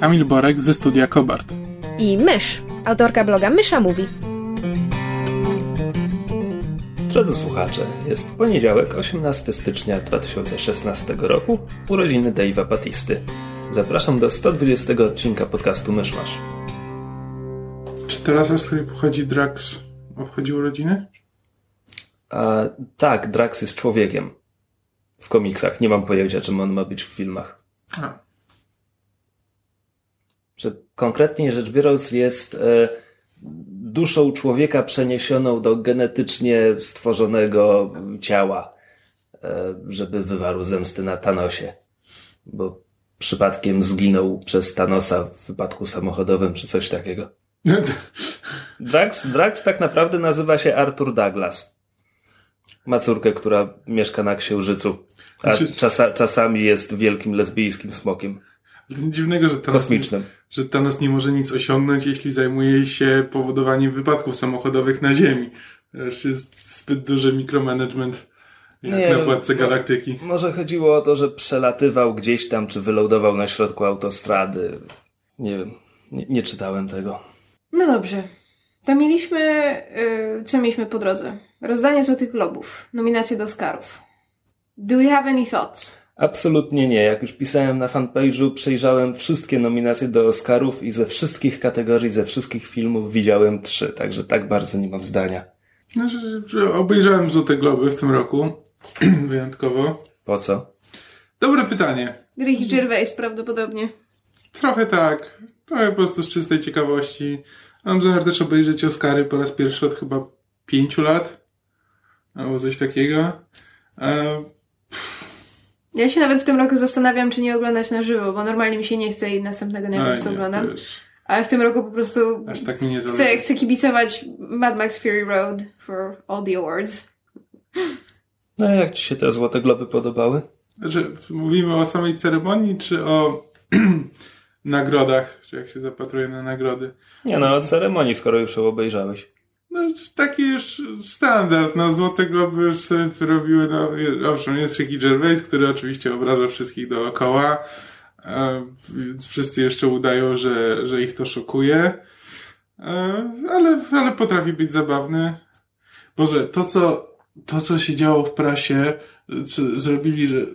Kamil Borek ze studia Kobart. i Mysz, autorka bloga Mysza Mówi. Drodzy słuchacze, jest poniedziałek, 18 stycznia 2016 roku, urodziny Dave'a Batisty. Zapraszam do 120 odcinka podcastu Myszmasz. Czy ta rasa, z której pochodzi Drax, obchodzi urodziny? A tak, Drax jest człowiekiem. W komiksach. Nie mam pojęcia, czym on ma być w filmach. A. Że konkretnie rzecz biorąc jest e, duszą człowieka przeniesioną do genetycznie stworzonego ciała, e, żeby wywarł zemsty na Thanosie. Bo przypadkiem zginął przez Thanosa w wypadku samochodowym czy coś takiego. Drax, Drax tak naprawdę nazywa się Arthur Douglas. Ma córkę, która mieszka na Księżycu, a Znaczy- czasa, czasami jest wielkim lesbijskim smokiem. Nic dziwnego, że Thanos, Kosmicznym. że Thanos nie może nic osiągnąć, jeśli zajmuje się powodowaniem wypadków samochodowych na Ziemi. To już jest zbyt duży mikromanagement jak Nie, na Władcę no- Galaktyki. Może chodziło o to, że przelatywał gdzieś tam, czy wylądował na środku autostrady. Nie wiem, nie, nie czytałem tego. No dobrze. To mieliśmy, y, co mieliśmy po drodze? Rozdanie Złotych Globów, nominacje do Oscarów. Do we have any thoughts? Absolutnie nie. Jak już pisałem na fanpage'u, przejrzałem wszystkie nominacje do Oscarów i ze wszystkich kategorii, ze wszystkich filmów widziałem trzy, także tak bardzo nie mam zdania. No, że obejrzałem Złote Globy w tym roku. Wyjątkowo. Po co? Dobre pytanie. Ricky Gervais prawdopodobnie. Trochę tak. Trochę po prostu z czystej ciekawości. Mam zamiar też obejrzeć Oscary po raz pierwszy od chyba pięciu lat. Albo coś takiego. Ja się nawet w tym roku zastanawiam, czy nie oglądać na żywo, bo normalnie mi się nie chce i następnego dnia po oglądam. Ale w tym roku po prostu aż tak mi nie chcę, zależy. chcę kibicować Mad Max Fury Road for all the awards. No jak ci się te Złote Globy podobały? Znaczy, mówimy o samej ceremonii, czy o nagrodach? Czy jak się zapatruje na nagrody? Nie no, o ceremonii, skoro już ją obejrzałeś. No, taki już standard, no, Złote Globy już sobie wyrobiły, no, owszem, jest Ricky Gervais, który oczywiście obraża wszystkich dookoła, e, więc wszyscy jeszcze udają, że, że ich to szokuje, e, ale, ale potrafi być zabawny. Boże, to co, to co się działo w prasie, co zrobili, że e,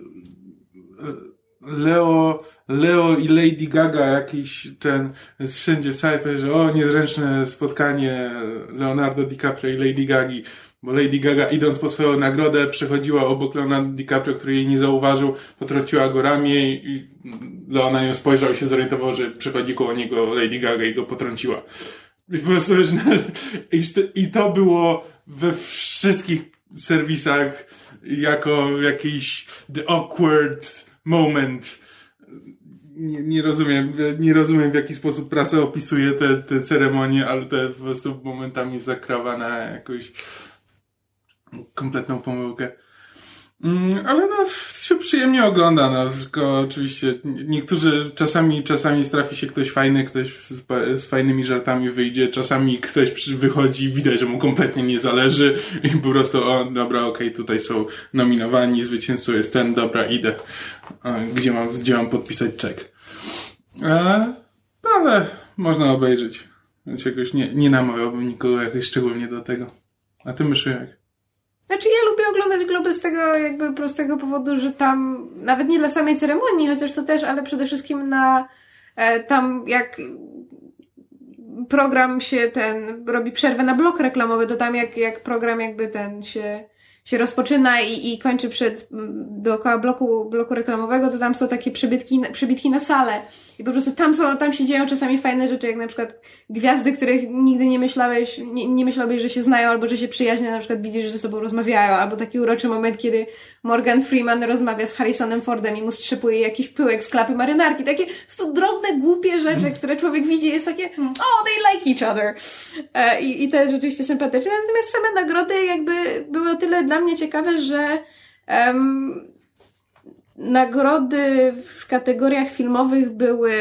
Leo, Leo i Lady Gaga jakiś ten wszędzie w site, że o niezręczne spotkanie Leonardo DiCaprio i Lady Gagi, bo Lady Gaga idąc po swoją nagrodę przechodziła obok Leonardo DiCaprio, który jej nie zauważył, potrąciła go ramię i Leo na nią spojrzał i się zorientował, że przechodzi koło niego Lady Gaga i go potrąciła. I po prostu, no, i to było we wszystkich serwisach jako jakiś the awkward moment nie, nie rozumiem, nie rozumiem w jaki sposób prasa opisuje te, te ceremonie, ale to po prostu momentami zakrawa na jakąś kompletną pomyłkę. Mm, ale no, się przyjemnie ogląda, no, tylko oczywiście niektórzy, czasami, czasami trafi się ktoś fajny, ktoś z, z fajnymi żartami wyjdzie, czasami ktoś przy, wychodzi i widać, że mu kompletnie nie zależy i po prostu, o, dobra, okej, tutaj są nominowani, zwycięzcą jest ten, dobra, idę. Gdzie mam, gdzie mam podpisać czek? E, ale można obejrzeć. Więc jakoś nie, nie namawiałbym nikogo jakoś szczególnie do tego. A ty myślisz jak? Znaczy ja lubię oglądać Globy z tego jakby prostego powodu, że tam, nawet nie dla samej ceremonii, chociaż to też, ale przede wszystkim na e, tam jak program się ten, robi przerwę na blok reklamowy, to tam jak, jak program jakby ten się się rozpoczyna i, i kończy przed, dookoła bloku, bloku reklamowego, to tam są takie przybitki, przybitki na salę. I po prostu tam są, tam się dzieją czasami fajne rzeczy, jak na przykład gwiazdy, których nigdy nie myślałeś, nie, nie myślałbyś, że się znają albo że się przyjaźnią, na przykład widzisz, że ze sobą rozmawiają, albo taki uroczy moment, kiedy Morgan Freeman rozmawia z Harrisonem Fordem i mu strzepuje jakiś pyłek z klapy marynarki. Takie są drobne, głupie rzeczy, które człowiek widzi jest takie, oh, they like each other. E, I, I to jest rzeczywiście sympatyczne. Natomiast same nagrody jakby były o tyle dla mnie ciekawe, że um, nagrody w kategoriach filmowych były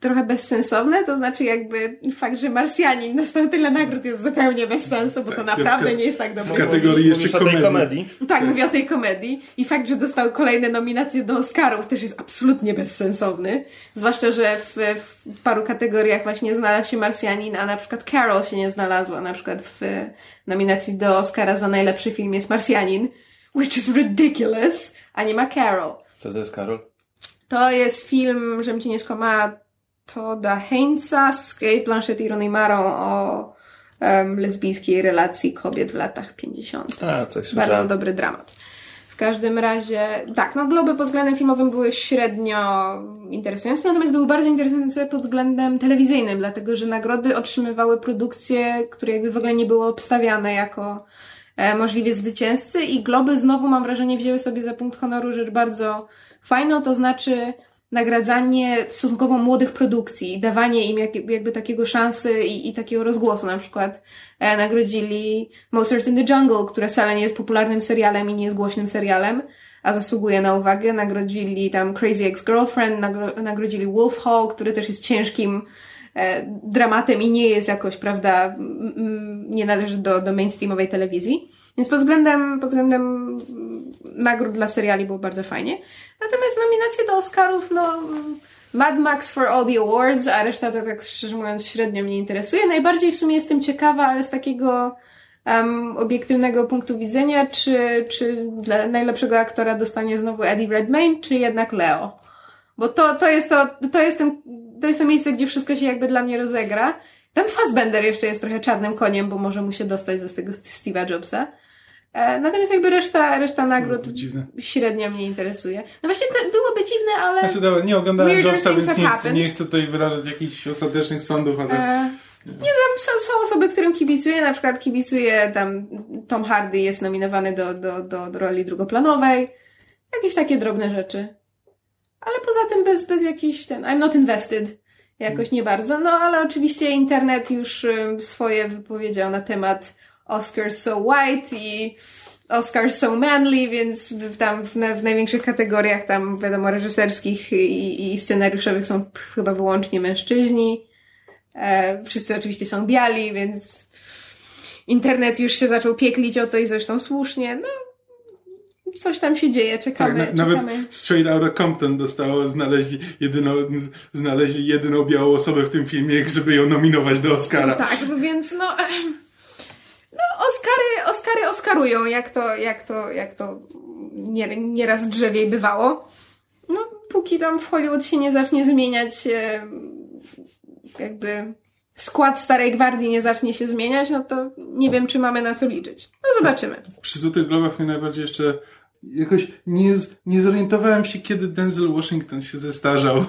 trochę bezsensowne, to znaczy jakby fakt, że Marsjanin dostał tyle nagród jest zupełnie bez sensu, bo to Tak, naprawdę jest nie jest tak dobry w kategorii Mówisz jeszcze o tej komedii. komedii. tak, mówię o tej komedii. I fakt, że dostał kolejne nominacje do Oscarów też jest absolutnie bezsensowny. Zwłaszcza, że w, w paru kategoriach właśnie znalazł się Marsjanin, a na przykład Carol się nie znalazła. Na przykład w nominacji do Oscara za najlepszy film jest Marsjanin, which is ridiculous, a nie ma Carol. Co to jest, Karol? To jest film, żebym ci nie skłamała, Toda Heinza z Kate Blanchett i Rooney Marą o um, lesbijskiej relacji kobiet w latach 50. A, coś Bardzo słyszałem. dobry dramat. W każdym razie, tak, no globy pod względem filmowym były średnio interesujące, natomiast były bardzo interesujące pod względem telewizyjnym, dlatego że nagrody otrzymywały produkcje, które jakby w ogóle nie były obstawiane jako możliwie zwycięzcy i globy znowu mam wrażenie wzięły sobie za punkt honoru rzecz bardzo fajną, to znaczy nagradzanie stosunkowo młodych produkcji, dawanie im jak, jakby takiego szansy i, i takiego rozgłosu. Na przykład e, nagrodzili Mozart in the Jungle, które wcale nie jest popularnym serialem i nie jest głośnym serialem, a zasługuje na uwagę. Nagrodzili tam Crazy Ex-Girlfriend, nagro, nagrodzili Wolf Hall, który też jest ciężkim e, dramatem i nie jest jakoś, prawda, nie należy do, do mainstreamowej telewizji. Więc pod względem, pod względem nagród dla seriali było bardzo fajnie. Natomiast nominacje do Oscarów, no, Mad Max for all the awards, a reszta to tak szczerze mówiąc średnio mnie interesuje. Najbardziej w sumie jestem ciekawa, ale z takiego um, obiektywnego punktu widzenia, czy, czy dla najlepszego aktora dostanie znowu Eddie Redmayne, czy jednak Leo. Bo to, to jest to, to jest ten, to jest to miejsce, gdzie wszystko się jakby dla mnie rozegra. Tam Fassbender jeszcze jest trochę czarnym koniem, bo może mu się dostać ze z tego Steve'a Jobsa. E, natomiast jakby reszta, reszta nagród średnio mnie interesuje. No właśnie to byłoby dziwne, ale... Znaczy, dobra, nie oglądałem Jobsa, więc nie chcę, nie chcę tutaj wyrażać jakichś ostatecznych sądów, ale E, nie wiem, są, są osoby, którym kibicuję, na przykład kibicuję tam Tom Hardy jest nominowany do, do, do, do roli drugoplanowej. Jakieś takie drobne rzeczy. Ale poza tym bez, bez jakichś ten, I'm not invested. Jakoś nie bardzo. No ale oczywiście internet już ym, swoje wypowiedział na temat Oscars so white i Oscars so manly, więc tam w, w największych kategoriach tam wiadomo reżyserskich i, i scenariuszowych są chyba wyłącznie mężczyźni. E, wszyscy oczywiście są biali, więc internet już się zaczął pieklić o to i zresztą słusznie. No, coś tam się dzieje, tak, czekamy, na, nawet czekamy. Straight Outta Compton dostało, znaleźli jedyną, znaleźli jedyną białą osobę w tym filmie, żeby ją nominować do Oscara. Tak, więc no, no Oscary, Oscary Oscarują, jak to, jak to, jak to nie, nieraz drzewiej bywało. No, póki tam w Hollywood się nie zacznie zmieniać e, jakby skład Starej Gwardii nie zacznie się zmieniać, no to nie wiem, czy mamy na co liczyć. No zobaczymy. Przy Złotych Globach mnie najbardziej jeszcze jakoś nie, nie zorientowałem się, kiedy Denzel Washington się zestarzał.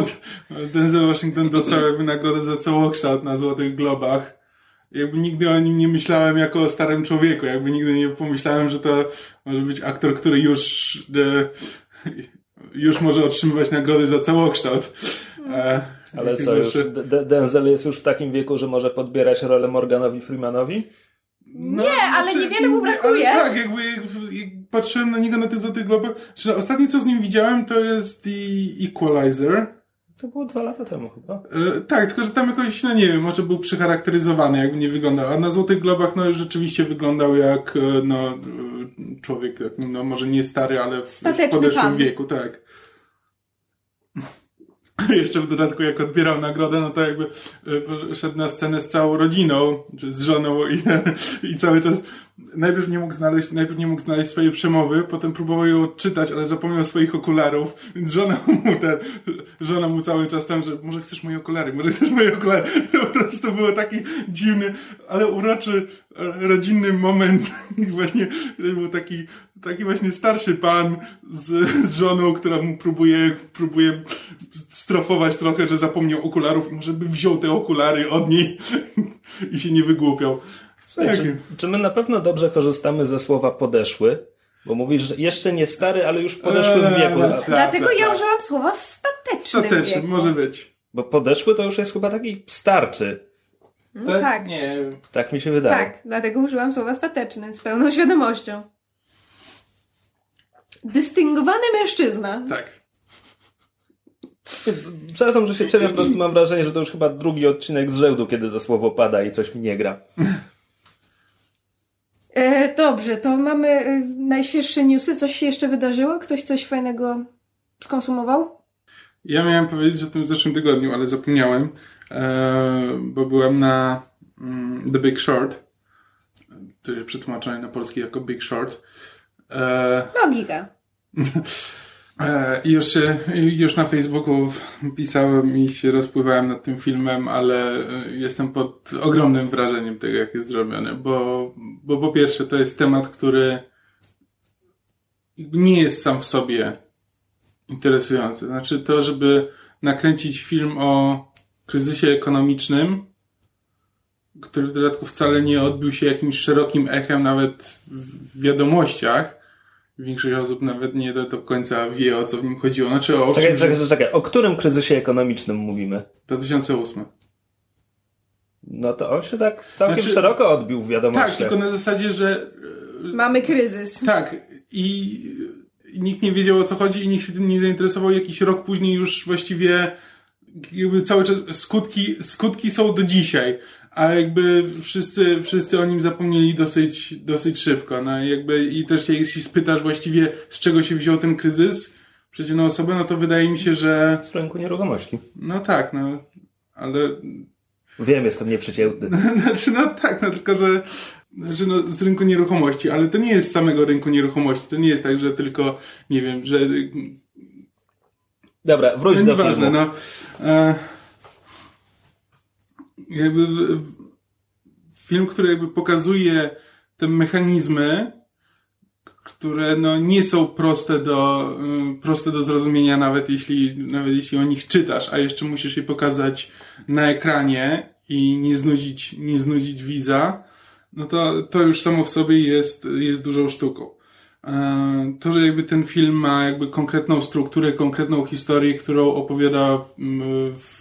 Denzel Washington dostał jakby nagrodę za całokształt na Złotych Globach. Jakby nigdy o nim nie myślałem jako o starym człowieku. Jakby nigdy nie pomyślałem, że to może być aktor, który już e, już może otrzymywać nagrody za całokształt. E, Ale co, już Denzel jest już w takim wieku, że może podbierać rolę Morganowi Freemanowi? No, Nie, ale niewiele mu brakuje. Tak, jakby jak, jak patrzyłem na niego na tych złotych globach, że ostatnie co z nim widziałem to jest The Equalizer. To było dwa lata temu chyba. E, tak, tylko że tam jakoś, no nie wiem, może był przycharakteryzowany, jakby nie wyglądał. A na Złotych Globach, no rzeczywiście wyglądał jak, e, no, e, człowiek, no może nie stary, ale w, w Stateczny podeszłym pan. wieku, tak. jeszcze w dodatku jak odbierał nagrodę, no to jakby e, szedł na scenę z całą rodziną, czy z żoną i, i cały czas najpierw nie mógł znaleźć, najpierw nie mógł znaleźć swojej przemowy, potem próbował ją odczytać, ale zapomniał swoich okularów, więc żona mu ten, żona mu cały czas tam, że może chcesz moje okulary, może chcesz moje okulary. Po prostu było taki dziwny, ale uroczy, e, rodzinny moment. I właśnie był taki, taki właśnie starszy pan z, z żoną, która mu próbuje, próbuje strofować trochę, że zapomniał okularów i może by wziął te okulary od niej i się nie wygłupiał. Słuchaj, czy, czy my na pewno dobrze korzystamy ze słowa podeszły? Bo mówisz, że jeszcze nie stary, ale już w podeszłym Eee, wieku. tak. Dlatego ja tak. użyłam słowa w statecznym Ostatecznie, wieku. może być. Bo podeszły to już jest chyba taki starczy. No, tak, Nie, Tak mi się wydaje. tak. Dlatego użyłam słowa stateczny, z pełną świadomością. Dystyngowany mężczyzna. tak. Przepraszam, że się czepiam, po prostu mam wrażenie, że to już chyba drugi odcinek z rzędu, kiedy to słowo pada i coś mi nie gra. E, dobrze, to mamy e, najświeższe newsy. Coś się jeszcze wydarzyło? Ktoś coś fajnego skonsumował? Ja miałem powiedzieć o tym w zeszłym tygodniu, ale zapomniałem, e, bo byłem na mm, The Big Short, który przetłumaczony na polski jako Big Short. E, Logika. e, I już, się, i już na Facebooku pisałem i się rozpływałem nad tym filmem, ale e, jestem pod ogromnym wrażeniem tego, jak jest zrobiony, bo, bo po pierwsze to jest temat, który nie jest sam w sobie interesujący. Znaczy to, żeby nakręcić film o kryzysie ekonomicznym, który w dodatku wcale nie odbił się jakimś szerokim echem nawet w wiadomościach. Większość osób nawet nie do, do końca wie, o co w nim chodziło. Znaczy o Czekaj, czym- czekaj, czekaj. O którym kryzysie ekonomicznym mówimy? 2008. No to on się tak całkiem Znaczy- szeroko odbił w Tak, wiadomościach. tylko na zasadzie, że Mamy kryzys. Tak, i i nikt nie wiedział o co chodzi i nikt się tym nie zainteresował. Jakiś rok później już właściwie jakby cały czas skutki, skutki są do dzisiaj, a jakby wszyscy, wszyscy o nim zapomnieli dosyć, dosyć szybko. No i jakby i też jeśli spytasz właściwie z czego się wziął ten kryzys przeciwną osobę, no to wydaje mi się, że Z rynku nieruchomości. no tak, no ale Wiem, jestem nieprzeciętny. Znaczy, no tak, no tylko, że znaczy, no, z rynku nieruchomości, ale to nie jest z samego rynku nieruchomości. To nie jest tak, że tylko, nie wiem, że. Dobra, wróć No do nieważne, filmu. no. E, jakby film, który jakby pokazuje te mechanizmy, które no, nie są proste do, y, proste do zrozumienia, nawet jeśli, nawet jeśli o nich czytasz, a jeszcze musisz je pokazać na ekranie i nie znudzić, nie znudzić widza, no to, to już samo w sobie jest, jest dużą sztuką. E, To, że jakby ten film ma jakby konkretną strukturę, konkretną historię, którą opowiada w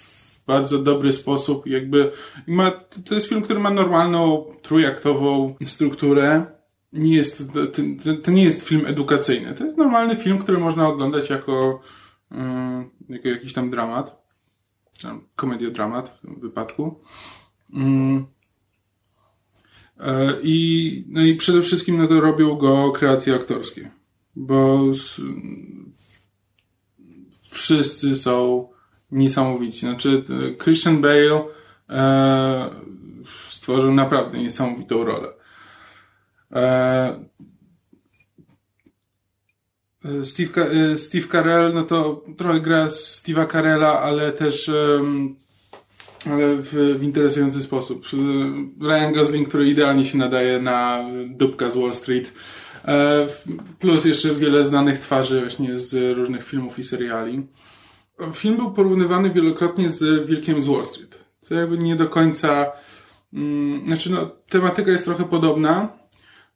bardzo dobry sposób, jakby ma, to jest film, który ma normalną, trójaktową strukturę. Nie jest, to, to, nie jest film edukacyjny. To jest normalny film, który można oglądać jako, e, jako jakiś tam dramat. Komediodramat w tym wypadku. Mm. E, I, no i przede wszystkim no to robią go kreacje aktorskie, bo wszyscy są niesamowici. Znaczy, e, Christian Bale e, stworzył naprawdę niesamowitą rolę. E, e, Steve, e, Steve Carell, no to trochę gra Steve'a Carella, ale też w, w interesujący sposób. Ryan Gosling, który idealnie się nadaje na dupka z Wall Street. Plus jeszcze wiele znanych twarzy właśnie z różnych filmów i seriali. Film był porównywany wielokrotnie z Wilkiem z Wall Street. Co jakby nie do końca... Mm, znaczy no, tematyka jest trochę podobna,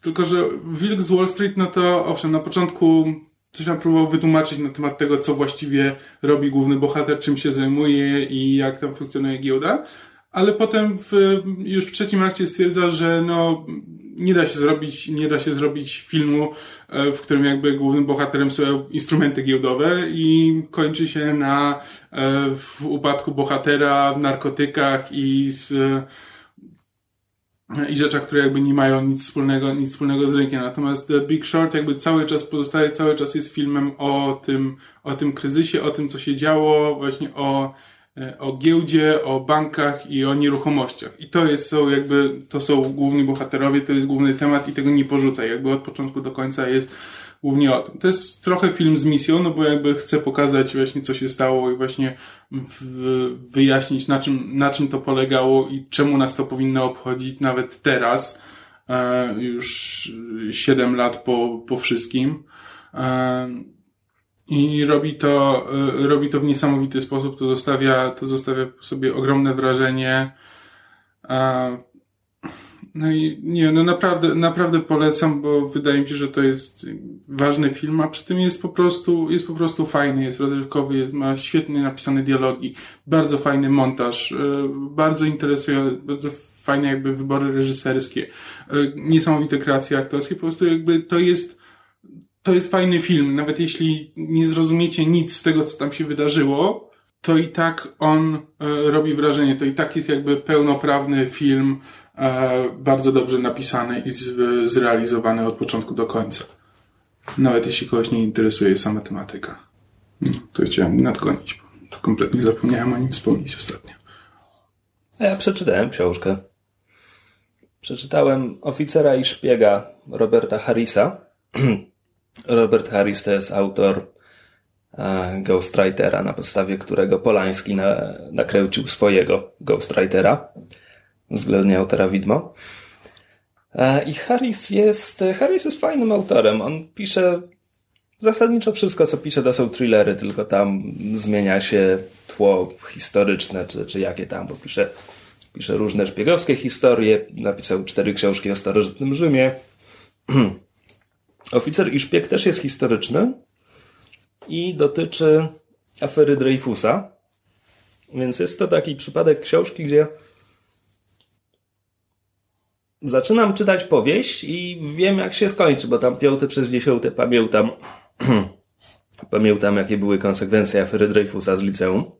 tylko że Wilk z Wall Street, no to owszem, na początku coś tam próbował wytłumaczyć na temat tego, co właściwie robi główny bohater, czym się zajmuje i jak tam funkcjonuje giełda, ale potem w, już w trzecim akcie stwierdza, że no nie da się zrobić, nie da się zrobić filmu, e, w którym jakby głównym bohaterem są instrumenty giełdowe i kończy się na e, w upadku bohatera, w narkotykach i w, i rzeczach, które jakby nie mają nic wspólnego, nic wspólnego z rynkiem. Natomiast The Big Short jakby cały czas pozostaje, cały czas jest filmem o tym, o tym kryzysie, o tym, co się działo, właśnie o, e, o giełdzie, o bankach i o nieruchomościach. I to jest, są jakby, to są główni bohaterowie, to jest główny temat i tego nie porzucaj. Jakby od początku do końca jest głównie o tym. To jest trochę film z misją, no bo jakby chcę pokazać właśnie, co się stało i właśnie wyjaśnić, na czym, na czym to polegało i czemu nas to powinno obchodzić nawet teraz, e, już 7 lat po, po wszystkim. I robi to, e, robi to w niesamowity sposób, to zostawia, to zostawia sobie ogromne wrażenie. No i nie, no naprawdę, naprawdę polecam, bo wydaje mi się, że to jest ważny film, a przy tym jest po prostu, jest po prostu fajny, jest rozrywkowy, jest, ma świetnie napisane dialogi, bardzo fajny montaż, e, bardzo interesujący, bardzo fajne jakby wybory reżyserskie, e, niesamowite kreacje aktorskie, po prostu jakby to jest, to jest fajny film, nawet jeśli nie zrozumiecie nic z tego, co tam się wydarzyło, to i tak on e, robi wrażenie, to i tak jest jakby pełnoprawny film, E, bardzo dobrze napisany i zrealizowany od początku do końca. Nawet jeśli kogoś nie interesuje sama tematyka. No, to chciałem nadgonić, bo kompletnie zapomniałem o nim wspomnieć ostatnio. Ja przeczytałem książkę. Przeczytałem Oficera i Szpiega Roberta Harrisa. Robert Harris to jest autor e, Ghostwritera, na podstawie którego Polański na, nakręcił swojego Ghostwritera względnie autora widmo. E, I Harris jest, Harris jest fajnym autorem. On pisze zasadniczo wszystko, co pisze, to są thrillery, tylko tam zmienia się tło historyczne, czy, czy jakie tam, bo pisze, pisze różne szpiegowskie historie. Napisał cztery książki o starożytnym Rzymie. Oficer i szpieg też jest historyczny i dotyczy afery Dreyfusa. Więc jest to taki przypadek książki, gdzie zaczynam czytać powieść i wiem jak się skończy, bo tam piąte przez dziesiąte pamiętam, pamiętam jakie były konsekwencje afery Dreyfusa z liceum.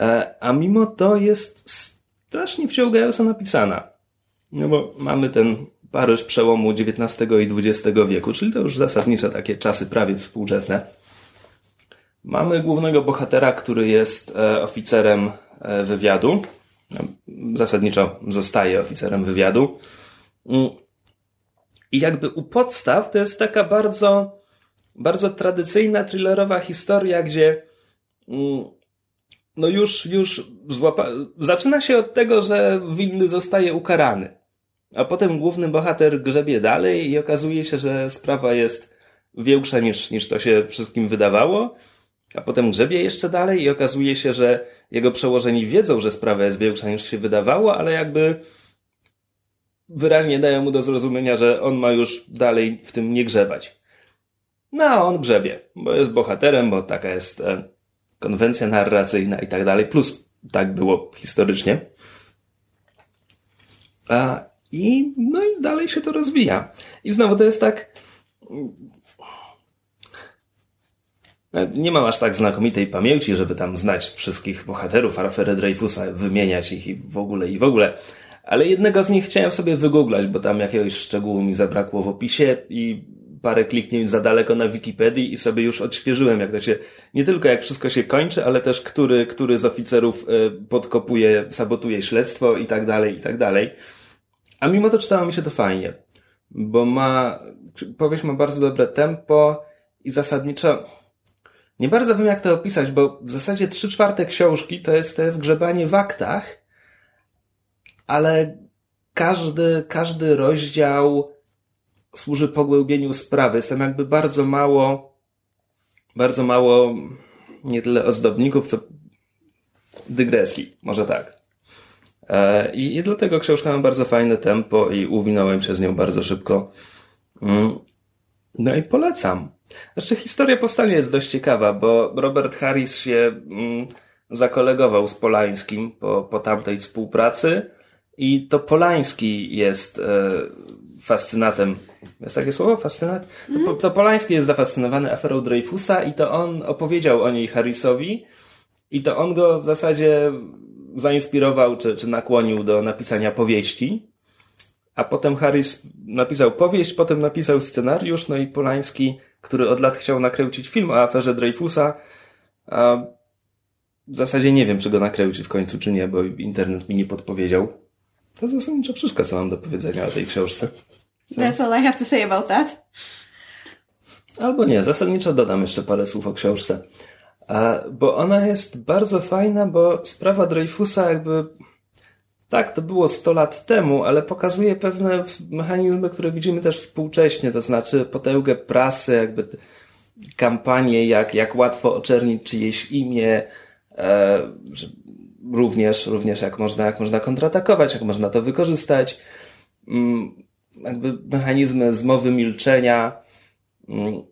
E, a mimo to jest strasznie wciągająco napisana. No bo mamy ten Paryż przełomu XIX i XX wieku, czyli to już zasadnicze takie czasy prawie współczesne. Mamy głównego bohatera, który jest e, oficerem e, wywiadu zasadniczo zostaje oficerem wywiadu. I jakby u podstaw to jest taka bardzo, bardzo tradycyjna thrillerowa historia, gdzie mm, no już, już złapa... zaczyna się od tego, że winny zostaje ukarany. A potem główny bohater grzebie dalej i okazuje się, że sprawa jest większa niż, niż to się wszystkim wydawało. A potem grzebie jeszcze dalej i okazuje się, że jego przełożeni wiedzą, że sprawa jest większa niż się wydawało, ale jakby wyraźnie dają mu do zrozumienia, że on ma już dalej w tym nie grzebać. No, a on grzebie, bo jest bohaterem, bo taka jest e, konwencja narracyjna i tak dalej. Plus tak było historycznie. A, I no i dalej się to rozwija. I znowu to jest tak nie mam aż tak znakomitej pamięci, żeby tam znać wszystkich bohaterów afery Dreyfusa, wymieniać ich i w ogóle i w ogóle. Ale jednego z nich chciałem sobie wygooglać, bo tam jakiegoś szczegółu mi zabrakło w opisie i parę kliknięć za daleko na Wikipedii i sobie już odświeżyłem, jak to się, nie tylko jak wszystko się kończy, ale też który, który z oficerów e, podkopuje, sabotuje śledztwo i tak dalej, i tak dalej. A mimo to czytało mi się to fajnie, bo ma, powieść ma bardzo dobre tempo i zasadniczo nie bardzo wiem, jak to opisać, bo w zasadzie trzy czwarte książki to jest, to jest grzebanie w aktach, ale każdy, każdy rozdział służy pogłębieniu sprawy. Jest tam jakby bardzo mało, bardzo mało nie tyle ozdobników, co dygresji, może tak. E, I, I dlatego książka ma bardzo fajne tempo i uwinąłem się z nią bardzo szybko. Mm. No i polecam. Znaczy, historia powstania jest dość ciekawa, bo Robert Harris się mm, zakolegował z Polańskim po, po tamtej współpracy i to Polański jest e, fascynatem. Jest takie słowo? Fascynat? To, to Polański jest zafascynowany aferą Dreyfusa i to on opowiedział o niej Harrisowi i to on go w zasadzie zainspirował czy, czy nakłonił do napisania powieści. A potem Harris napisał powieść, potem napisał scenariusz, no i Polański, który od lat chciał nakręcić film o aferze Dreyfusa, a w zasadzie nie wiem, czy go nakręci w końcu, czy nie, bo internet mi nie podpowiedział. To zasadniczo wszystko, co mam do powiedzenia o tej książce. That's all I have to say about that. Albo nie, zasadniczo dodam jeszcze parę słów o książce. Bo ona jest bardzo fajna, bo sprawa Dreyfusa jakby tak, to było 100 lat temu, ale pokazuje pewne mechanizmy, które widzimy też współcześnie, to znaczy potęgę prasy, jakby kampanię, jak, jak łatwo oczernić czyjeś imię, e, również, również jak można, jak można kontratakować, jak można to wykorzystać. Mm, jakby mechanizmy zmowy milczenia, mm,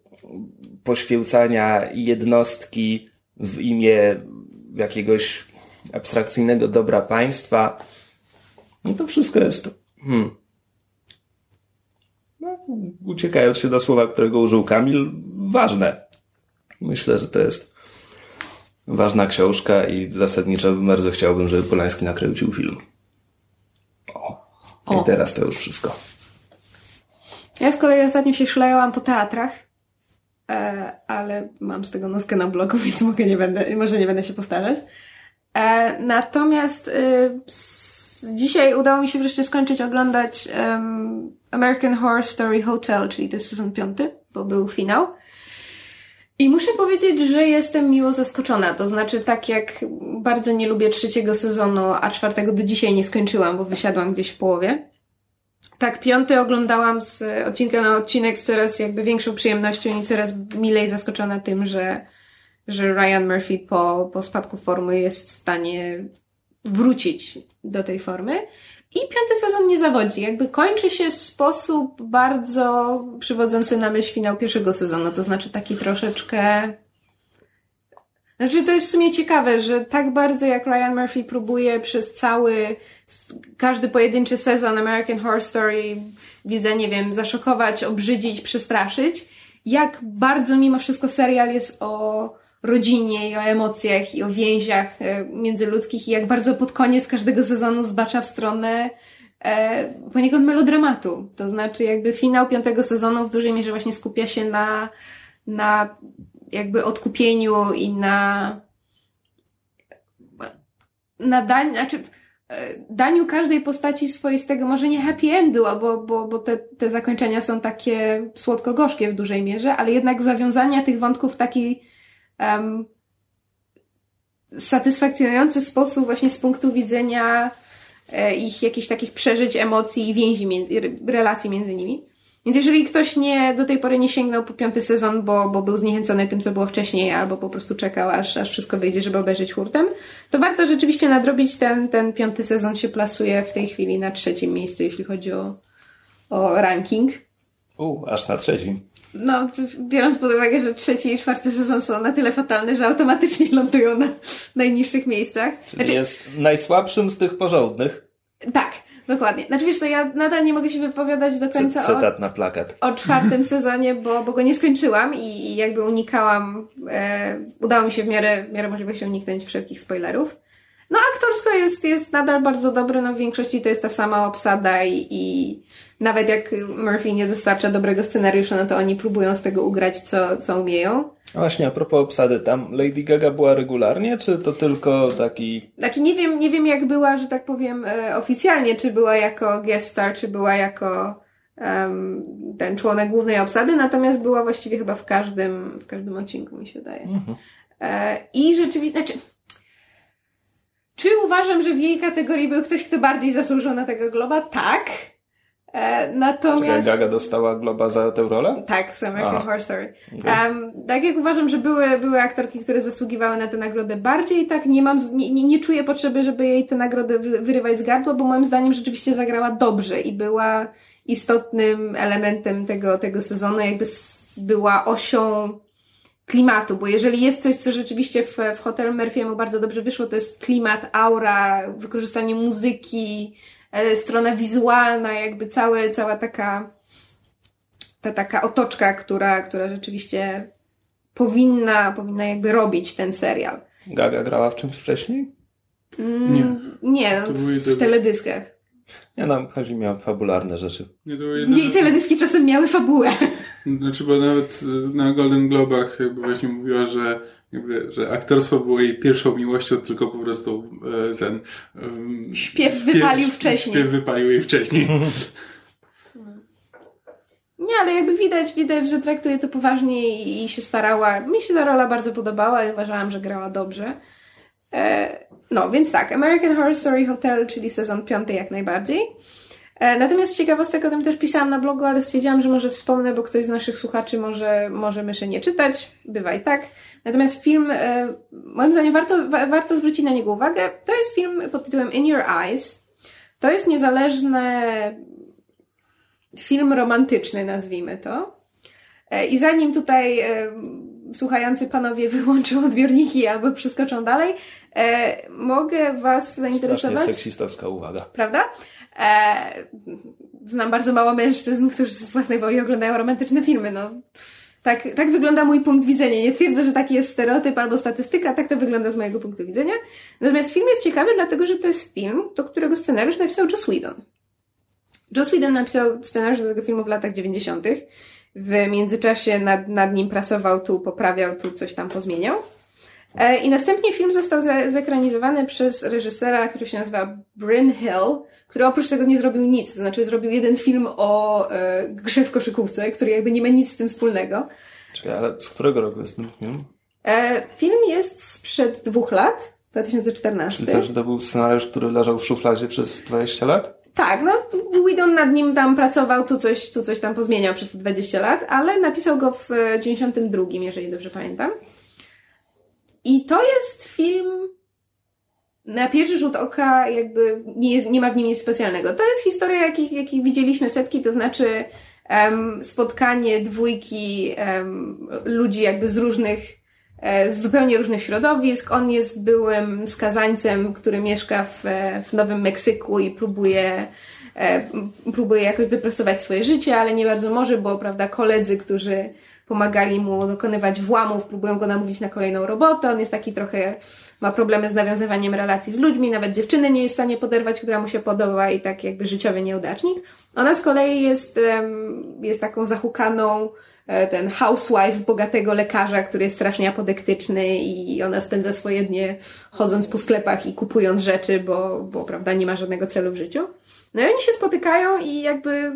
poświęcania jednostki w imię jakiegoś abstrakcyjnego dobra państwa. No to wszystko jest. Hmm. No, uciekając się do słowa, którego użył Kamil, ważne. Myślę, że to jest ważna książka i zasadniczo bardzo chciałbym, żeby Polański nakręcił film. O. o. I teraz to już wszystko. Ja z kolei ostatnio się szlejałam po teatrach, ale mam z tego notkę na blogu, więc mogę nie będę, może nie będę się powtarzać. E, natomiast y, dzisiaj udało mi się wreszcie skończyć oglądać American Horror Story Hotel, czyli to jest sezon piąty, bo był finał. I muszę powiedzieć, że jestem miło zaskoczona. To znaczy, tak jak bardzo nie lubię trzeciego sezonu, a czwartego do dzisiaj nie skończyłam, bo wysiadłam gdzieś w połowie. Tak, piąty oglądałam z odcinka na odcinek z coraz jakby większą przyjemnością i coraz milej zaskoczona tym, że, że Ryan Murphy po, po spadku formy jest w stanie wrócić do tej formy. I piąty sezon nie zawodzi. Jakby kończy się w sposób bardzo przywodzący na myśl finał pierwszego sezonu. To znaczy taki troszeczkę. Znaczy, to jest w sumie ciekawe, że tak bardzo jak Ryan Murphy próbuje przez cały, każdy pojedynczy sezon American Horror Story, widzę, nie wiem, zaszokować, obrzydzić, przestraszyć, jak bardzo mimo wszystko serial jest o rodzinie i o emocjach i o więziach e, międzyludzkich i jak bardzo pod koniec każdego sezonu zbacza w stronę e, poniekąd melodramatu. To znaczy jakby finał piątego sezonu w dużej mierze właśnie skupia się na, na jakby odkupieniu i na na dań, znaczy e, daniu każdej postaci swoistego, może nie happy endu, bo, bo, bo te, te zakończenia są takie słodko-gorzkie w dużej mierze, ale jednak zawiązania tych wątków w taki um, satysfakcjonujący sposób właśnie z punktu widzenia e, ich jakichś takich przeżyć, emocji i więzi, między, relacji między nimi. Więc jeżeli ktoś nie, do tej pory nie sięgnął po piąty sezon, bo, bo był zniechęcony tym, co było wcześniej, albo po prostu czekał, aż, aż wszystko wyjdzie, żeby obejrzeć hurtem, to warto rzeczywiście nadrobić ten, ten piąty sezon się plasuje w tej chwili na trzecim miejscu, jeśli chodzi o, o ranking. U, aż na trzecim. No, biorąc pod uwagę, że trzeci i czwarty sezon są na tyle fatalne, że automatycznie lądują na najniższych miejscach. Czyli znaczy, jest najsłabszym z tych porządnych. Tak, dokładnie. Znaczy wiesz co, ja nadal nie mogę się wypowiadać do końca Cytat o, na plakat. o czwartym sezonie, bo, bo go nie skończyłam i, i jakby unikałam, e, udało mi się w miarę, w miarę możliwości uniknąć wszelkich spoilerów. No aktorsko jest, jest nadal bardzo dobre, no w większości to jest ta sama obsada i, i nawet jak Murphy nie dostarcza dobrego scenariusza, no to oni próbują z tego ugrać, co, co umieją. A właśnie, a propos obsady, tam Lady Gaga była regularnie, czy to tylko taki... Znaczy nie wiem, nie wiem jak była, że tak powiem, e, oficjalnie, czy była jako guest star, czy była jako um, ten członek głównej obsady, natomiast była właściwie chyba w każdym, w każdym odcinku, mi się wydaje. Mhm. E, I rzeczywiście, znaczy... Czy uważam, że w jej kategorii był ktoś, kto bardziej zasłużył na tego globa? Tak. E, natomiast... Czekaj, Gaga dostała Globa za tę rolę? Tak, z American Aha. Horror Story. Okay. Um, tak jak uważam, że były, były aktorki, które zasługiwały na tę nagrodę bardziej, tak nie mam, nie, nie, nie czuję potrzeby, żeby jej tę nagrodę wyrywać z gardła, bo moim zdaniem rzeczywiście zagrała dobrze i była istotnym elementem tego, tego sezonu, jakby była osią klimatu, bo jeżeli jest coś, co rzeczywiście w, w Hotel Murphy'emu bardzo dobrze wyszło, to jest klimat, aura, wykorzystanie muzyki, E, strona wizualna, jakby całe, cała taka, ta taka otoczka, która, która rzeczywiście powinna, powinna jakby robić ten serial. Gaga grała w czymś wcześniej? Nie. Nie, To no, w teledyskach. Nie no, chodzi mi o fabularne rzeczy. Nie, jedyne... Jej teledyski czasem miały fabułę. Znaczy, bo nawet y, na Golden Globach jakby właśnie mówiła, że jakby, że aktorstwo było jej pierwszą miłością, tylko po prostu e, ten... em, Śpiew wypalił śpiew- wcześniej. Śpiew wypalił jej wcześniej. Nie, ale jakby widać, widać, że traktuje to poważnie i, i się starała. Mi się ta rola bardzo podobała i uważałam, że grała dobrze. E, no, więc tak, American Horror Story Hotel, czyli sezon piąty jak najbardziej. E, natomiast ciekawostek o tym też pisałam na blogu, ale stwierdziłam, że może wspomnę, bo ktoś z naszych słuchaczy może, może myszy nie czytać. Bywa i tak. Natomiast film, e, moim zdaniem warto, wa, warto zwrócić na niego uwagę. To jest film pod tytułem In Your Eyes. To jest niezależne film romantyczny, nazwijmy to. I zanim tutaj słuchający panowie wyłączą odbiorniki albo przeskoczą dalej, e, mogę was Strasznie zainteresować. seksistowska uwaga. Prawda? E, znam bardzo mało mężczyzn, którzy z własnej woli oglądają romantyczne filmy. No, tak, tak wygląda mój punkt widzenia. Nie twierdzę, że taki jest stereotyp albo statystyka, tak to wygląda z mojego punktu widzenia. Natomiast film jest ciekawy, dlatego że to jest film, do którego scenariusz napisał Joss Whedon. Joss Whedon napisał scenariusz do tego filmu w latach 90. W międzyczasie nad, nad nim pracował, tu poprawiał, tu coś tam pozmieniał. E, I następnie film został ze, zekranizowany przez reżysera, który się nazywa Bryn Hill, który oprócz tego nie zrobił nic. To znaczy zrobił jeden film o e, grze w koszykówce, który jakby nie ma nic z tym wspólnego. Czekaj, ale z którego roku jest ten film? E, film jest sprzed dwóch lat, 2014. Czyli że to był scenariusz, który leżał w szufladzie przez 20 lat? Tak, no Whedon nad nim tam pracował, tu coś, tu coś tam pozmieniał przez te 20 lat, ale napisał go w e, 92, jeżeli dobrze pamiętam. I to jest film na pierwszy rzut oka jakby nie, jest, nie ma w nim nic specjalnego. To jest historia, jakich, widzieliśmy setki, to znaczy em, spotkanie dwójki em, ludzi jakby z różnych, e, z zupełnie różnych środowisk. On jest byłym skazańcem, który mieszka w, e, w Nowym Meksyku i próbuje e, próbuje jakoś wyprostować swoje życie, ale nie bardzo może, bo prawda, koledzy, którzy pomagali mu dokonywać włamów, próbują go namówić na kolejną robotę. On jest taki trochę, ma problemy z nawiązywaniem relacji z ludźmi, nawet dziewczyny nie jest w stanie poderwać, która mu się podoba i tak jakby życiowy nieudacznik. Ona z kolei jest, jest taką zahukaną, e, ten housewife bogatego lekarza, który jest strasznie apodektyczny i ona spędza swoje dnie chodząc po sklepach i kupując rzeczy, bo, bo prawda, nie ma żadnego celu w życiu. No i oni się spotykają i jakby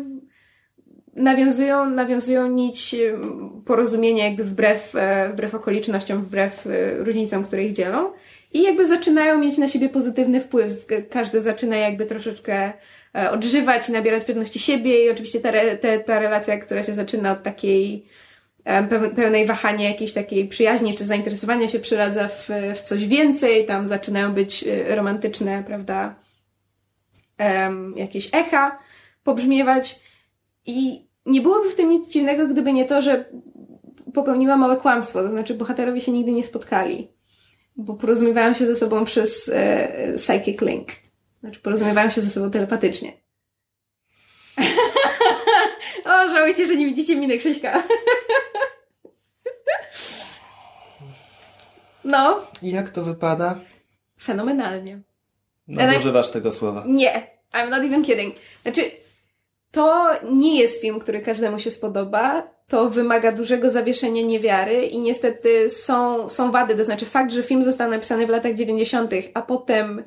nawiązują, nawiązują nić em, porozumienia jakby wbrew, e, wbrew okolicznościom, wbrew e, różnicom, które ich dzielą. I jakby zaczynają mieć na siebie pozytywny wpływ. Każdy zaczyna jakby troszeczkę e, odżywać i nabierać pewności siebie. I oczywiście ta, re, te, ta relacja, która się zaczyna od takiej peł- pełnej wahania jakiejś takiej przyjaźni czy zainteresowania się przeradza w, w coś więcej, tam zaczynają być e, romantyczne, prawda, em, jakieś echa pobrzmiewać. I nie byłoby w tym nic dziwnego, gdyby nie to, że popełniła małe kłamstwo, to znaczy bohaterowie się nigdy nie spotkali, bo porozumiewają się ze sobą przez e, psychic link, znaczy porozumiewają się ze sobą telepatycznie. o, żałujcie, że nie widzicie miny Krzyśka. no, jak to wypada? fenomenalnie. Nadużywasz tego słowa. Nie, I'm not even kidding. Znaczy, to nie jest film, który każdemu się spodoba. To wymaga dużego zawieszenia niewiary i niestety są, są wady. To znaczy fakt, że film został napisany w latach 90., a potem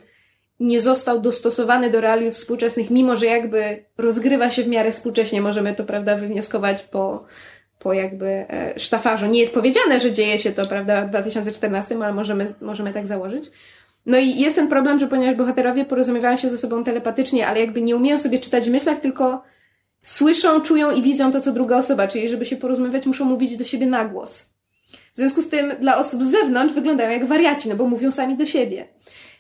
nie został dostosowany do realiów współczesnych, mimo że jakby rozgrywa się w miarę współcześnie, możemy to, prawda, wywnioskować po, po jakby e, sztafarzu. Nie jest powiedziane, że dzieje się to, prawda, w 2014, ale możemy, możemy tak założyć. No i jest ten problem, że ponieważ bohaterowie porozumiewają się ze sobą telepatycznie, ale jakby nie umieją sobie czytać w myślach, tylko słyszą, czują i widzą to, co druga osoba, czyli żeby się porozumiewać, muszą mówić do siebie na głos. W związku z tym dla osób z zewnątrz wyglądają jak wariaci, no bo mówią sami do siebie.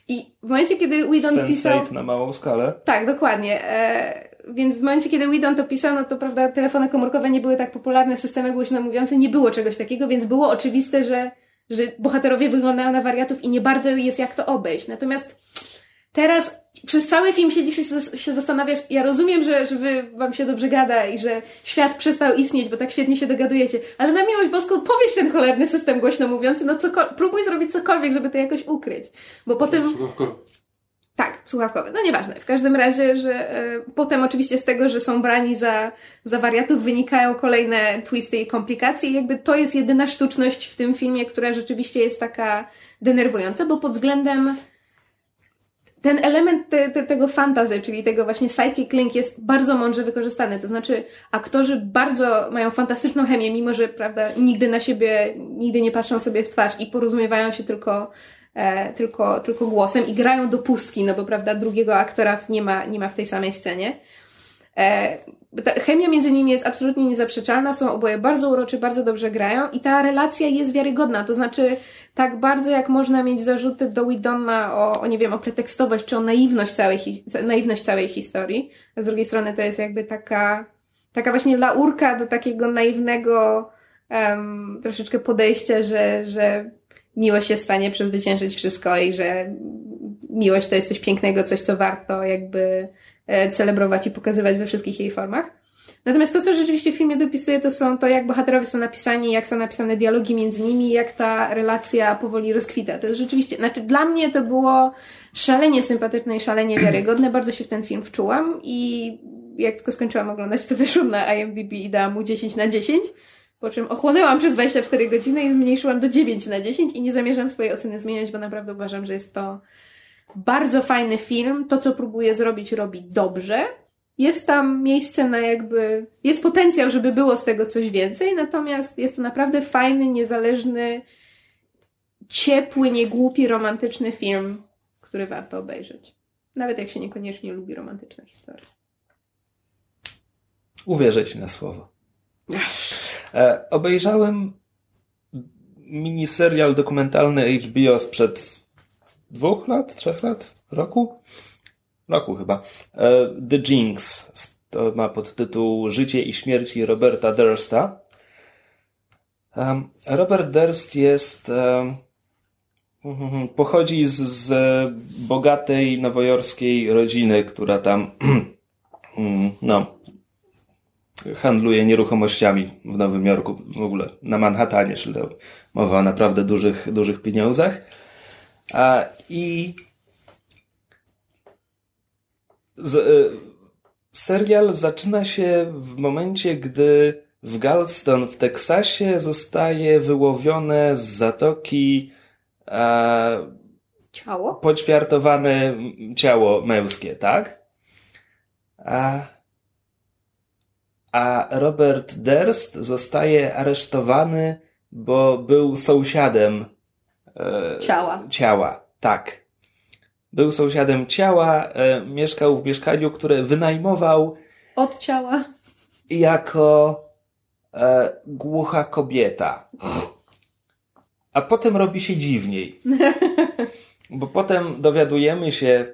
I w momencie, kiedy Whedon pisał... Sense8 na małą skalę. Tak, dokładnie. E, więc w momencie, kiedy Whedon to pisał, no to prawda, telefony komórkowe nie były tak popularne, systemy głośno mówiące, nie było czegoś takiego, więc było oczywiste, że, że bohaterowie wyglądają na wariatów i nie bardzo jest jak to obejść. Natomiast teraz przez cały film siedzisz i się- zastanawiasz, ja rozumiem, że, że wy, wam się dobrze gada i że świat przestał istnieć, bo tak świetnie się dogadujecie, ale na miłość boską powieś ten cholerny system głośno mówiący, no cokol- próbuj zrobić cokolwiek, żeby to jakoś ukryć. Bo potem... Słuchawko. słuchawkowe. No nieważne. W każdym razie, że e, potem oczywiście z tego, że są brani za, za wariatów, wynikają kolejne twisty i komplikacje. I jakby to jest jedyna sztuczność w tym filmie, która rzeczywiście jest taka denerwująca, bo pod względem ten element te, te, tego fantazy, czyli tego właśnie psychic link jest bardzo mądrze wykorzystany. To znaczy, aktorzy bardzo mają fantastyczną chemię, mimo że, prawda, nigdy na siebie, nigdy nie patrzą sobie w twarz i porozumiewają się tylko, e, tylko, tylko głosem i grają do pustki, no bo, prawda, drugiego aktora nie ma, nie ma w tej samej scenie. E, chemia między nimi jest absolutnie niezaprzeczalna, są oboje bardzo uroczy, bardzo dobrze grają i ta relacja jest wiarygodna. To znaczy, tak bardzo jak można mieć zarzuty do Widonna o, o nie wiem, o pretekstowość czy o naiwność całej, naiwność całej historii. A z drugiej strony to jest jakby taka, taka właśnie laurka do takiego naiwnego um, troszeczkę podejścia, że, że miłość jest w stanie przezwyciężyć wszystko i że miłość to jest coś pięknego, coś co warto jakby celebrować i pokazywać we wszystkich jej formach. Natomiast to, co rzeczywiście w filmie dopisuje, to są to, jak bohaterowie są napisani, jak są napisane dialogi między nimi, jak ta relacja powoli rozkwita. To jest rzeczywiście, znaczy dla mnie to było szalenie sympatyczne i szalenie wiarygodne. Bardzo się w ten film wczułam i jak tylko skończyłam oglądać, to wyszłam na IMDb i dałam mu 10 na 10. Po czym ochłonęłam przez 24 godziny i zmniejszyłam do 9 na 10 i nie zamierzam swojej oceny zmieniać, bo naprawdę uważam, że jest to bardzo fajny film. To, co próbuje zrobić, robi dobrze jest tam miejsce na jakby, jest potencjał, żeby było z tego coś więcej, natomiast jest to naprawdę fajny, niezależny, ciepły, niegłupi, romantyczny film, który warto obejrzeć. Nawet jak się niekoniecznie lubi romantyczne historie. Uwierzę ci na słowo. E, obejrzałem miniserial dokumentalny HBO sprzed dwóch lat, trzech lat, roku roku chyba. E, The Jinx. To ma podtytuł Życie i śmierci Roberta Dursta. Robert Durst jest pochodzi z, z bogatej nowojorskiej rodziny, która tam no handluje nieruchomościami w Nowym Jorku, w ogóle na Manhattanie, czyli mowa o naprawdę dużych, dużych pieniądzach. I z, y, serial zaczyna się w momencie, gdy w Galveston w Teksasie zostaje wyłowione z zatoki e, ciało? Poćwiartowane ciało męskie, tak? A, a Robert Durst zostaje aresztowany, bo był sąsiadem e, ciała. Ciała, tak. Był sąsiadem ciała, e, mieszkał w mieszkaniu, które wynajmował. Od ciała. Jako e, głucha kobieta. A potem robi się dziwniej. Bo potem dowiadujemy się,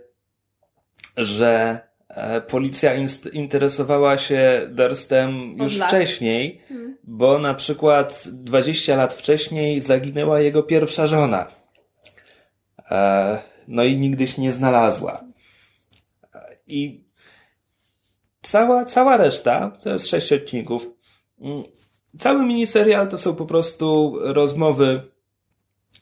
że policja interesowała się Durstem już wcześniej, hmm. bo na przykład 20 lat wcześniej zaginęła jego pierwsza żona. E, no i nigdy się nie znalazła. I cała, cała reszta, to jest sześć odcinków, mm, cały miniserial to są po prostu rozmowy,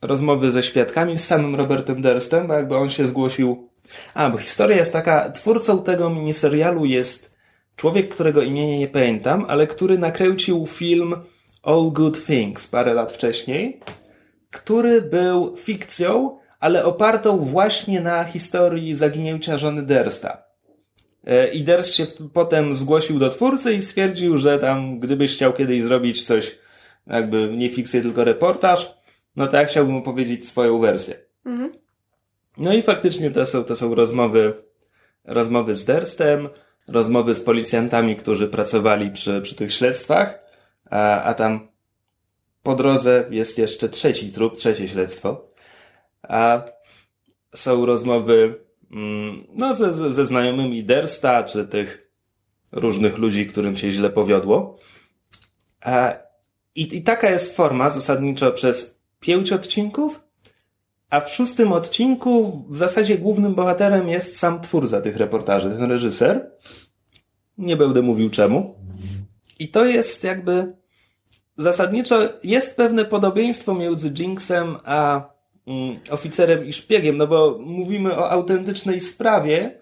rozmowy ze świadkami, z samym Robertem Durstem, bo jakby on się zgłosił. A, bo historia jest taka, twórcą tego miniserialu jest człowiek, którego imienia nie pamiętam, ale który nakręcił film All Good Things parę lat wcześniej, który był fikcją, ale opartą właśnie na historii zaginięcia żony Dersta. E, I Derst się potem zgłosił do twórcy i stwierdził, że tam, gdybyś chciał kiedyś zrobić coś, jakby nie fikcję, tylko reportaż, no to ja chciałbym opowiedzieć swoją wersję. Mhm. No i faktycznie to są, to są rozmowy, rozmowy z Derstem, rozmowy z policjantami, którzy pracowali przy, przy tych śledztwach, a, a tam po drodze jest jeszcze trzeci trup, trzecie śledztwo a są rozmowy mm, no, ze, ze znajomymi Dersta, czy tych różnych ludzi, którym się źle powiodło. I, I taka jest forma zasadniczo przez pięć odcinków, a w szóstym odcinku w zasadzie głównym bohaterem jest sam twórca tych reportaży, ten reżyser. Nie będę mówił czemu. I to jest jakby zasadniczo jest pewne podobieństwo między Jinxem a mm, oficerem i szpiegiem, no bo mówimy o autentycznej sprawie,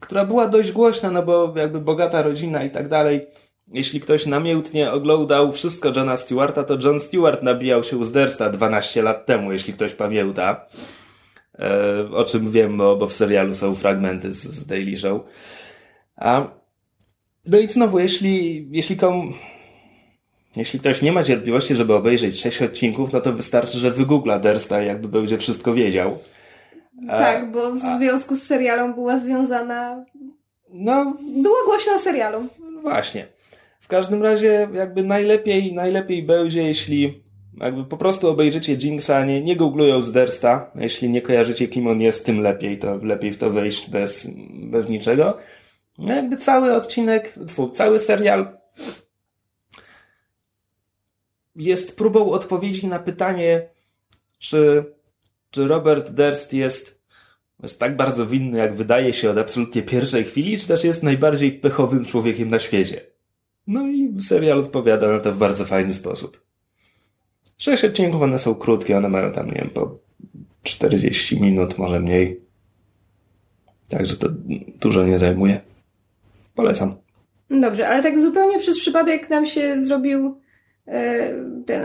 która była dość głośna, no bo jakby bogata rodzina i tak dalej. Jeśli ktoś namiętnie oglądał wszystko Johna Stewarta, to John Stewart nabijał się z Dersta 12 lat temu, jeśli ktoś pamięta. E, o czym wiem, bo, bo w serialu są fragmenty z, z Daily Show. A, no i znowu, jeśli, jeśli komu, jeśli ktoś nie ma cierpliwości, żeby obejrzeć sześć odcinków, no to wystarczy, że wygoogla Dersta i jakby będzie wszystko wiedział. A, tak, bo w związku z serialem była związana. No. Była głośna o serialu. Właśnie. W każdym razie, jakby najlepiej, najlepiej będzie, jeśli jakby po prostu obejrzycie Jinxa, nie, nie googlując Dersta. Jeśli nie kojarzycie, kim on jest, tym lepiej, to lepiej w to wejść bez, bez niczego. No jakby cały odcinek, cały serial jest próbą odpowiedzi na pytanie, czy, czy Robert Durst jest, jest tak bardzo winny, jak wydaje się od absolutnie pierwszej chwili, czy też jest najbardziej pechowym człowiekiem na świecie. No i serial odpowiada na to w bardzo fajny sposób. Sześć odcinków, one są krótkie, one mają tam, nie wiem, po 40 minut, może mniej. Także to dużo nie zajmuje. Polecam. Dobrze, ale tak zupełnie przez przypadek nam się zrobił e, ten,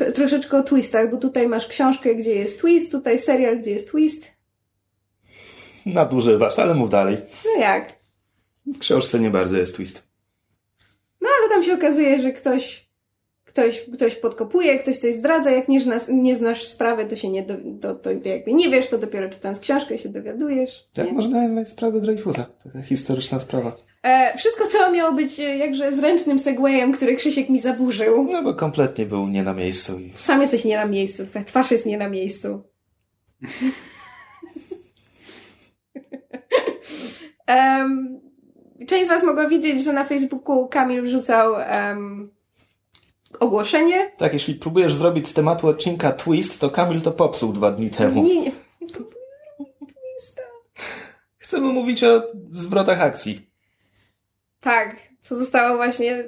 no, troszeczkę o twistach, bo tutaj masz książkę, gdzie jest twist, tutaj serial, gdzie jest twist. Nadużywasz, ale mów dalej. No jak? W książce nie bardzo jest twist. Się okazuje, że ktoś ktoś, ktoś podkopuje, ktoś coś zdradza, jak nie, znasz, nie znasz sprawy, to się nie, do, to, to jakby nie wiesz, to dopiero czytając książkę się dowiadujesz. Tak, nie? można znać sprawę Dreyfusa. Taka historyczna sprawa. E, wszystko to miało być e, jakże zręcznym segwayem, który Krzysiek mi zaburzył. No bo kompletnie był nie na miejscu. I... Sam jesteś nie na miejscu, twarz jest nie na miejscu. um, część z Was mogła widzieć, że na Facebooku Kamil wrzucał um, ogłoszenie. Tak, jeśli próbujesz zrobić z tematu odcinka twist, to Kamil to popsuł dwa dni temu. Nie, nie. Twista. Chcemy mówić o zwrotach akcji. Tak, co zostało właśnie...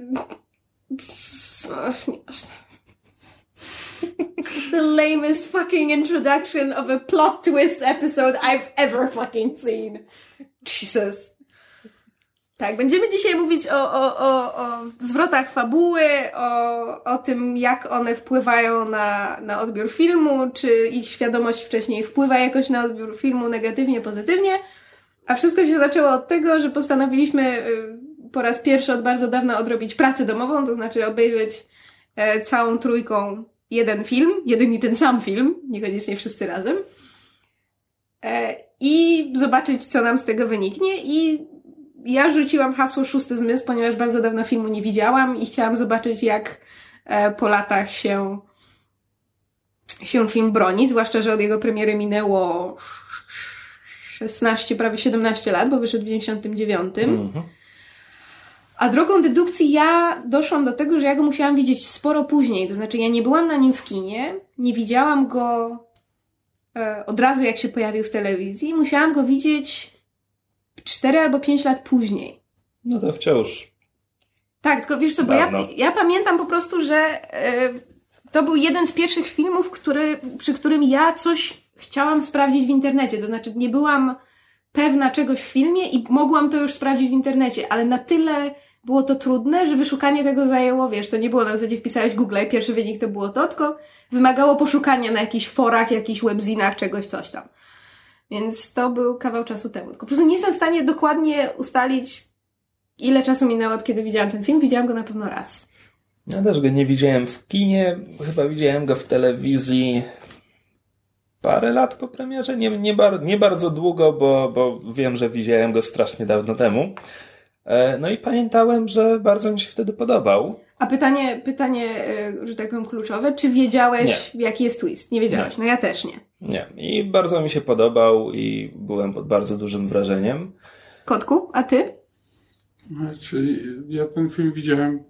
The lamest fucking introduction of a plot twist episode I've ever fucking seen. Jesus. Tak, będziemy dzisiaj mówić o, o, o, o zwrotach fabuły, o, o tym, jak one wpływają na, na odbiór filmu, czy ich świadomość wcześniej wpływa jakoś na odbiór filmu negatywnie, pozytywnie. A wszystko się zaczęło od tego, że postanowiliśmy y, po raz pierwszy od bardzo dawna odrobić pracę domową, to znaczy obejrzeć e, całą trójką jeden film, jeden i ten sam film, niekoniecznie wszyscy razem. E, I zobaczyć, co nam z tego wyniknie. I ja rzuciłam hasło szósty zmysł, ponieważ bardzo dawno filmu nie widziałam i chciałam zobaczyć, jak e, po latach się, się film broni, zwłaszcza, że od jego premiery minęło 16, prawie 17 lat, bo wyszedł w 99. Mhm. A drogą dedukcji ja doszłam do tego, że ja go musiałam widzieć sporo później. To znaczy, ja nie byłam na nim w kinie, nie widziałam go e, od razu, jak się pojawił w telewizji. Musiałam go widzieć 4 albo 5 lat później. No to wciąż. Tak, tylko wiesz co, bo ja, ja pamiętam po prostu, że y, to był jeden z pierwszych filmów, który, przy którym ja coś chciałam sprawdzić w internecie. To znaczy, nie byłam pewna czegoś w filmie i mogłam to już sprawdzić w internecie, ale na tyle było to trudne, że wyszukanie tego zajęło, wiesz, to nie było na zasadzie wpisałeś Google i pierwszy wynik to było to, tylko wymagało poszukania na jakichś forach, jakichś webzinach, czegoś, coś tam. Więc to był kawał czasu temu. Tylko po prostu nie jestem w stanie dokładnie ustalić, ile czasu minęło od kiedy widziałam ten film. Widziałam go na pewno raz. Ja też go nie widziałem w kinie. Chyba widziałem go w telewizji parę lat po premierze. Nie, nie, bar, nie bardzo długo, bo, bo wiem, że widziałem go strasznie dawno temu. E, no i pamiętałem, że bardzo mi się wtedy podobał. A pytanie, pytanie, e, że tak powiem, kluczowe, czy wiedziałeś, nie. jaki jest twist? Nie wiedziałeś, nie. no ja też nie. Nie, i bardzo mi się podobał i byłem pod bardzo dużym wrażeniem. Kotku, a ty? Znaczy, ja ten film widziałem.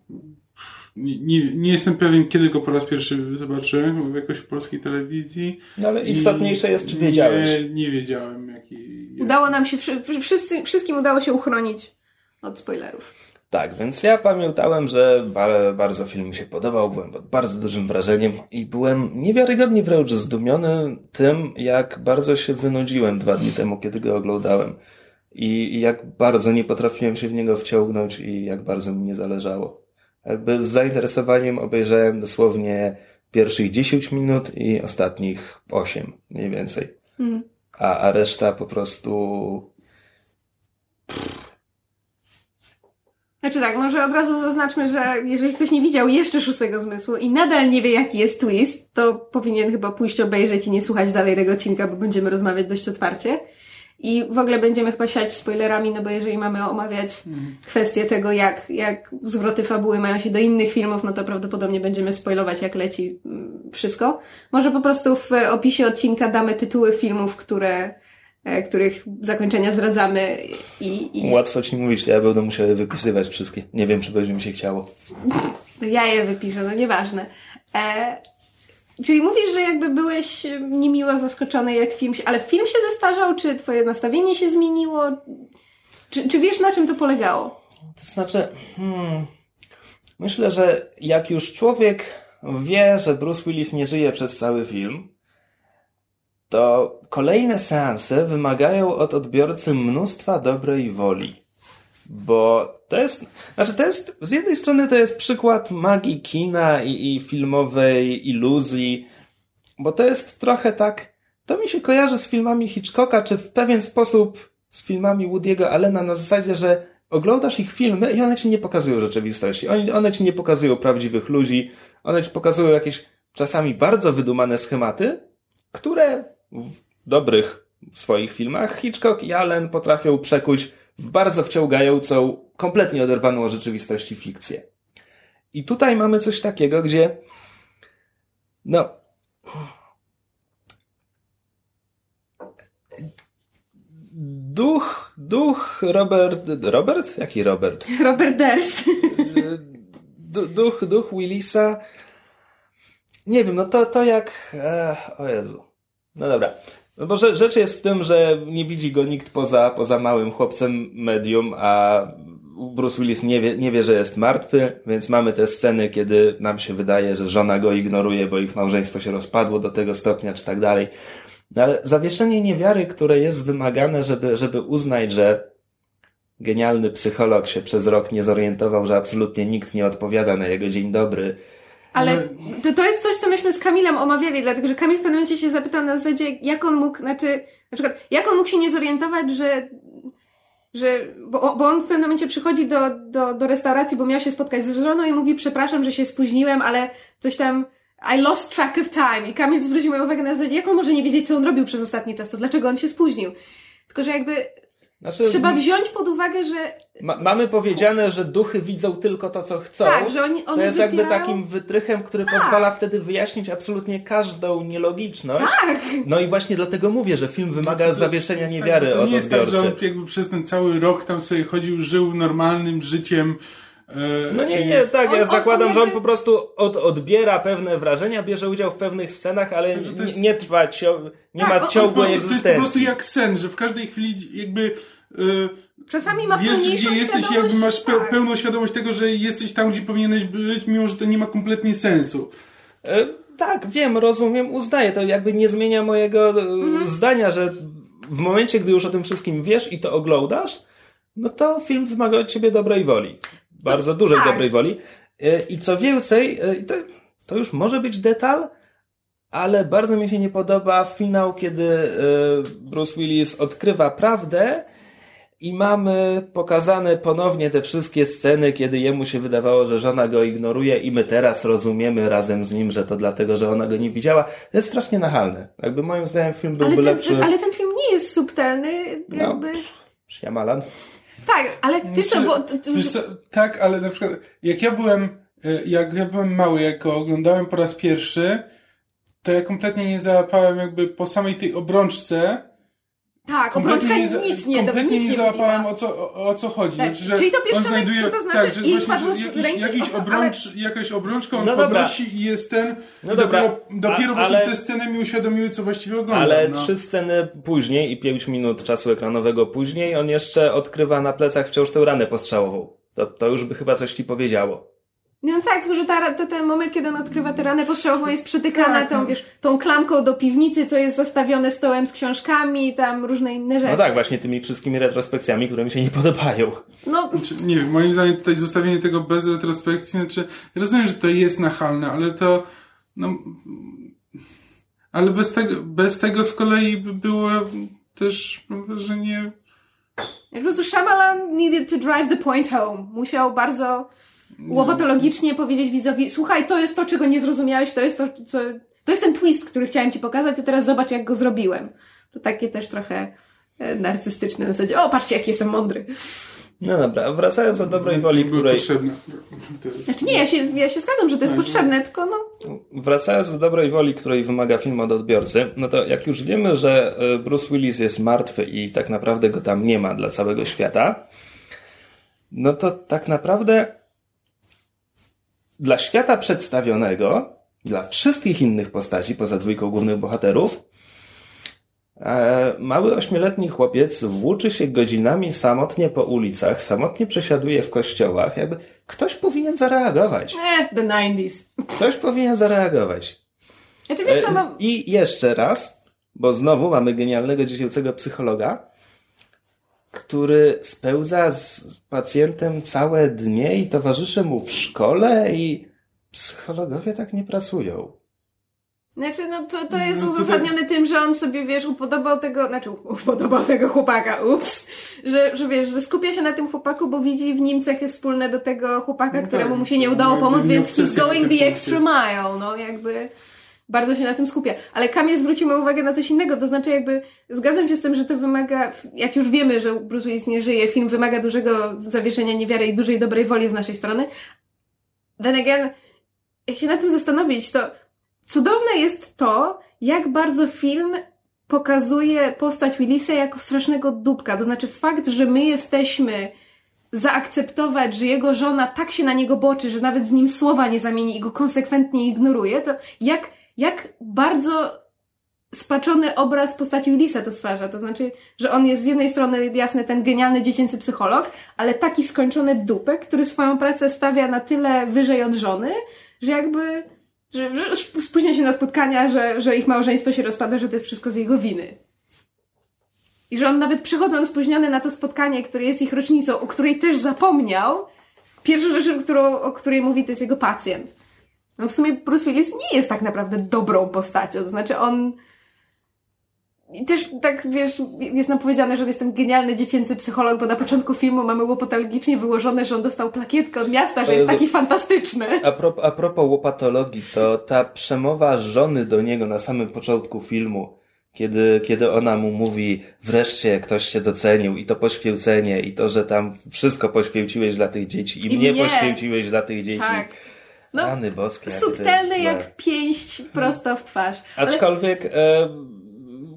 Nie, nie, nie, jestem pewien, kiedy go po raz pierwszy zobaczyłem, jakoś w polskiej telewizji. No ale istotniejsze jest, czy wiedziałeś. Nie, nie wiedziałem, jaki. Udało nam się, wszyscy, wszystkim udało się uchronić od spoilerów. Tak, więc ja pamiętałem, że ba- bardzo film mi się podobał, byłem pod bardzo dużym wrażeniem i byłem niewiarygodnie wręcz zdumiony tym, jak bardzo się wynudziłem dwa dni temu, kiedy go oglądałem. I, jak bardzo nie potrafiłem się w niego wciągnąć i jak bardzo mi nie zależało. Jakby z zainteresowaniem obejrzałem dosłownie pierwszych 10 minut i ostatnich 8, mniej więcej. Mhm. A, a reszta po prostu Znaczy tak, może od razu zaznaczmy, że jeżeli ktoś nie widział jeszcze szóstego zmysłu i nadal nie wie, jaki jest twist, to powinien chyba pójść obejrzeć i nie słuchać dalej tego odcinka, bo będziemy rozmawiać dość otwarcie. I w ogóle będziemy chyba siać spoilerami, no bo jeżeli mamy omawiać kwestię tego, jak, jak zwroty fabuły mają się do innych filmów, no to prawdopodobnie będziemy spoilować, jak leci mm, wszystko. Może po prostu w opisie odcinka damy tytuły filmów, które, których zakończenia zdradzamy i, i łatwo ci mówić, ja będę musiał je wypisywać wszystkie. Nie wiem, czy będzie mi się chciało. No ja je wypiszę, no nieważne. E, czyli mówisz, że jakby byłeś e, niemiło zaskoczony, jak film się... Ale film się zestarzał? Czy twoje nastawienie się zmieniło? Czy, czy wiesz, na czym to polegało? To znaczy, hmm, myślę, że jak już człowiek wie, że Bruce Willis nie żyje przez cały film, to kolejne seanse wymagają od odbiorcy mnóstwa dobrej woli. Bo to jest, znaczy to jest, z jednej strony to jest przykład magii kina i, i filmowej iluzji, bo to jest trochę tak, to mi się kojarzy z filmami Hitchcocka, czy w pewien sposób z filmami Woody'ego Allena na zasadzie, że oglądasz ich filmy i one ci nie pokazują rzeczywistości. One, one ci nie pokazują prawdziwych ludzi, one ci pokazują jakieś czasami bardzo wydumane schematy, które w dobrych swoich filmach Hitchcock i Allen potrafią przekuć w bardzo wciągającą, kompletnie oderwaną od rzeczywistości fikcję. I tutaj mamy coś takiego, gdzie no duch, duch Robert, Robert? Jaki Robert? Robert. Du- duch, duch Willisa. Nie wiem, no to, to jak. E, o Jezu. No dobra. No bo rze- rzecz jest w tym, że nie widzi go nikt poza, poza małym chłopcem medium, a Bruce Willis nie wie, nie wie, że jest martwy, więc mamy te sceny, kiedy nam się wydaje, że żona go ignoruje, bo ich małżeństwo się rozpadło do tego stopnia, czy tak dalej. No ale zawieszenie niewiary, które jest wymagane, żeby, żeby uznać, że genialny psycholog się przez rok nie zorientował, że absolutnie nikt nie odpowiada na jego dzień dobry. Ale to, to jest coś, co myśmy z Kamilem omawiali, dlatego że Kamil w pewnym momencie się zapytał na zasadzie, jak on mógł, znaczy, na przykład, jak on mógł się nie zorientować, że, że, bo, bo on w pewnym momencie przychodzi do, do, do restauracji, bo miał się spotkać z żoną i mówi, przepraszam, że się spóźniłem, ale coś tam, I lost track of time. I Kamil zwrócił moją uwagę na zasadzie, jak on może nie wiedzieć, co on robił przez ostatni czas, to dlaczego on się spóźnił? Tylko, że jakby Znaczy, trzeba wziąć pod uwagę, że ma, mamy powiedziane, że duchy widzą tylko to, co chcą. tak, że oni, co one jest jakby wypierają- takim wytrychem, który pozwala wtedy wyjaśnić absolutnie każdą nielogiczność. Tak! No i właśnie dlatego mówię, że film wymaga zawieszenia niewiary Tak, to od nie jest tak, odbiorcy. że on jakby przez ten cały rok tam sobie chodził, żył normalnym życiem. e, No nie, nie, tak, On- ja zakładam, on że on jakby- po prostu od, odbiera pewne wrażenia, bierze udział w pewnych scenach, ale to jest- nie, nie trwa, cio, nie Tak, ma To ciągłej jest po prostu- to jest po prostu egzystencji. jak sen, że w każdej chwili jakby e, Czasami ma wiesz, gdzie jesteś, jakby masz pe tak. pełną świadomość tego, że jesteś tam, gdzie powinieneś być, mimo że to nie ma kompletnie sensu. E, tak, wiem, rozumiem, uznaję. To jakby nie zmienia mojego e, Mhm. zdania, że w momencie, gdy już o tym wszystkim wiesz i to oglądasz, no to film wymaga od ciebie dobrej woli. Bardzo dużej tak. dobrej woli. E, I co więcej, to, to już może być detal, ale bardzo mi się nie podoba finał, kiedy Bruce Willis odkrywa prawdę i mamy pokazane ponownie te wszystkie sceny, kiedy jemu się wydawało, że żona go ignoruje i my teraz rozumiemy razem z nim, że to dlatego, że ona go nie widziała. To jest strasznie nachalne. Jakby moim zdaniem film byłby Ale ten, lepszy. ale ten film nie jest subtelny, No. jakby... Shyamalan. Tak, ale wiesz co, bo... Wiesz co, tak, ale na przykład jak ja byłem, e, jak ja byłem mały, jak go oglądałem po raz pierwszy, to ja kompletnie nie załapałem jakby po samej tej obrączce. Tak, kompletnie obrączka za- nic nie, kompletnie nic nie nie załapałem mówiła. o co, o, o co chodzi. Tak, Znaczy, że czyli to on pieszczonek, znajduje, co to znaczy? Tak, że I właśnie, spadło że z jakiś, ręki jakiś obrącz, jakaś obrączka on No podnosi i jest ten. No dobra, Dopiero, dopiero a- właśnie ale- te sceny mi uświadomiły, co właściwie oglądam. Ale no. trzy sceny później i pięć minut czasu ekranowego później on jeszcze odkrywa na plecach wciąż tę ranę postrzałową. To, to już by chyba coś ci powiedziało. No tak, tylko że ta, to ten moment, kiedy on odkrywa tę ranę postrzałową jest przytykana Tak, tą, no. wiesz, tą klamką do piwnicy, co jest zastawione stołem z książkami i tam różne inne rzeczy. No tak, właśnie tymi wszystkimi retrospekcjami, które mi się nie podobają. No, Znaczy, nie wiem, moim zdaniem tutaj zostawienie tego bez retrospekcji, znaczy, rozumiem, że to jest nachalne, ale to, no, ale bez tego, bez tego z kolei by było też, mam wrażenie, po prostu Shyamalan needed to drive the point home. Musiał bardzo łopatologicznie powiedzieć widzowi, słuchaj, to jest to, czego nie zrozumiałeś, to jest to, co, to jest ten twist, który chciałem ci pokazać, a teraz zobacz, jak go zrobiłem. To takie też trochę e, narcystyczne na zasadzie, o, patrzcie, jak jestem mądry. No dobra, wracając do dobrej woli, której... potrzebne. Znaczy nie, ja się, ja się zgadzam, że to jest Tak. potrzebne, tylko no, Wracając do dobrej woli, której wymaga film od odbiorcy, no to jak już wiemy, że e, Bruce Willis jest martwy i tak naprawdę go tam nie ma dla całego świata, no to tak naprawdę dla świata przedstawionego, dla wszystkich innych postaci poza dwójką głównych bohaterów, e, mały ośmioletni chłopiec włóczy się godzinami samotnie po ulicach, samotnie przesiaduje w kościołach, jakby ktoś powinien zareagować. eh, the 90s. Ktoś powinien zareagować. Znaczy wiesz co, E, mam... I jeszcze raz, bo znowu mamy genialnego dziecięcego psychologa, który spełza z pacjentem całe dnie i towarzyszy mu w szkole i psychologowie tak nie pracują. Znaczy, no to, to jest No, uzasadnione tym, że on sobie, wiesz, upodobał tego, znaczy upodobał tego chłopaka, ups, że, że wiesz, że skupia się na tym chłopaku, bo widzi w nim cechy wspólne do tego chłopaka, No któremu tak, mu się nie to udało pomóc, nie więc he's going the extra mile, no jakby bardzo się na tym skupia. Ale Kamil zwrócił moją uwagę na coś innego, to znaczy jakby zgadzam się z tym, że to wymaga, jak już wiemy, że Bruce Willis nie żyje, film wymaga dużego zawieszenia niewiary i dużej dobrej woli z naszej strony. Then again, jak się nad tym zastanowić, to cudowne jest to, jak bardzo film pokazuje postać Willisa jako strasznego dupka. To znaczy fakt, że my jesteśmy zaakceptować, że jego żona tak się na niego boczy, że nawet z nim słowa nie zamieni i go konsekwentnie ignoruje, to jak, jak bardzo spaczony obraz postaci Willisa to stwarza. To znaczy, że on jest z jednej strony jasny ten genialny dziecięcy psycholog, ale taki skończony dupek, który swoją pracę stawia na tyle wyżej od żony, że jakby że, że spóźnia się na spotkania, że, że ich małżeństwo się rozpada, że to jest wszystko z jego winy. I że on nawet przychodząc spóźniony na to spotkanie, które jest ich rocznicą, o której też zapomniał, pierwsza rzecz, którą, o której mówi, to jest jego pacjent. No w sumie Bruce Willis nie jest tak naprawdę dobrą postacią. To znaczy on... I też tak, wiesz, jest nam powiedziane, że on jest ten genialny dziecięcy psycholog, bo na początku filmu mamy łopatologicznie wyłożone, że on dostał plakietkę od miasta, że jest taki fantastyczny. A, pro, a propos łopatologii, to ta przemowa żony do niego na samym początku filmu, kiedy, kiedy ona mu mówi, wreszcie ktoś cię docenił i to poświęcenie i to, że tam wszystko poświęciłeś dla tych dzieci i, I mnie mnie. poświęciłeś dla tych dzieci. Tak. No, Rany boskie. subtelny jak pięść prosto w twarz. Ale Aczkolwiek e,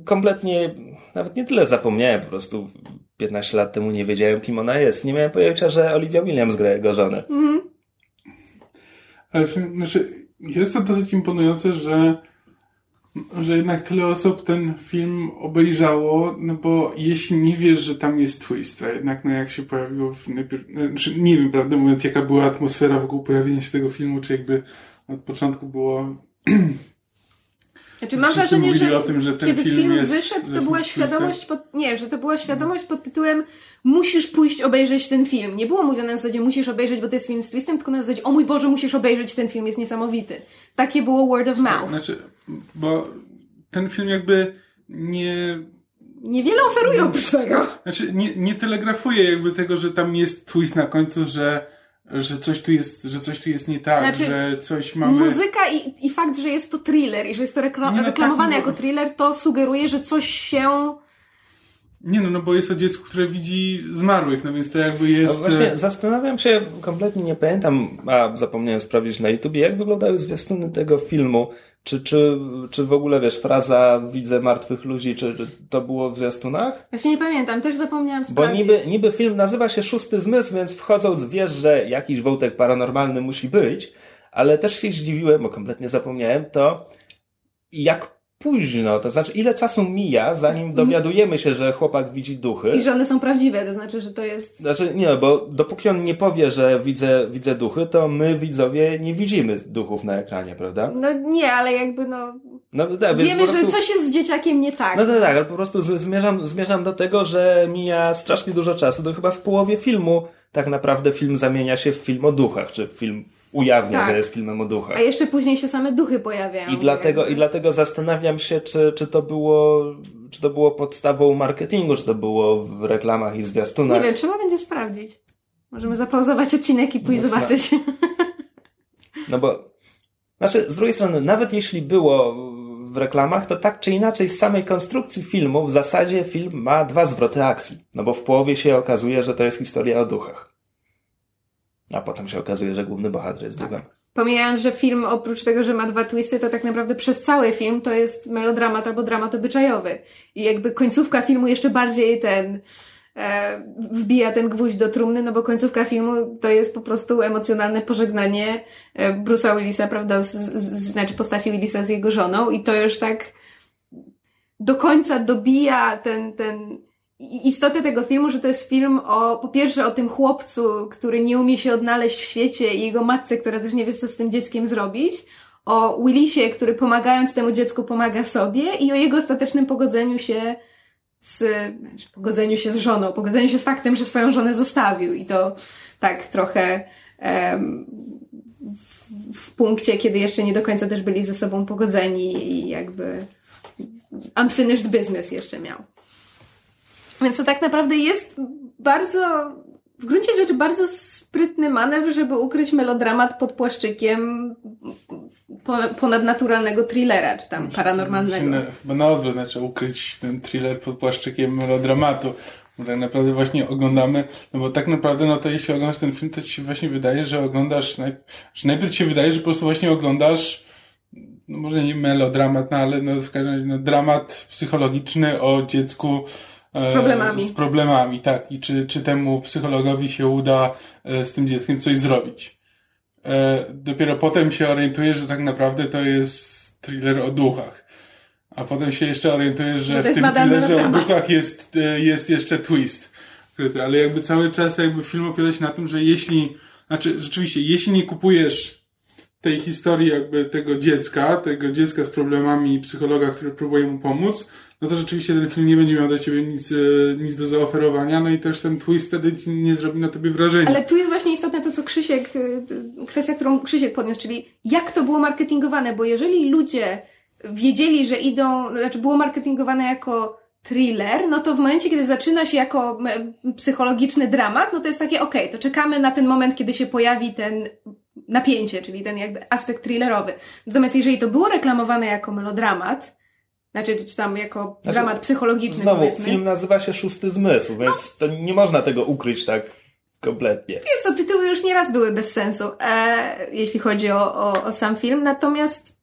kompletnie, nawet nie tyle zapomniałem, po prostu 15 lat temu nie wiedziałem, kim ona jest. Nie miałem pojęcia, że Olivia Williams gra jego żonę. Ale w sumie, znaczy, jest to dosyć imponujące, że, że jednak tyle osób ten film obejrzało, no bo jeśli nie wiesz, że tam jest twist, a jednak no jak się pojawiło w najpierw, znaczy, nie wiem, prawdę mówiąc, jaka była atmosfera wokół pojawienia się tego filmu, czy jakby od początku było Znaczy mam Wszyscy wrażenie, że tym, że kiedy film film jest- wyszedł, to była świadomość pod, nie, że to była świadomość pod tytułem musisz pójść obejrzeć ten film. Nie było mówione na zasadzie musisz obejrzeć, bo to jest film z twistem, tylko na zasadzie o mój Boże, musisz obejrzeć, ten film jest niesamowity. Takie było word of mouth. Znaczy, bo ten film jakby nie, Niewiele oferuje oprócz tego. znaczy nie, nie telegrafuje jakby tego, że tam jest twist na końcu, że, że coś tu jest, że coś tu jest nie tak, Znaczy, że coś mamy... Muzyka i, i fakt, że jest to thriller i że jest to rekla- no reklamowane tak, no bo- jako thriller, to sugeruje, że coś się Nie no, no bo jest o dziecku, które widzi zmarłych, no więc to jakby No jest... właśnie, e, zastanawiam się, kompletnie nie pamiętam, a zapomniałem sprawdzić na YouTubie, jak wyglądały zwiastuny tego filmu. Czy, czy, czy w ogóle, wiesz, fraza widzę martwych ludzi, czy, czy to było w zwiastunach? Właśnie nie pamiętam, też zapomniałam Bo sprawdzić. niby, niby film nazywa się Szósty Zmysł, więc wchodząc wiesz, że jakiś wątek paranormalny musi być, ale też się zdziwiłem, bo kompletnie zapomniałem to, jak późno. To znaczy, ile czasu mija, zanim dowiadujemy się, że chłopak widzi duchy. I że one są prawdziwe, to znaczy, że to jest... Znaczy, nie, bo dopóki on nie powie, że widzę, widzę duchy, to my, widzowie, nie widzimy duchów na ekranie, prawda? No nie, ale jakby no... No, tak, Wiemy, prostu... że coś jest z dzieciakiem nie tak. No to tak, ale po prostu zmierzam, zmierzam do tego, że mija strasznie dużo czasu, to chyba w połowie filmu tak naprawdę film zamienia się w film o duchach, czy film ujawnia, Tak. że jest filmem o duchach. A jeszcze później się same duchy pojawiają. I dlatego, jakby. I dlatego zastanawiam się, czy, czy, to było, czy to było podstawą marketingu, czy to było w reklamach i zwiastunach. Nie wiem, trzeba będzie sprawdzić. Możemy zapauzować odcinek i pójść No, zobaczyć. No bo, znaczy, z drugiej strony, nawet jeśli było w reklamach, to tak czy inaczej z samej konstrukcji filmu w zasadzie film ma dwa zwroty akcji. No bo w połowie się okazuje, że to jest historia o duchach. A potem się okazuje, że główny bohater jest duchem. Pomijając, że film oprócz tego, że ma dwa twisty, to tak naprawdę przez cały film to jest melodramat albo dramat obyczajowy. I jakby końcówka filmu jeszcze bardziej ten e, wbija ten gwóźdź do trumny, no bo końcówka filmu to jest po prostu emocjonalne pożegnanie e, Bruce'a Willisa, prawda, z, z, znaczy postaci Willisa z jego żoną i to już tak do końca dobija ten, ten istotę tego filmu, że to jest film o, po pierwsze o tym chłopcu, który nie umie się odnaleźć w świecie i jego matce, która też nie wie, co z tym dzieckiem zrobić, o Willisie, który pomagając temu dziecku pomaga sobie i o jego ostatecznym pogodzeniu się z, znaczy, pogodzeniu się z żoną, pogodzeniu się z faktem, że swoją żonę zostawił i to tak trochę w punkcie, kiedy jeszcze nie do końca też byli ze sobą pogodzeni i jakby unfinished business jeszcze miał. Więc to tak naprawdę jest bardzo, w gruncie rzeczy bardzo sprytny manewr, żeby ukryć melodramat pod płaszczykiem po- ponadnaturalnego thrillera, czy tam paranormalnego. Chyba na odwrót, znaczy ukryć ten thriller pod płaszczykiem melodramatu. Bo tak naprawdę właśnie oglądamy, no bo tak naprawdę, no to jeśli oglądasz ten film, to ci się właśnie wydaje, że oglądasz, naj, że najpierw ci się wydaje, że po prostu właśnie oglądasz, no może nie melodramat, no ale no w każdym razie, no dramat psychologiczny o dziecku, Z problemami. Z problemami, tak. I czy, czy temu psychologowi się uda e, z tym dzieckiem coś zrobić. E, dopiero potem się orientujesz, że tak naprawdę to jest thriller o duchach. A potem się jeszcze orientujesz, że w tym thrillerze o duchach jest, e, jest jeszcze twist. Ale jakby cały czas jakby film opiera się na tym, że jeśli, znaczy rzeczywiście, jeśli nie kupujesz tej historii jakby tego dziecka, tego dziecka z problemami psychologa, który próbuje mu pomóc, no to rzeczywiście ten film nie będzie miał dla ciebie nic, e, nic do zaoferowania, no i też ten twist wtedy nie zrobi na tobie wrażenia. Ale tu jest właśnie istotne to, co Krzysiek, y, kwestia, którą Krzysiek podniósł, czyli jak to było marketingowane, bo jeżeli ludzie wiedzieli, że idą, znaczy było marketingowane jako thriller, no to w momencie, kiedy zaczyna się jako psychologiczny dramat, no to jest takie, okej, to czekamy na ten moment, kiedy się pojawi ten napięcie, czyli ten jakby aspekt thrillerowy. Natomiast jeżeli to było reklamowane jako melodramat, znaczy czy tam jako Znaczy, dramat psychologiczny Znowu, powiedzmy, film nazywa się Szósty Zmysł, więc to nie można tego ukryć tak kompletnie. Wiesz co, tytuły już nieraz były bez sensu, e, jeśli chodzi o, o, o sam film, natomiast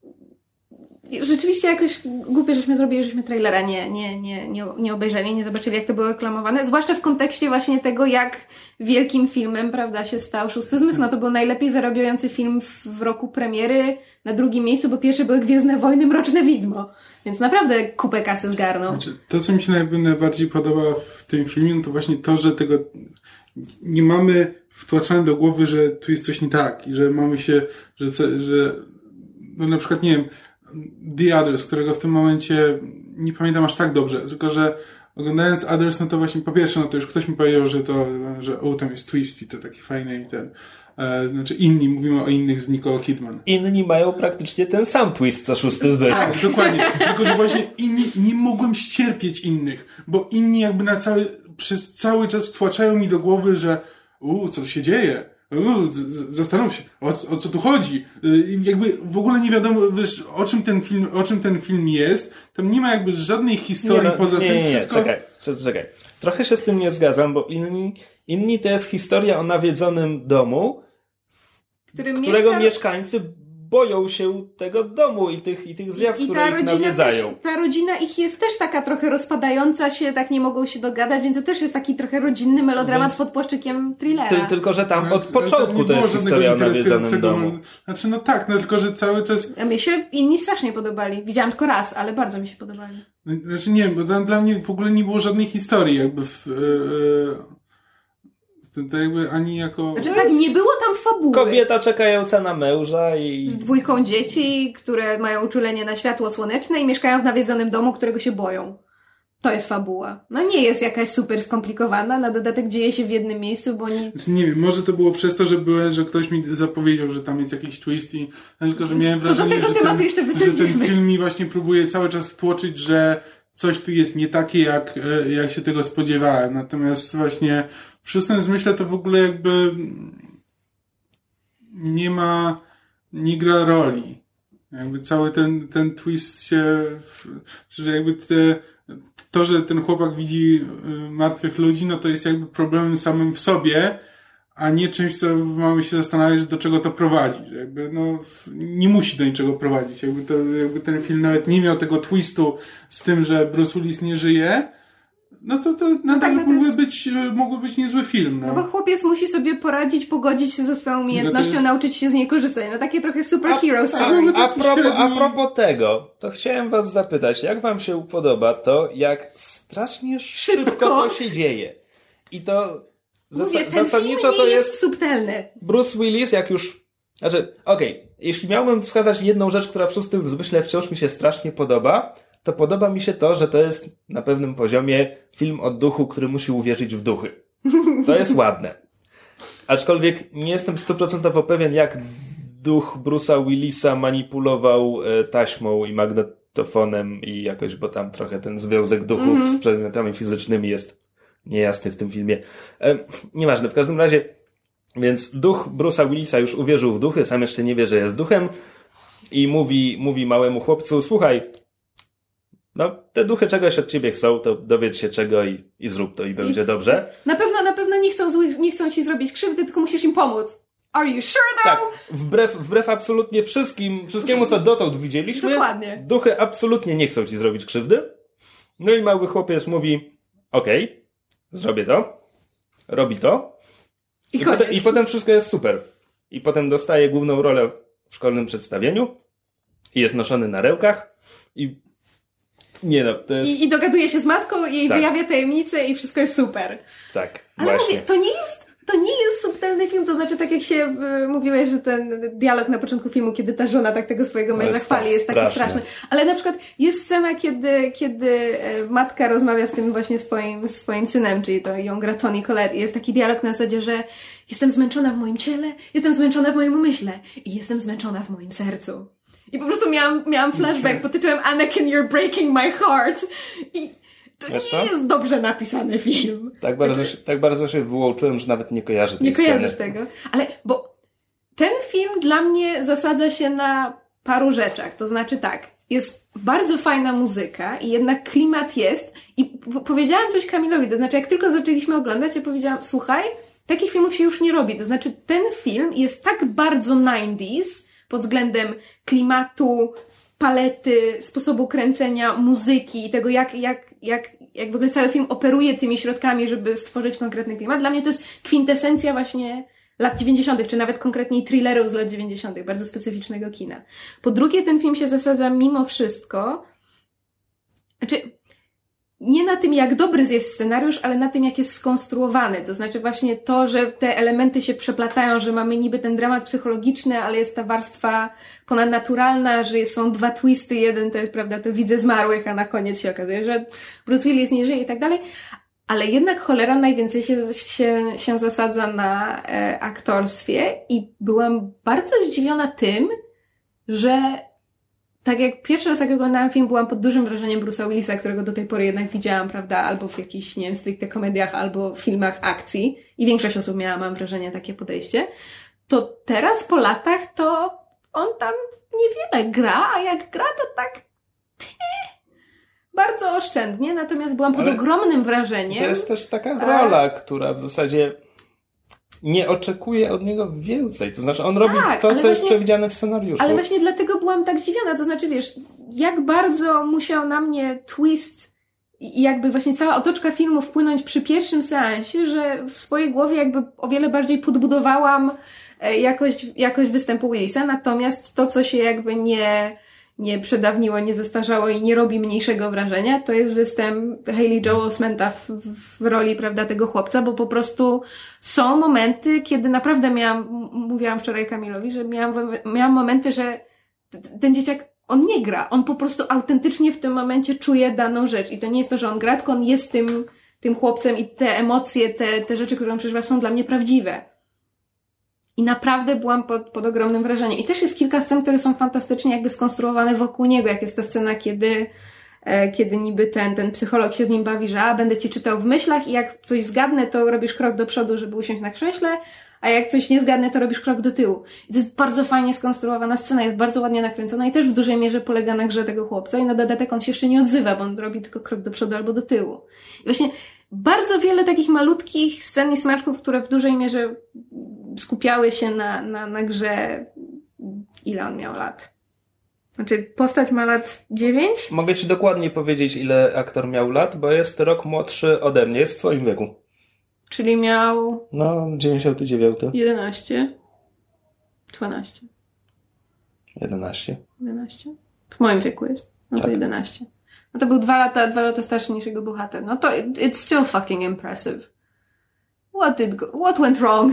rzeczywiście jakoś głupie, żeśmy zrobili, żeśmy trailera nie, nie, nie, nie, nie obejrzeli, nie zobaczyli, jak to było reklamowane, zwłaszcza w kontekście właśnie tego, jak wielkim filmem, prawda, się stał Szósty Zmysł. No to był najlepiej zarabiający film w, roku premiery, na drugim miejscu, bo pierwsze były Gwiezdne Wojny, Mroczne Widmo. Więc naprawdę kupę kasy zgarnął. Znaczy, to, co mi się najbardziej podoba w tym filmie, no to właśnie to, że tego nie mamy wtłaczane do głowy, że tu jest coś nie tak i że mamy się, że, co, że no na przykład, nie wiem, The Others, którego w tym momencie nie pamiętam aż tak dobrze, tylko że oglądając Others, no to właśnie po pierwsze, no to już ktoś mi powiedział, że to, że o, tam jest twist i to taki fajny i ten, e, znaczy inni, mówimy o innych z Nicole Kidman. Inni mają praktycznie ten sam twist co Szósty Zmysł. Tak, dokładnie. Tylko, że właśnie inni, nie mogłem ścierpieć innych, bo inni jakby na cały, przez cały czas wtłaczają mi do głowy, że u, co się dzieje? Z- z- zastanów się, o, co- o co tu chodzi. Y, jakby w ogóle nie wiadomo, wiesz, o czym ten film, o czym ten film jest. Tam nie ma jakby żadnej historii no, poza nie, tym nie, nie, wszystko. czekaj, czekaj, czekaj. Trochę się z tym nie zgadzam, bo inni, inni to jest historia o nawiedzonym domu, Którym którego mieszka... mieszkańcy boją się tego domu i tych, i tych zjaw, I, i które ich rodzina nawiedzają. Też, ta rodzina ich jest też taka trochę rozpadająca się, tak nie mogą się dogadać, więc to też jest taki trochę rodzinny melodramat Więc- pod płaszczykiem thrillera. Ty, tylko, że tam No, od początku to jest historia o nawiedzonym domu. Znaczy, no tak, no tylko, że cały czas A mnie się inni strasznie podobali. Widziałam tylko raz, ale bardzo mi się podobali. Znaczy nie, bo tam dla mnie w ogóle nie było żadnej historii, jakby w, tym, to jakby ani jako... Znaczy tak, nie było tam fabuły. Kobieta czekająca na męża i... Z dwójką dzieci, które mają uczulenie na światło słoneczne i mieszkają w nawiedzonym domu, którego się boją. To jest fabuła. No nie jest jakaś super skomplikowana, na dodatek dzieje się w jednym miejscu, bo oni... Znaczy, nie wiem, może to było przez to, że, byłem, że ktoś mi zapowiedział, że tam jest jakiś twist i no, tylko, że miałem To do wrażenie, tego że, tematu ten, jeszcze że ten film mi właśnie próbuje cały czas wtłoczyć, że coś tu jest nie takie, jak, e, jak się tego spodziewałem. Natomiast właśnie przez ten zmyśle to w ogóle jakby nie ma, nie gra roli. Jakby cały ten, ten twist się, że jakby te, to, że ten chłopak widzi y, martwych ludzi, no to jest jakby problemem samym w sobie, a nie czymś, co mamy się zastanawiać, do czego to prowadzi. Że jakby, no, nie musi do niczego prowadzić. Jakby, to, jakby ten film nawet nie miał tego twistu z tym, że Bruce Willis nie żyje, no to, to nadal tak, no to mógłby, jest- być, mógłby być niezły film. No. No bo chłopiec musi sobie poradzić, pogodzić się ze swoją umiejętnością, No to- nauczyć się z niej korzystać. No takie trochę superhero A, story. a, taki propos, a propos tego, to chciałem was zapytać, jak wam się podoba to, jak strasznie szybko, Szybko. to się dzieje. I to zas- Mówię, ten zasadniczo film to nie jest jest subtelny. Bruce Willis, jak już... Znaczy, okej, jeśli miałbym wskazać jedną rzecz, która w szóstym zmyśle wciąż mi się strasznie podoba, to podoba mi się to, że to jest na pewnym poziomie film o duchu, który musi uwierzyć w duchy. To jest ładne. Aczkolwiek nie jestem stuprocentowo pewien, jak duch Bruce'a Willisa manipulował e, taśmą i magnetofonem i jakoś, bo tam trochę ten związek duchów Mhm. z przedmiotami fizycznymi jest niejasny w tym filmie. E, nieważne, w każdym razie więc duch Bruce'a Willisa już uwierzył w duchy, sam jeszcze nie wie, że jest duchem i mówi, mówi małemu chłopcu, słuchaj, no te duchy czegoś od ciebie chcą, to dowiedz się czego i, i zrób to i będzie dobrze. Na pewno, na pewno nie chcą, złych, nie chcą ci zrobić krzywdy, tylko musisz im pomóc. Are you sure though? Tak, wbrew, wbrew absolutnie wszystkim, wszystkiemu co dotąd widzieliśmy, Dokładnie. duchy absolutnie nie chcą ci zrobić krzywdy. No i mały chłopiec mówi, okej, zrobię to, robi to I, I potem, I potem wszystko jest super. I potem dostaje główną rolę w szkolnym przedstawieniu i jest noszony na rełkach i nie no, to jest I, I dogaduje się z matką, jej Tak. wyjawia tajemnicę i wszystko jest super. tak, Ale właśnie. mówię, to nie jest, to nie jest subtelny film, to znaczy tak jak się y, mówiłeś, że ten dialog na początku filmu, kiedy ta żona tak tego swojego męża jest chwali, tak jest taki straszne. straszny. Ale na przykład jest scena, kiedy, kiedy e, matka rozmawia z tym właśnie swoim, swoim synem, czyli to ją gra Tony Collette i jest taki dialog na zasadzie, że jestem zmęczona w moim ciele, jestem zmęczona w moim umyśle i jestem zmęczona w moim sercu. I po prostu miałam, miałam flashback pod tytułem Anakin, you're breaking my heart. I to Wiesz nie co? jest dobrze napisany film. Tak bardzo, Znaczy- się, tak bardzo się wyłączyłem, że nawet nie kojarzę tej Nie kojarzysz sceny. tego. Ale, bo ten film dla mnie zasadza się na paru rzeczach. To znaczy tak, jest bardzo fajna muzyka i jednak klimat jest. I po- powiedziałam coś Kamilowi, to znaczy jak tylko zaczęliśmy oglądać, ja powiedziałam, słuchaj, takich filmów się już nie robi. To znaczy ten film jest tak bardzo 90s pod względem klimatu, palety, sposobu kręcenia, muzyki i tego, jak, jak, jak, jak w ogóle cały film operuje tymi środkami, żeby stworzyć konkretny klimat. Dla mnie to jest kwintesencja właśnie lat 90., czy nawet konkretniej thrillerów z lat 90., bardzo specyficznego kina. Po drugie, ten film się zasadza mimo wszystko, znaczy, nie na tym, jak dobry jest scenariusz, ale na tym, jak jest skonstruowany. To znaczy właśnie to, że te elementy się przeplatają, że mamy niby ten dramat psychologiczny, ale jest ta warstwa ponadnaturalna, że są dwa twisty. Jeden to jest, prawda, to widzę zmarłych, a na koniec się okazuje, że Bruce Willis nie żyje i tak dalej. Ale jednak cholera najwięcej się, się, się zasadza na e, aktorstwie i byłam bardzo zdziwiona tym, że tak jak pierwszy raz jak oglądałam film, byłam pod dużym wrażeniem Bruce'a Willisa, którego do tej pory jednak widziałam, prawda, albo w jakichś, nie wiem, stricte komediach, albo filmach akcji. I większość osób miała, mam wrażenie, takie podejście, to teraz po latach to on tam niewiele gra, a jak gra, to tak bardzo oszczędnie, natomiast byłam pod Ale ogromnym wrażeniem. To jest też taka rola, która w zasadzie nie oczekuję od niego więcej. To znaczy, on robi Tak, to, co jest właśnie- przewidziane w scenariuszu. Ale właśnie dlatego byłam tak zdziwiona, to znaczy wiesz, jak bardzo musiał na mnie twist i jakby właśnie cała otoczka filmu wpłynąć przy pierwszym seansie, że w swojej głowie jakby o wiele bardziej podbudowałam e, jakość, jakość występu Willisa, natomiast to, co się jakby nie, nie przedawniło, nie zestarzało i nie robi mniejszego wrażenia, to jest występ Hayley Joel Osmenta w, w roli, prawda, tego chłopca, bo po prostu są momenty, kiedy naprawdę miałam, mówiłam wczoraj Kamilowi, że miałam, miałam momenty, że ten dzieciak, on nie gra, on po prostu autentycznie w tym momencie czuje daną rzecz i to nie jest to, że on gra, tylko on jest tym, tym chłopcem i te emocje, te, te rzeczy, które on przeżywa są dla mnie prawdziwe. I naprawdę byłam pod, pod ogromnym wrażeniem. I też jest kilka scen, które są fantastycznie jakby skonstruowane wokół niego, jak jest ta scena, kiedy e, kiedy niby ten, ten psycholog się z nim bawi, że a, będę ci czytał w myślach i jak coś zgadnę, to robisz krok do przodu, żeby usiąść na krześle, a jak coś nie zgadnę, to robisz krok do tyłu. I to jest bardzo fajnie skonstruowana scena, jest bardzo ładnie nakręcona i też w dużej mierze polega na grze tego chłopca i na dodatek on się jeszcze nie odzywa, bo on robi tylko krok do przodu albo do tyłu. I właśnie bardzo wiele takich malutkich scen i smaczków, które w dużej mierze skupiały się na, na, na grze, ile on miał lat. Znaczy, postać ma lat 9? Mogę ci dokładnie powiedzieć, ile aktor miał lat, bo jest rok młodszy ode mnie, jest w twoim wieku. Czyli miał No, 99, 11, 12, 11. 11. W moim wieku jest. No to Tak. 11. No to był dwa lata, dwa lata starszy niż jego bohater. No to it, it's still fucking impressive. What did go, what went wrong?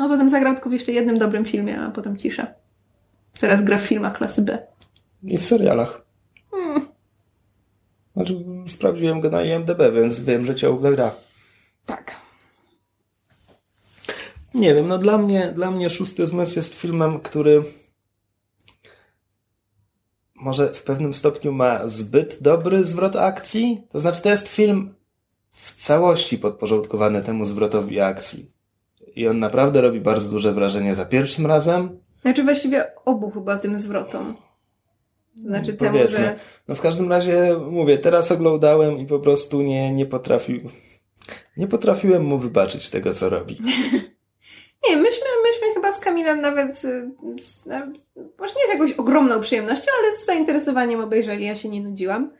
No potem zagrał tylko w jeszcze jednym dobrym filmie, a potem cisza. Teraz gra w filmach klasy B. I w serialach. Hmm. Znaczy, sprawdziłem go na IMDB, więc wiem, że ciągle gra. Tak. Nie wiem, no dla mnie, dla mnie Szósty Zmysł jest filmem, który może w pewnym stopniu ma zbyt dobry zwrot akcji. To znaczy, to jest film w całości podporządkowany temu zwrotowi akcji. I on naprawdę robi bardzo duże wrażenie za pierwszym razem. Znaczy właściwie obu chyba tym zwrotom. Znaczy temu, Powiedzmy. że... No w każdym razie, mówię, teraz oglądałem i po prostu nie, nie potrafił, nie potrafiłem mu wybaczyć tego, co robi. Nie, myśmy, myśmy chyba z Kamilem nawet, y, z, może nie z jakąś ogromną przyjemnością, ale z zainteresowaniem obejrzeli, ja się nie nudziłam.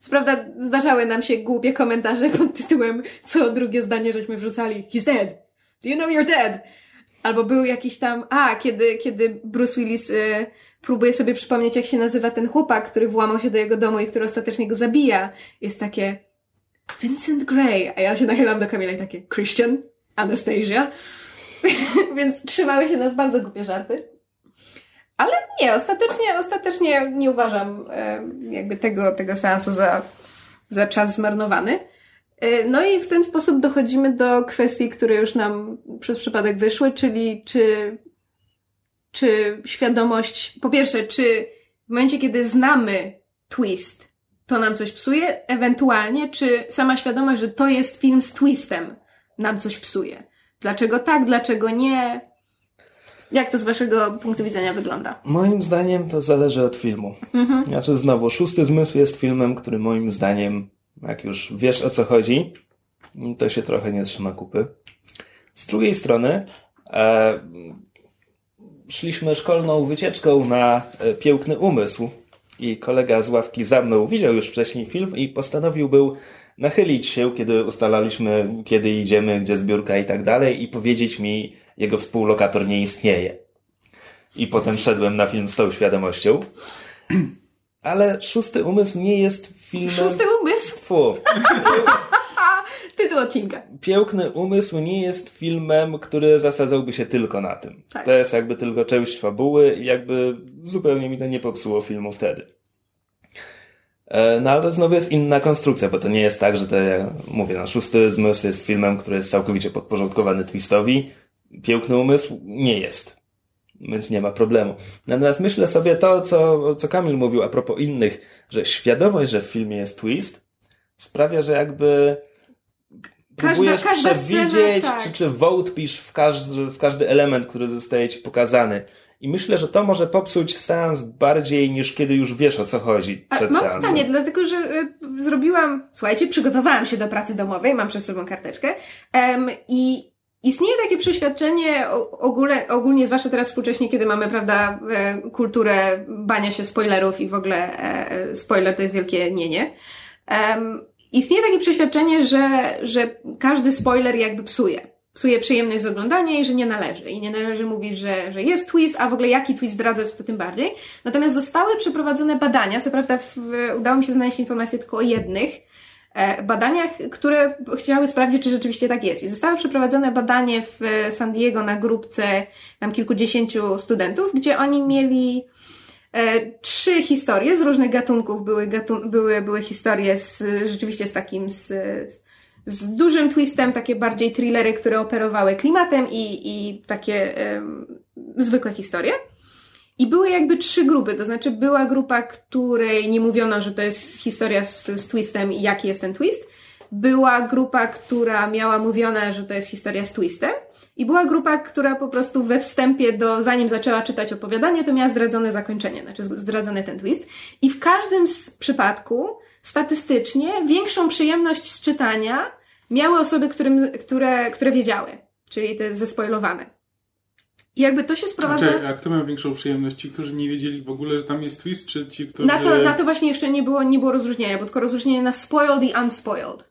Co prawda zdarzały nam się głupie komentarze pod tytułem co drugie zdanie żeśmy wrzucali He's dead! Do you know you're dead? Albo był jakiś tam, a, kiedy, kiedy Bruce Willis y, próbuje sobie przypomnieć, jak się nazywa ten chłopak, który włamał się do jego domu i który ostatecznie go zabija. Jest takie Vincent Gray, a ja się nachylam do Kamila i takie Christian, Anastasia. Więc trzymały się nas bardzo głupie żarty. Ale nie, ostatecznie, ostatecznie nie uważam e, jakby tego, tego seansu za, za czas zmarnowany. E, No i w ten sposób dochodzimy do kwestii, które już nam przez przypadek wyszły, czyli czy, czy świadomość, po pierwsze, czy w momencie, kiedy znamy twist, to nam coś psuje, ewentualnie, czy sama świadomość, że to jest film z twistem, nam coś psuje. Dlaczego tak, dlaczego nie? Jak to z waszego punktu widzenia wygląda? Moim zdaniem to zależy od filmu. Mhm. Znaczy, znowu, Szósty Zmysł jest filmem, który moim zdaniem, jak już wiesz o co chodzi, to się trochę nie trzyma kupy. Z drugiej strony, e, szliśmy szkolną wycieczką na e, piękny umysł i kolega z ławki za mną widział już wcześniej film i postanowił był nachylić się, kiedy ustalaliśmy, kiedy idziemy, gdzie zbiórka i tak dalej i powiedzieć mi, jego współlokator nie istnieje. I potem szedłem na film z tą świadomością. Ale Szósty Umysł nie jest filmem... Szósty Fu. tytuł odcinka. Piękny Umysł nie jest filmem, który zasadzałby się tylko na tym. Tak. To jest jakby tylko część fabuły i jakby zupełnie mi to nie popsuło filmu wtedy. E, No ale to znowu jest inna konstrukcja, bo to nie jest tak, że to, ja mówię, no, Szósty Zmysł jest filmem, który jest całkowicie podporządkowany twistowi. Piękny Umysł nie jest. Więc nie ma problemu. Natomiast myślę sobie to, co, co Kamil mówił a propos innych, że świadomość, że w filmie jest twist, sprawia, że jakby próbujesz każda przewidzieć, scena, tak. czy, czy wątpisz w każdy, w każdy element, który zostaje ci pokazany. I myślę, że to może popsuć seans bardziej niż kiedy już wiesz o co chodzi przed A, mam seansem. pytanie, dlatego że y, zrobiłam, słuchajcie, przygotowałam się do pracy domowej, mam przed sobą karteczkę em, i istnieje takie przeświadczenie o- ogóle, ogólnie, zwłaszcza teraz współcześnie, kiedy mamy, prawda, e, kulturę bania się spoilerów i w ogóle e, e, spoiler to jest wielkie nie-nie. Em, istnieje takie przeświadczenie, że, że każdy spoiler jakby psuje. Psuje przyjemność z oglądania i że nie należy. I nie należy mówić, że, że jest twist, a w ogóle jaki twist zdradzać, to tym bardziej. Natomiast zostały przeprowadzone badania, co prawda w, udało mi się znaleźć informacje tylko o jednych e, badaniach, które chciały sprawdzić, czy rzeczywiście tak jest. I zostały przeprowadzone badanie w San Diego na grupce tam kilkudziesięciu studentów, gdzie oni mieli trzy historie z różnych gatunków. Były, gatun- były, były historie z, rzeczywiście z takim, z, z dużym twistem, takie bardziej thrillery, które operowały klimatem i, i takie em, zwykłe historie. I były jakby trzy grupy, to znaczy była grupa, której nie mówiono, że to jest historia z, z twistem i jaki jest ten twist. Była grupa, która miała mówione, że to jest historia z twistem. I była grupa, która po prostu we wstępie do, zanim zaczęła czytać opowiadanie, to miała zdradzone zakończenie, znaczy zdradzony ten twist. I w każdym z przypadku, statystycznie, większą przyjemność z czytania miały osoby, którym, które, które wiedziały. Czyli te zespoilowane. I jakby to się sprowadza... Znaczy, a kto miał większą przyjemność? Ci, którzy nie wiedzieli w ogóle, że tam jest twist, czy ci, którzy... Na to, na to właśnie jeszcze nie było, nie było rozróżnienia, bo tylko rozróżnienie na spoiled i unspoiled.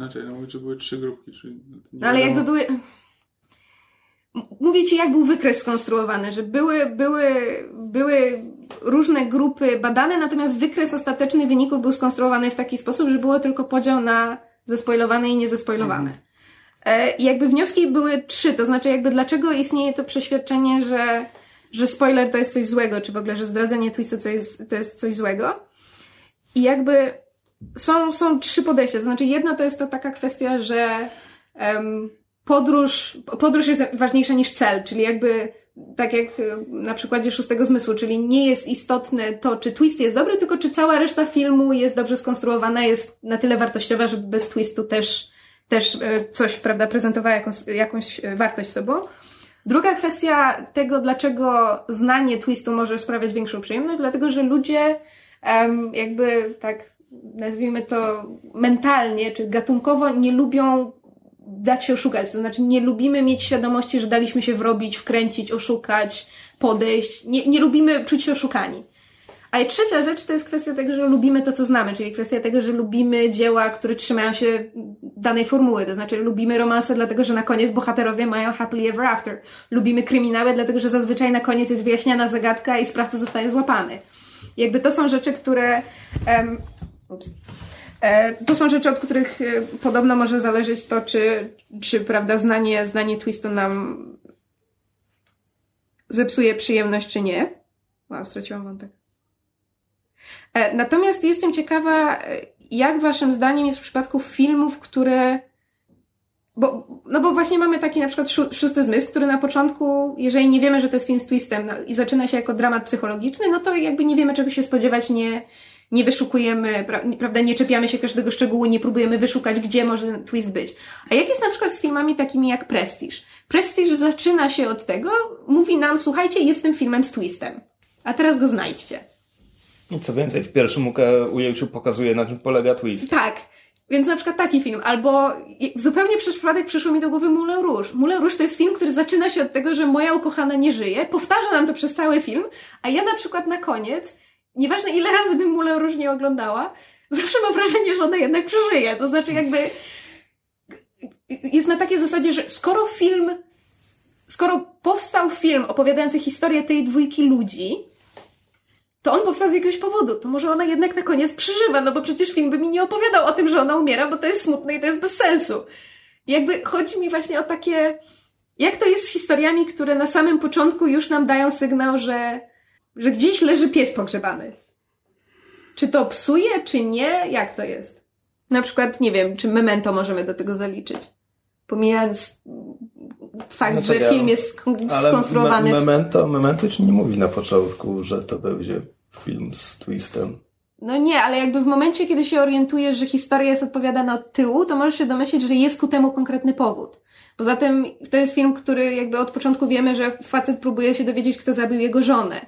Znaczy, no mówię, że były trzy grupki, czy... No ale jakby były... Mówię ci, jak był wykres skonstruowany, że były, były, były różne grupy badane, natomiast wykres ostateczny wyników był skonstruowany w taki sposób, że było tylko podział na zespoilowane i niezespoilowane. E, I jakby wnioski były trzy, to znaczy jakby dlaczego istnieje to przeświadczenie, że, że spoiler to jest coś złego, czy w ogóle, że zdradzenie twistu to jest, to jest coś złego. I jakby są, są trzy podejścia. To znaczy, jedno to jest to taka kwestia, że em, podróż, podróż jest ważniejsza niż cel, czyli jakby tak jak na przykładzie szóstego zmysłu, czyli nie jest istotne to, czy twist jest dobry, tylko czy cała reszta filmu jest dobrze skonstruowana, jest na tyle wartościowa, żeby bez twistu też, też e, coś, prawda, prezentowała jakąś, jakąś e, wartość sobą. Druga kwestia tego, dlaczego znanie twistu może sprawiać większą przyjemność, dlatego że ludzie em, jakby tak nazwijmy to mentalnie czy gatunkowo nie lubią dać się oszukać. To znaczy nie lubimy mieć świadomości, że daliśmy się wrobić, wkręcić, oszukać, podejść. Nie, nie lubimy czuć się oszukani. A trzecia rzecz to jest kwestia tego, że lubimy to, co znamy, czyli kwestia tego, że lubimy dzieła, które trzymają się danej formuły. To znaczy lubimy romanse, dlatego że na koniec bohaterowie mają happily ever after. Lubimy kryminały, dlatego że zazwyczaj na koniec jest wyjaśniana zagadka i sprawca zostaje złapany. Jakby to są rzeczy, które... em, ups. E, To są rzeczy, od których e, podobno może zależeć to, czy, czy prawda, znanie, znanie twistu nam zepsuje przyjemność, czy nie. Wow, straciłam wątek. E, Natomiast jestem ciekawa, jak waszym zdaniem jest w przypadku filmów, które. Bo, no bo właśnie mamy taki na przykład szó- szósty zmysł, który na początku, jeżeli nie wiemy, że to jest film z twistem no, i zaczyna się jako dramat psychologiczny, no to jakby nie wiemy czego się spodziewać, nie, nie wyszukujemy, prawda, nie czepiamy się każdego szczegółu, nie próbujemy wyszukać, gdzie może ten twist być. A jak jest na przykład z filmami takimi jak Prestige? Prestige zaczyna się od tego, mówi nam, słuchajcie, jestem filmem z twistem. A teraz go znajdźcie. I co więcej, w pierwszym ujęciu pokazuje, na czym polega twist. Tak. Więc na przykład taki film, albo zupełnie przez przypadek przyszło mi do głowy Moulin Rouge. Moulin Rouge to jest film, który zaczyna się od tego, że moja ukochana nie żyje, powtarza nam to przez cały film, a ja na przykład na koniec, nieważne ile razy bym Moulin Rouge nie oglądała, zawsze mam wrażenie, że ona jednak przeżyje. To znaczy jakby jest na takiej zasadzie, że skoro film, skoro powstał film opowiadający historię tej dwójki ludzi, to on powstał z jakiegoś powodu. To może ona jednak na koniec przeżywa, no bo przecież film by mi nie opowiadał o tym, że ona umiera, bo to jest smutne i to jest bez sensu. I jakby chodzi mi właśnie o takie, jak to jest z historiami, które na samym początku już nam dają sygnał, że, że gdzieś leży pies pogrzebany. Czy to psuje, czy nie? Jak to jest? Na przykład, nie wiem, czy memento możemy do tego zaliczyć. Pomijając fakt, Znaczy, że ja- film jest skonstruowany me- memento, memento ci nie mówi na początku, że to będzie film z twistem. No nie, ale jakby w momencie, kiedy się orientujesz, że historia jest odpowiadana od tyłu, to możesz się domyślić, że jest ku temu konkretny powód. Poza tym to jest film, który jakby od początku wiemy, że facet próbuje się dowiedzieć, kto zabił jego żonę.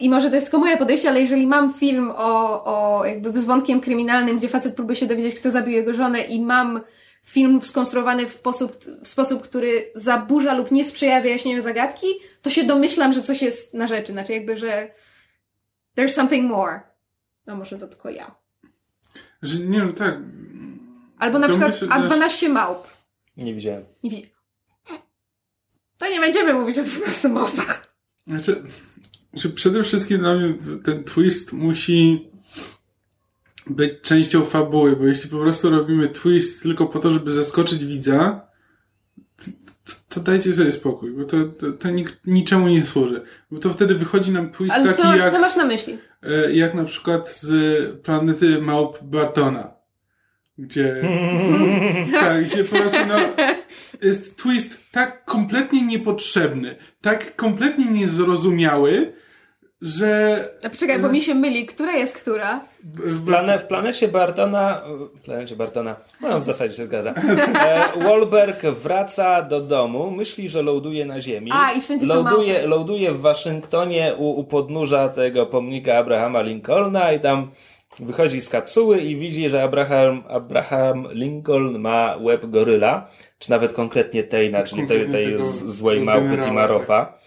I może to jest tylko moje podejście, ale jeżeli mam film o, o jakby z wątkiem kryminalnym, gdzie facet próbuje się dowiedzieć, kto zabił jego żonę i mam film skonstruowany w sposób, w sposób, który zaburza lub nie sprzyja wyjaśnieniu zagadki, to się domyślam, że coś jest na rzeczy. Znaczy jakby, że there's something more. No może to tylko ja. Że, nie wiem, tak. Albo na przykład Domyśl- A12 małp. Nie widziałem. Nie wi- To nie będziemy mówić o 12 małpach. Znaczy, że przede wszystkim dla mnie ten twist musi być częścią fabuły, bo jeśli po prostu robimy twist tylko po to, żeby zaskoczyć widza, to, to, to dajcie sobie spokój, bo to, to, to nik, niczemu nie służy. Bo to wtedy wychodzi nam twist Ale taki co, jak, co masz na myśli? e, jak na przykład z planety Małp Bartona. Gdzie, tak, gdzie po prostu no, jest twist tak kompletnie niepotrzebny, tak kompletnie niezrozumiały, że A poczekaj, bo mi się myli, która jest która? W, plane, w planecie Bartona. W planecie Bartona. No, w zasadzie się zgadza. E, Wahlberg wraca do domu, myśli, że ląduje na Ziemi. A, i wszędzie są ląduje, małpy. ląduje w Waszyngtonie u, u podnóża tego pomnika Abrahama Lincolna i tam wychodzi z kapsuły i widzi, że Abraham, Abraham Lincoln ma łeb goryla, czy nawet konkretnie Tejna, czyli tej, Konkretnie tej tego z- złej małpy Timarofa.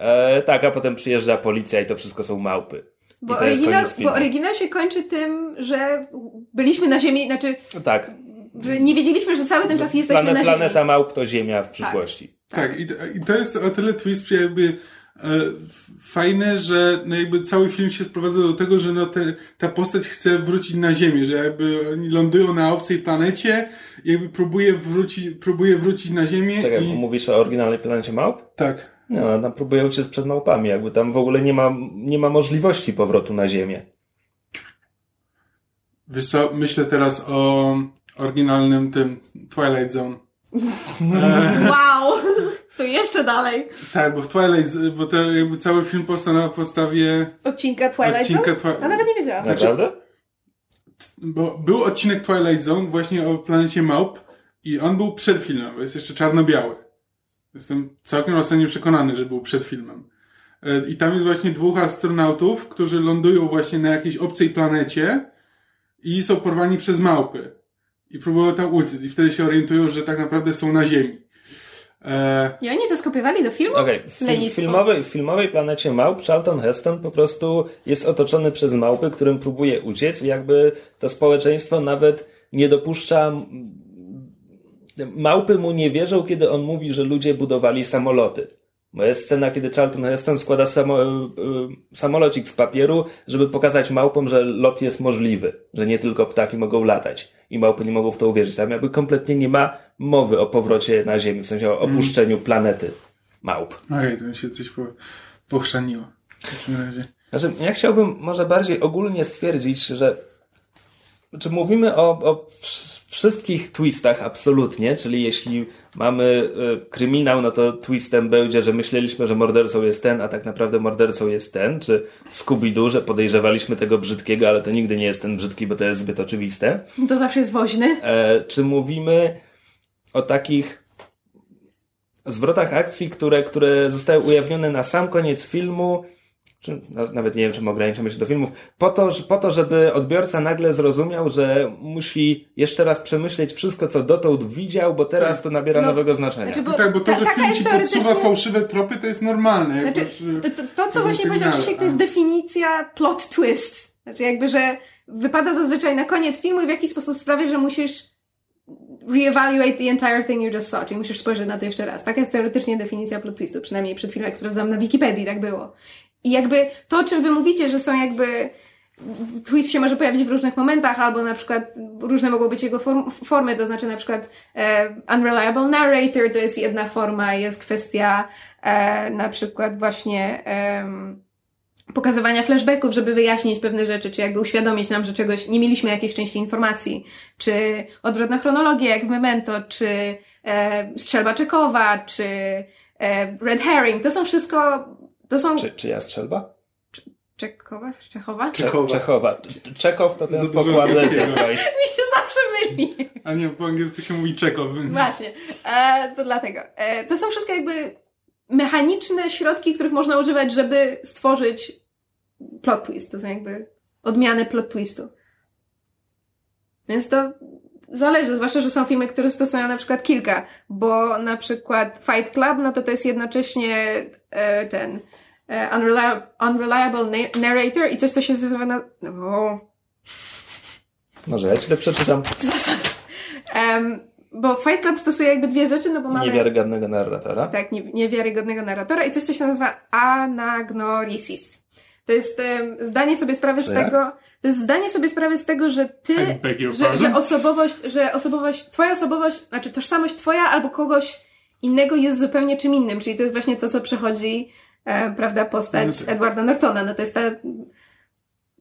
E, tak, a potem przyjeżdża policja i to wszystko są małpy. Bo oryginał, bo oryginał się kończy tym, że byliśmy na Ziemi, znaczy, No tak. że nie wiedzieliśmy, że cały ten czas jesteśmy Plane, na planeta Ziemi. małp to Ziemia w przyszłości. Tak, i, i to jest o tyle twist jakby e, fajne, że no jakby cały film się sprowadza do tego, że no te, ta postać chce wrócić na Ziemię, że jakby oni lądują na obcej planecie, jakby próbuje wrócić, próbuje wrócić na Ziemię Czekaj, i... mówisz o oryginalnej planecie małp? Tak. No, tam próbują uciec przed małpami, jakby tam w ogóle nie ma, nie ma możliwości powrotu na Ziemię. Wiesz co, myślę teraz o oryginalnym tym Twilight Zone. Wow! To jeszcze dalej. Tak, bo w Twilight, bo to jakby cały film powstał na podstawie Odcinka Twilight odcinka Zone? No nawet nie wiedziałam. Naprawdę? Bo był odcinek Twilight Zone właśnie o planecie Małp i on był przed filmem, bo jest jeszcze czarno-biały. Jestem całkiem ostatnio przekonany, że był przed filmem. E, I tam jest właśnie dwóch astronautów, którzy lądują właśnie na jakiejś obcej planecie i są porwani przez małpy. I próbują tam uciec. I wtedy się orientują, że tak naprawdę są na Ziemi. E, I oni to skopiowali do filmu? Okej, w, w, filmowej, w filmowej planecie małp Charlton Heston po prostu jest otoczony przez małpy, którym próbuje uciec i jakby to społeczeństwo nawet nie dopuszcza małpy mu nie wierzą, kiedy on mówi, że ludzie budowali samoloty. Bo jest scena, kiedy Charlton Heston składa samo, y, y, samolocik z papieru, żeby pokazać małpom, że lot jest możliwy, że nie tylko ptaki mogą latać i małpy nie mogą w to uwierzyć. Tam jakby kompletnie nie ma mowy o powrocie na Ziemię, w sensie o opuszczeniu planety małp. Okej, to mi się coś po, pochrzaniło. W takim razie. Znaczy, ja chciałbym może bardziej ogólnie stwierdzić, że czy mówimy o, o wszystkich twistach absolutnie, czyli jeśli mamy y, kryminał, no to twistem będzie, że myśleliśmy, że mordercą jest ten, a tak naprawdę mordercą jest ten, czy Scooby-Doo, że podejrzewaliśmy tego brzydkiego, ale to nigdy nie jest ten brzydki, bo to jest zbyt oczywiste. To zawsze jest woźny. E, czy mówimy o takich zwrotach akcji, które, które zostały ujawnione na sam koniec filmu, czy na- nawet nie wiem, czym ograniczamy się do filmów, po to, po to, żeby odbiorca nagle zrozumiał, że musi jeszcze raz przemyśleć wszystko, co dotąd widział, bo teraz to nabiera No, nowego znaczenia. znaczy, bo tak, bo to, ta- że taka film ci podsuwa teoretycznie- fałszywe tropy, to jest normalne. Znaczy, to, to, to co właśnie powiedział Krzysiek, to jest definicja plot twist. Znaczy jakby, że wypada zazwyczaj na koniec filmu i w jakiś sposób sprawia, że musisz reevaluate the entire thing you just saw, czyli musisz spojrzeć na to jeszcze raz. Taka jest teoretycznie definicja plot twistu, przynajmniej przed chwilą, jak sprawdzam na Wikipedii, tak było. I jakby to, o czym wy mówicie, że są jakby twist się może pojawić w różnych momentach, albo na przykład różne mogą być jego form, formy, to znaczy na przykład e, unreliable narrator to jest jedna forma, jest kwestia e, na przykład właśnie em, pokazywania flashbacków, żeby wyjaśnić pewne rzeczy, czy jakby uświadomić nam, że czegoś, nie mieliśmy jakiejś części informacji, czy odwrotna chronologia, jak w Memento, czy e, strzelba Czekowa, czy e, red herring, to są wszystko, to są Czy, czy ja strzelba? Czekowa? Czechowa? Czechowa. Czechowa. Cz- Czechow to ten z pokładem. Mi się zawsze myli. A nie, po angielsku się mówi Czekow. Właśnie, e, to dlatego. E, to są wszystko jakby mechaniczne środki, których można używać, żeby stworzyć plot twist. To są jakby odmiany plot twistu. Więc to zależy, zwłaszcza, że są filmy, które stosują na przykład kilka, bo na przykład Fight Club, no to to jest jednocześnie e, ten unreliable, unreliable na- narrator i coś, co się nazywa na... No, Może ja ci to przeczytam. Em, bo Fight Club stosuje jakby dwie rzeczy, no bo mamy... Niewiarygodnego narratora. Tak, nie, niewiarygodnego narratora i coś, co się nazywa anagnorisis. To jest em, zdanie sobie sprawy z jak? tego, to jest zdanie sobie sprawy z tego, że ty, że, że osobowość, że osobowość, twoja osobowość, znaczy tożsamość twoja albo kogoś innego jest zupełnie czym innym, czyli to jest właśnie to, co przechodzi, e, prawda, postać No tak. Edwarda Nortona. No to jest ta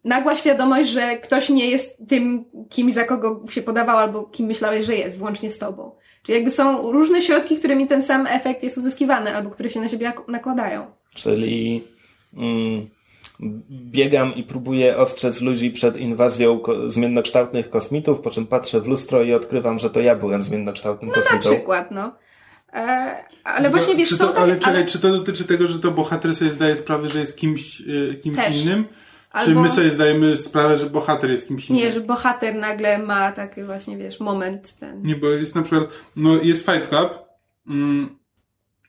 nagła świadomość, że ktoś nie jest tym, kim za kogo się podawał albo kim myślałeś, że jest, włącznie z tobą. Czyli jakby są różne środki, którymi ten sam efekt jest uzyskiwany albo które się na siebie nak- nakładają. Czyli mm, biegam i próbuję ostrzec ludzi przed inwazją ko- zmiennokształtnych kosmitów, po czym patrzę w lustro i odkrywam, że to ja byłem zmiennokształtnym Na kosmitą. przykład, no. E, ale właśnie wiesz, czy są to, takie, ale czekaj, ale, czy to dotyczy tego, że to bohater sobie zdaje sprawę, że jest kimś, e, kimś Też. innym? Czy Albo- my sobie zdajemy sprawę, że bohater jest kimś innym? nie, że bohater nagle ma taki właśnie, wiesz, moment ten. Nie, bo jest na przykład, no jest Fight Club, mm,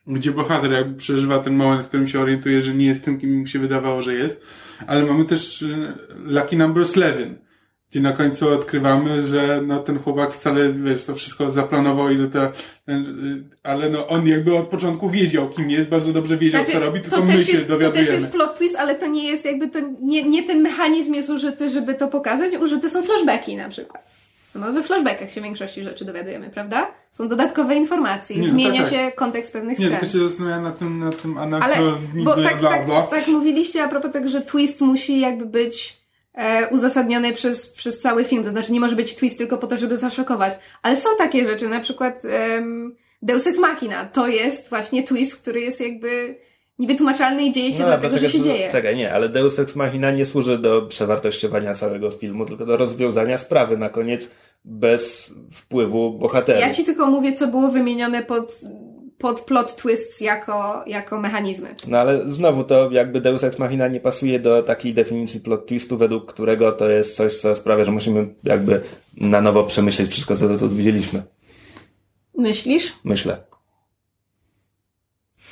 gdzie bohater jakby przeżywa ten moment, w którym się orientuje, że nie jest tym, kim mu się wydawało, że jest, ale mamy też y, Lucky Number 11, gdzie na końcu odkrywamy, że no ten chłopak wcale, wiesz, to wszystko zaplanował i że to, ale no on jakby od początku wiedział, kim jest, bardzo dobrze wiedział, co robi, tylko Znaczy, to, my się jest, to dowiadujemy. też jest plot twist, ale to nie jest jakby to, nie, nie ten mechanizm jest użyty, żeby to pokazać, użyte są flashbacki na przykład. No we flashbackach się większości rzeczy dowiadujemy, prawda? Są dodatkowe informacje, Nie, no zmienia tak, tak. się kontekst pewnych Nie, scen. tylko się zastanawiam nad tym, nad tym Ale, anachronizmem, bo tak, bla, tak, bla. tak mówiliście a propos tego, że twist musi jakby być e, uzasadniony przez, przez cały film, to znaczy nie może być twist tylko po to, żeby zaszokować. Ale są takie rzeczy, na przykład em, Deus Ex Machina, to jest właśnie twist, który jest jakby niewytłumaczalny i dzieje się No, dlatego, bo że się to- dzieje. Czekaj, nie, ale Deus Ex Machina nie służy do przewartościowania całego filmu, tylko do rozwiązania sprawy na koniec bez wpływu bohaterów. Ja ci tylko mówię, co było wymienione pod, pod plot twists jako, jako mechanizmy. No ale znowu to jakby Deus Ex Machina nie pasuje do takiej definicji plot twistu, według którego to jest coś, co sprawia, że musimy jakby na nowo przemyśleć wszystko, co dotąd widzieliśmy. Myślisz? Myślę.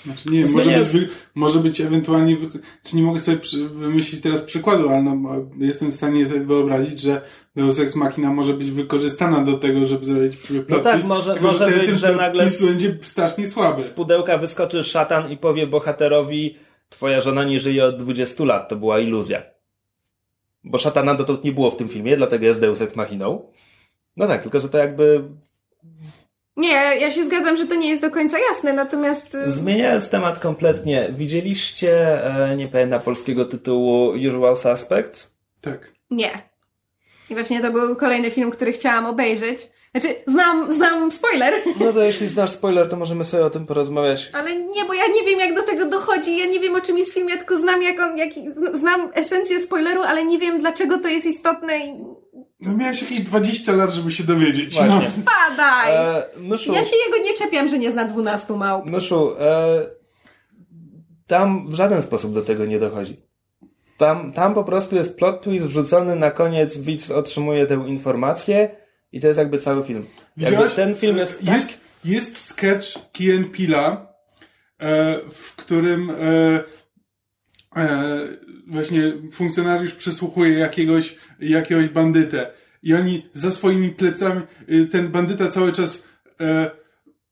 Znaczy nie, Jest- może, jest- być, może być ewentualnie, czy nie mogę sobie przy, wymyślić teraz przykładu, ale no, jestem w stanie sobie wyobrazić, że Deus Ex Machina może być wykorzystana do tego, żeby zrobić plot No tak, może- tylko, może ten- być, że nagle z- będzie strasznie słaby. Z pudełka wyskoczy szatan i powie bohaterowi twoja żona nie żyje od 20 lat, to była iluzja. Bo szatana dotąd nie było w tym filmie, dlatego jest Deus Ex Machiną. No tak, tylko że to jakby Nie, ja się zgadzam, że to nie jest do końca jasne, natomiast... y, Zmieniając temat kompletnie, widzieliście, e, nie pamiętam polskiego tytułu, Usual Suspects? Tak. Nie. I właśnie to był kolejny film, który chciałam obejrzeć. Znaczy, znam, znam spoiler, No to jeśli znasz spoiler, to możemy sobie o tym porozmawiać. ale nie, bo ja nie wiem, jak do tego dochodzi. Ja nie wiem, o czym jest film, ja tylko znam, jak on, jak, znam esencję spoileru, ale nie wiem, dlaczego to jest istotne i No miałeś jakieś 20 lat, żeby się dowiedzieć. Właśnie. No. spadaj! E, myszu, Ja się jego nie czepiam, że nie zna 12 małp. myszu e, tam w żaden sposób do tego nie dochodzi. Tam, tam po prostu jest plot twist wrzucony na koniec, widz otrzymuje tę informację i to jest jakby cały film. Jakby Widziałeś? ten film jest tak... Jest, jest sketch Key and Pila, e, w którym e, e, właśnie funkcjonariusz przesłuchuje jakiegoś, jakiegoś bandytę i oni za swoimi plecami, y, ten bandyta cały czas e,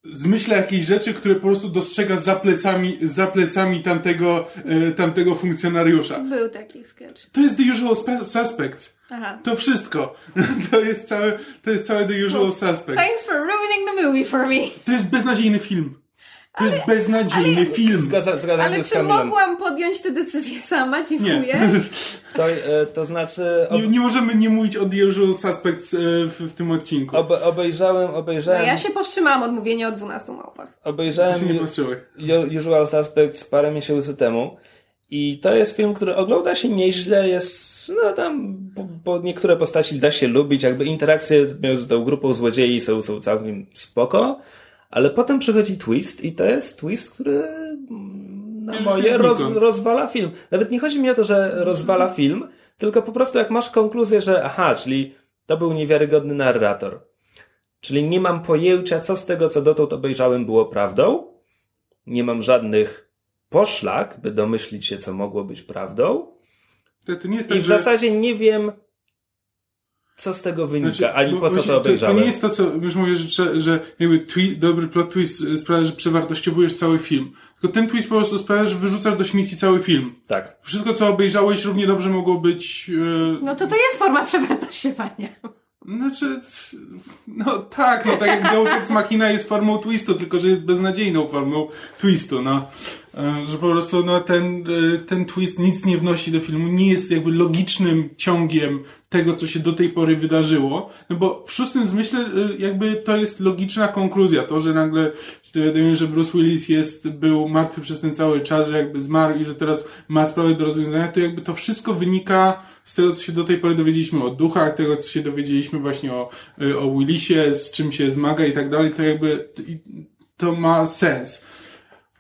zmyśla jakieś rzeczy, które po prostu dostrzega za plecami, za plecami tamtego, e, tamtego funkcjonariusza. Był taki sketch. To jest The Usual Spe- Suspects. Aha. To wszystko. To jest całe, to jest całe The Usual Suspects. Thanks for ruining the movie for me. To jest beznadziejny film. To jest beznadziejny film. Zgadza, zgadzam Ale się z czy Kamilem. mogłam podjąć tę decyzję sama? Nie. Dziękuję. To, e, to znaczy... Ob... nie. Nie możemy nie mówić o The Usual Suspects e, w, w tym odcinku. Obe, obejrzałem, No obejrzałem, ja się powstrzymałam od mówienia o 12 małpach. To obejrzałem nie Usual Suspects parę miesięcy temu I to jest film, który ogląda się nieźle, jest, no tam, bo, bo niektóre postaci da się lubić, jakby interakcje z tą grupą złodziei są, są całkiem spoko, ale potem przychodzi twist i to jest twist, który na Bierze moje roz, rozwala film. Nawet nie chodzi mi o to, że rozwala film, tylko po prostu jak masz konkluzję, że aha, czyli to był niewiarygodny narrator. Czyli nie mam pojęcia, co z tego, co dotąd obejrzałem, było prawdą. Nie mam żadnych poszlak, by domyślić się, co mogło być prawdą. To, to nie jest tak, I w że... zasadzie nie wiem, co z tego wynika, Znaczy, ani bo po co to obejrzałem. To, nie jest to, co już mówię, że, że jakby twi- dobry plot twist sprawia, że przewartościowujesz cały film. Tylko ten twist po prostu sprawia, że wyrzucasz do śmieci cały film. Tak. Wszystko, co obejrzałeś, równie dobrze mogło być... Yy, No to to jest forma przewartościowania. Znaczy, no tak, no tak jak Deus Ex Machina jest formą twistu, tylko że jest beznadziejną formą twistu, no. E, Że po prostu, no ten, e, ten twist nic nie wnosi do filmu, nie jest jakby logicznym ciągiem tego, co się do tej pory wydarzyło, no bo w szóstym zmyśle e, jakby to jest logiczna konkluzja, to, że nagle się dowiadujemy, że Bruce Willis jest, był martwy przez ten cały czas, że jakby zmarł i że teraz ma sprawę do rozwiązania, to jakby to wszystko wynika z tego, co się do tej pory dowiedzieliśmy o duchach, tego, co się dowiedzieliśmy właśnie o, o Willisie, z czym się zmaga i tak dalej, to jakby to ma sens.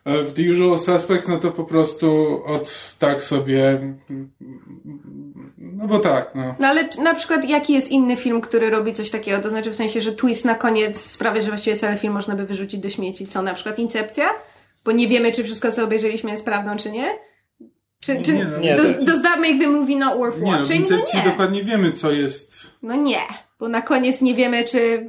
E, W The Usual Suspects, no to po prostu od tak sobie, no bo tak, no. No ale na przykład jaki jest inny film, który robi coś takiego? To znaczy w sensie, że twist na koniec sprawia, że właściwie cały film można by wyrzucić do śmieci. Co, na przykład Incepcja? Bo nie wiemy, czy wszystko, co obejrzeliśmy jest prawdą, czy nie? Czy, czy Nie, no, nie, does, does that make the movie not worth Nie, no, w watching? No Incepcji nie. dokładnie wiemy, co jest. No nie, bo na koniec nie wiemy, czy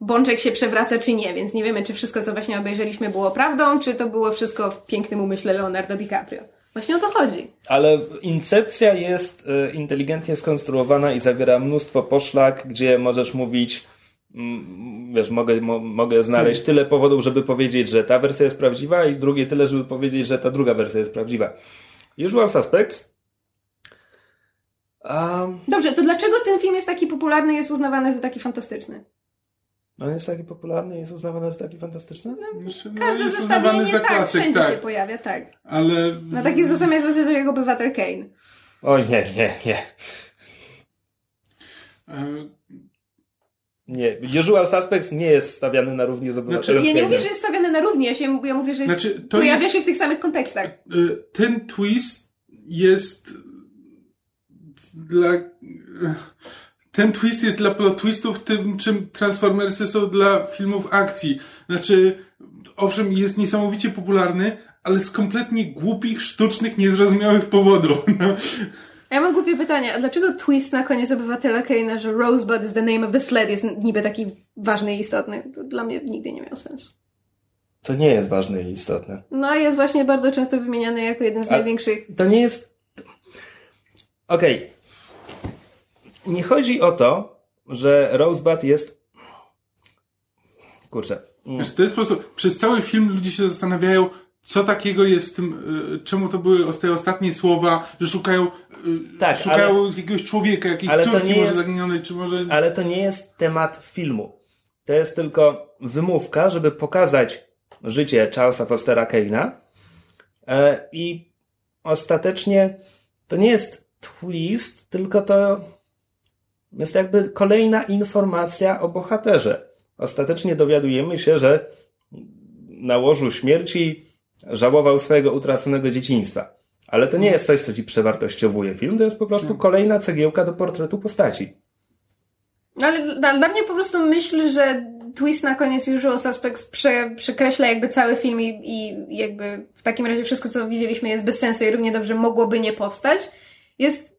Bączek się przewraca, czy nie, więc nie wiemy, czy wszystko, co właśnie obejrzeliśmy, było prawdą, czy to było wszystko w pięknym umyśle Leonardo DiCaprio. Właśnie o to chodzi. Ale Incepcja jest e, inteligentnie skonstruowana i zawiera mnóstwo poszlak, gdzie możesz mówić, mm, wiesz, mogę, mo, mogę znaleźć tyle powodów, żeby powiedzieć, że ta wersja jest prawdziwa i drugie tyle, żeby powiedzieć, że ta druga wersja jest prawdziwa. Usual Suspects um, Dobrze, to dlaczego ten film jest taki popularny i jest uznawany za taki fantastyczny? On jest taki popularny i jest uznawany za taki fantastyczny? Znaczy, no, Każde jest uznawany zestawienie za tak, klasyk, wszędzie się tak. pojawia, tak. Ale... Na takiej zasadzie zasadzie jak obywatel Kane. O nie, nie, nie. E, Nie, Usual Suspects nie jest stawiany na równi z obywatelem Ja nie mówię, że jest stawiany na równi, ja, się, ja mówię, że jest, Znaczy, to pojawia jest- się w tych samych kontekstach. Y, ten twist jest dla. Ten twist jest dla plot twistów tym, czym Transformersy są dla filmów akcji. Znaczy, owszem, jest niesamowicie popularny, ale z kompletnie głupich, sztucznych, niezrozumiałych powodów. No. Ja mam głupie pytanie, a dlaczego twist na koniec obywatela Kane'a, że Rosebud is the name of the sled jest niby taki ważny i istotny? To dla mnie nigdy nie miał sensu. To nie jest ważne i istotne. No a jest właśnie bardzo często wymieniany jako jeden z A- największych. To nie jest. Okej. Nie chodzi o to, że Rosebud jest. Kurczę. Mm. Znaczy, to jest po prostu, przez cały film ludzie się zastanawiają, co takiego jest w tym, y, czemu to były te ostatnie słowa, że szukają, y, Tak, szukają jakiegoś człowieka, jakiejś ale córki może jest- zaginionej, czy może... Ale to nie jest temat filmu. To jest tylko wymówka, żeby pokazać życie Charlesa Fostera Kane'a. E, I ostatecznie to nie jest twist, tylko to jest jakby kolejna informacja o bohaterze. Ostatecznie dowiadujemy się, że na łożu śmierci żałował swojego utraconego dzieciństwa. Ale to nie jest coś, co ci przewartościowuje film, to jest po prostu kolejna cegiełka do portretu postaci. No ale dla, dla mnie po prostu myśl, że twist na koniec Usual Suspects prze, przekreśla jakby cały film i, i jakby w takim razie wszystko, co widzieliśmy jest bez sensu i równie dobrze mogłoby nie powstać, jest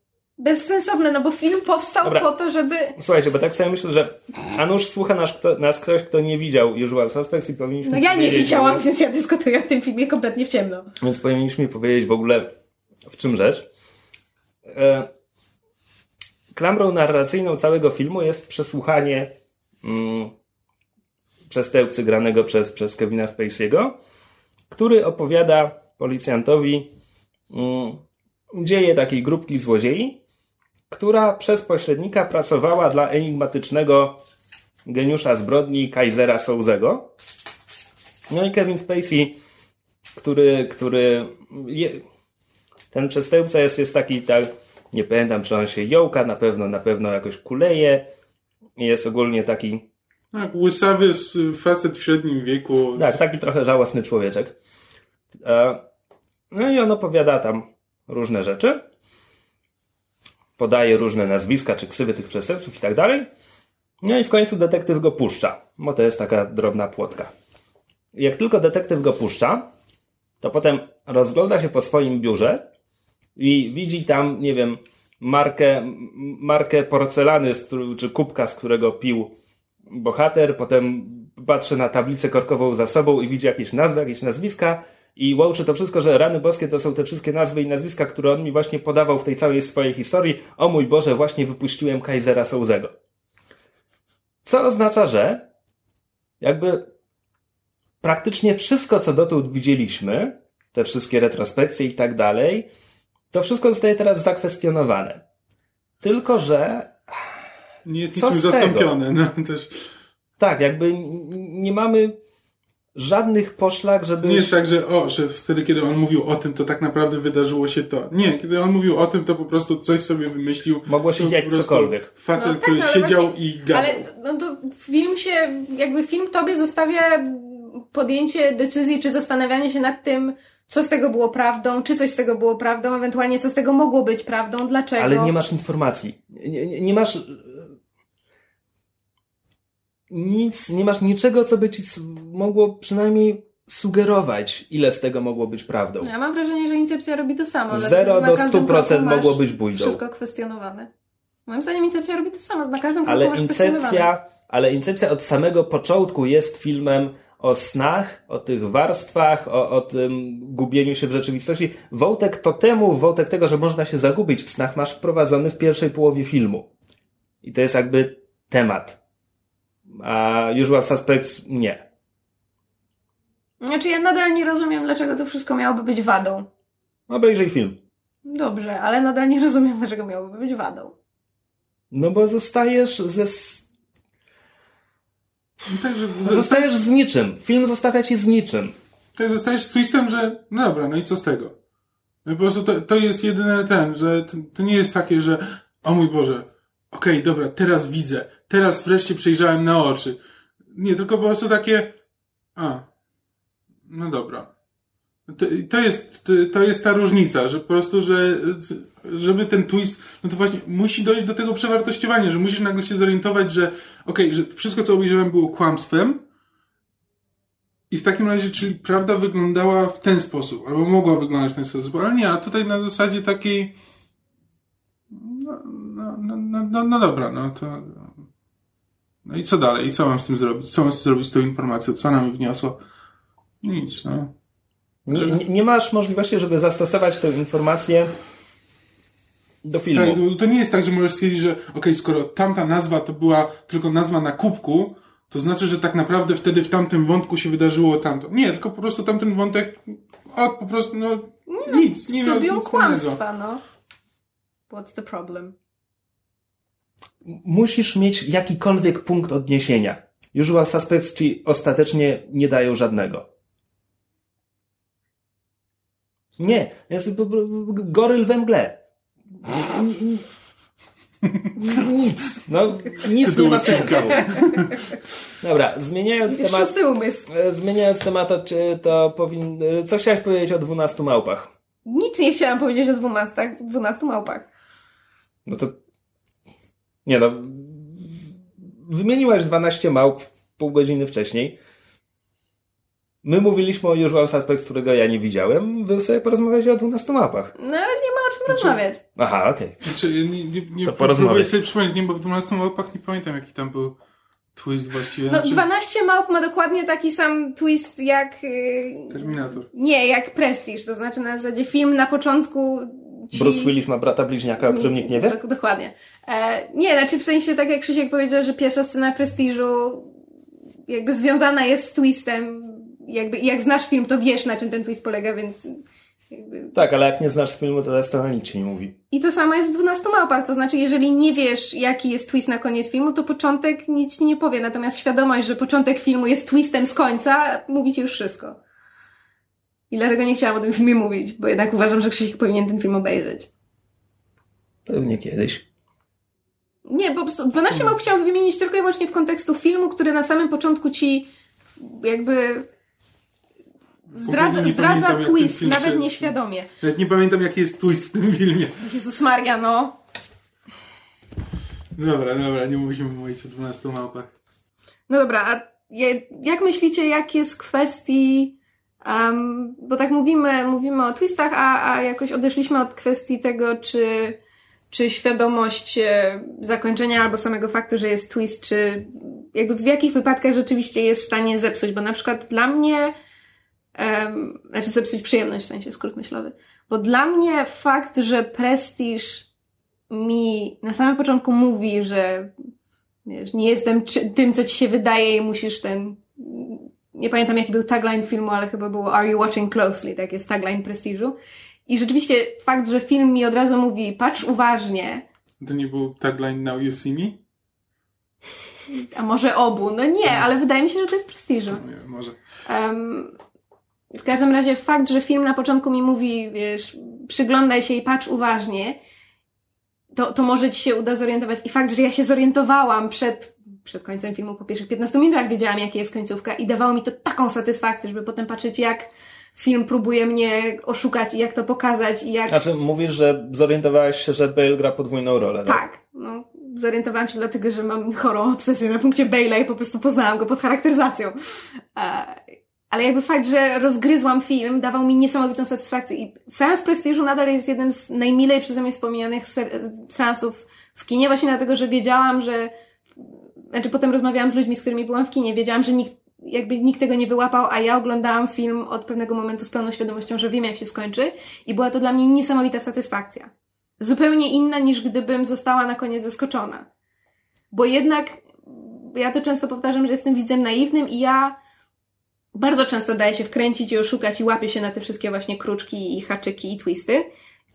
bezsensowne, no bo film powstał Dobra. po to, żeby... Słuchajcie, bo tak sobie myślę, że a nuż słucha nas, kto, nas ktoś, kto nie widział Usual Suspects i powinniśmy No ja nie widziałam, więc ja dyskutuję o tym filmie kompletnie w ciemno. Więc powinniśmy powiedzieć w ogóle w czym rzecz. E, klamrą narracyjną całego filmu jest przesłuchanie mm, przestępcy granego przez, przez Kevina Spacey'ego, który opowiada policjantowi mm, dzieje takiej grupki złodziei, która przez pośrednika pracowała dla enigmatycznego geniusza zbrodni Kaisera Souzego. No i Kevin Spacey, który, który je, ten przestępca jest, jest taki, tak, nie pamiętam, czy on się jąka, na pewno, na pewno jakoś kuleje jest ogólnie taki, Tak, łysawy facet w średnim wieku. tak, taki trochę żałosny człowieczek. E, No i on opowiada tam różne rzeczy. Podaje różne nazwiska czy ksywy tych przestępców i tak dalej. No i w końcu detektyw go puszcza, bo to jest taka drobna płotka. Jak tylko detektyw go puszcza, to potem rozgląda się po swoim biurze i widzi tam, nie wiem, markę, markę porcelany czy kubka, z którego pił bohater, potem patrzy na tablicę korkową za sobą i widzi jakieś nazwy, jakieś nazwiska i łączy to wszystko, że rany boskie to są te wszystkie nazwy i nazwiska, które on mi właśnie podawał w tej całej swojej historii. O mój Boże, właśnie wypuściłem Kaisera Souzego. Co oznacza, że jakby praktycznie wszystko, co dotąd widzieliśmy, te wszystkie retrospekcje i tak dalej, to wszystko zostaje teraz zakwestionowane. Tylko, że Nie jest Co niczym zastąpione. No, też tak, jakby nie mamy żadnych poszlak, żeby. nie jest tak, że o, że wtedy, kiedy on mówił o tym, to tak naprawdę wydarzyło się to. Nie, kiedy on mówił o tym, to po prostu coś sobie wymyślił. Mogło się dziać cokolwiek. Facet, No tak, który no, ale siedział właśnie- i gadał. Ale no to film się, jakby film tobie zostawia podjęcie decyzji, czy zastanawianie się nad tym, co z tego było prawdą, czy coś z tego było prawdą, ewentualnie co z tego mogło być prawdą, dlaczego. Ale nie masz informacji. Nie, nie, nie masz. Nic, nie masz niczego, co by ci mogło przynajmniej sugerować, ile z tego mogło być prawdą. Ja mam wrażenie, że Incepcja robi to samo. Zero do każdym 100% kroku masz mogło być bójdą. Wszystko kwestionowane. Moim zdaniem Incepcja robi to samo, na każdym kroku Ale masz. Incepcja, ale Incepcja od samego początku jest filmem o snach, o tych warstwach, o, o tym gubieniu się w rzeczywistości. Wątek totemu, wątek tego, że można się zagubić w snach, masz wprowadzony w pierwszej połowie filmu. I to jest jakby temat. A Usual Suspects nie. Znaczy ja nadal nie rozumiem, dlaczego to wszystko miałoby być wadą. Obejrzyj film. Dobrze, ale nadal nie rozumiem, dlaczego miałoby być wadą. No bo zostajesz ze... No tak, że Zostajesz z niczym. Film zostawia cię z niczym. tak zostajesz z twistem, że no dobra, no i co z tego? No po prostu to, to jest jedyny ten, że to, to nie jest takie, że o mój Boże, okej, dobra, teraz widzę, teraz wreszcie przejrzałem na oczy. Nie, tylko po prostu takie, a, no dobra. To, to jest, to, jest ta różnica, że po prostu, że żeby ten twist, no to właśnie musi dojść do tego przewartościowania, że musisz nagle się zorientować, że okej, że wszystko co obejrzałem było kłamstwem, i w takim razie, czyli prawda wyglądała w ten sposób, albo mogła wyglądać w ten sposób, ale nie, a tutaj na zasadzie takiej, no, no, no, no, no, no dobra, no to, no i co dalej, i co mam z tym zrobić, co mam z tym zrobić z tą informacją, co ona mi wniosła? Nic, no. Nie, nie, masz możliwości, żeby zastosować tę informację do filmu. Tak, to, nie jest tak, że możesz stwierdzić, że okej, skoro tamta nazwa to była tylko nazwa na kubku, to znaczy, że tak naprawdę wtedy w tamtym wątku się wydarzyło tamto. Nie, tylko po prostu tamten wątek, o, po prostu, no, nic, nie Studium kłamstwa, no. What's the problem? Musisz mieć jakikolwiek punkt odniesienia. Usual Suspects ci ostatecznie nie dają żadnego. Nie, jest goryl we mgle. Nic. No, nic nie ma sensu. Dobra, zmieniając temat, Szósty umysł. e, zmieniając temat, to, czy to powin... co chciałeś powiedzieć o 12 małpach? Nic nie chciałam powiedzieć o 12, 12 małpach. No to. Nie no. Wymieniłaś 12 małp pół godziny wcześniej. My mówiliśmy o Usual Suspects, którego ja nie widziałem. Wy sobie porozmawiacie o 12 małpach. No ale nie ma o czym rozmawiać. Aha, okej. Znaczy, ja nie, nie, nie To porozmawiaj. sobie przypomnieć, nie, bo w 12 małpach nie pamiętam, jaki tam był twist właściwie. No Znaczy, 12 małp ma dokładnie taki sam twist jak... Yy, Terminator. nie, jak Prestige. To znaczy na zasadzie film na początku... Ci... Bruce Willis ma brata bliźniaka, o którym nikt nie wie? Dok- dokładnie. E, nie, znaczy w sensie tak jak Krzysiek powiedział, że pierwsza scena Prestiżu jakby związana jest z twistem. Jakby jak znasz film, to wiesz na czym ten twist polega, więc jakby... Tak, ale jak nie znasz filmu, to zresztą nic ci nie mówi. I to samo jest w 12 małpach, to znaczy jeżeli nie wiesz jaki jest twist na koniec filmu, to początek nic ci nie powie, natomiast świadomość, że początek filmu jest twistem z końca, mówi ci już wszystko. I dlatego nie chciałam o tym filmie mówić, bo jednak uważam, że Krzysiek powinien ten film obejrzeć. Pewnie kiedyś. Nie, po prostu 12 małp chciałam wymienić tylko i wyłącznie w kontekstu filmu, który na samym początku ci jakby zdradza, nie zdradza twist, film nawet nieświadomie. Nawet nie pamiętam, jaki jest twist w tym filmie. Jezus Maria, no. Dobra, dobra, nie musimy mówić o 12 małpach. No dobra, a jak myślicie, jak jest w kwestii, um, bo tak mówimy, mówimy o twistach, a, a jakoś odeszliśmy od kwestii tego, czy, czy świadomość e, zakończenia albo samego faktu, że jest twist, czy jakby w jakich wypadkach rzeczywiście jest w stanie zepsuć, bo na przykład dla mnie, um, znaczy zepsuć przyjemność w sensie skrót myślowy, bo dla mnie fakt, że prestiż mi na samym początku mówi, że wiesz, nie jestem tym, co ci się wydaje i musisz ten... Nie pamiętam, jaki był tagline filmu, ale chyba było Are you watching closely? Tak jest tagline prestiżu. I rzeczywiście fakt, że film mi od razu mówi patrz uważnie, To nie był tagline Now You See Me? a może obu. No nie, ale wydaje mi się, że to jest prestiżu. Nie, może. Um, w każdym razie fakt, że film na początku mi mówi, wiesz, przyglądaj się i patrz uważnie, to, to może ci się uda zorientować. I fakt, że ja się zorientowałam przed, przed końcem filmu, po pierwszych 15 minutach wiedziałam, jaka jest końcówka i dawało mi to taką satysfakcję, żeby potem patrzeć, jak film próbuje mnie oszukać i jak to pokazać i jak... Znaczy, mówisz, że zorientowałaś się, że Bale gra podwójną rolę, tak? Tak, no, zorientowałam się dlatego, że mam chorą obsesję na punkcie Bale'a i po prostu poznałam go pod charakteryzacją. E, ale jakby fakt, że rozgryzłam film, dawał mi niesamowitą satysfakcję i seans prestiżu nadal jest jednym z najmilej przeze mnie wspominanych se- seansów w kinie, właśnie dlatego, że wiedziałam, że znaczy potem rozmawiałam z ludźmi, z którymi byłam w kinie, wiedziałam, że nikt jakby nikt tego nie wyłapał, a ja oglądałam film od pewnego momentu z pełną świadomością, że wiem jak się skończy i była to dla mnie niesamowita satysfakcja zupełnie inna niż gdybym została na koniec zaskoczona. Bo jednak, ja to często powtarzam, że jestem widzem naiwnym i ja bardzo często daję się wkręcić i oszukać i łapię się na te wszystkie właśnie kruczki i haczyki i twisty.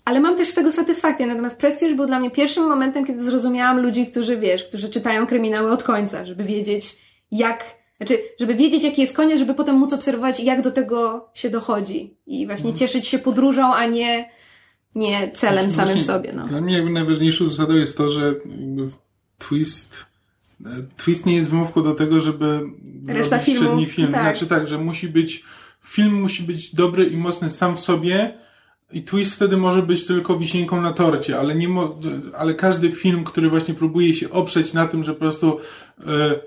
Ale mam też z tego satysfakcję. Natomiast prestiż był dla mnie pierwszym momentem, kiedy zrozumiałam ludzi, którzy wiesz, którzy czytają kryminały od końca, żeby wiedzieć, jak, znaczy, żeby wiedzieć, jaki jest koniec, żeby potem móc obserwować, jak do tego się dochodzi. I właśnie cieszyć się podróżą, a nie, nie celem samym Właśnie sobie. No. Dla mnie jakby najważniejszą zasadą jest to, że twist e, twist nie jest wymówką do tego, żeby Reszta zrobić filmu, średni film. tak. Znaczy tak, że musi być film musi być dobry i mocny sam w sobie i twist wtedy może być tylko wisienką na torcie, ale nie mo- ale każdy film, który właśnie próbuje się oprzeć na tym, że po prostu e,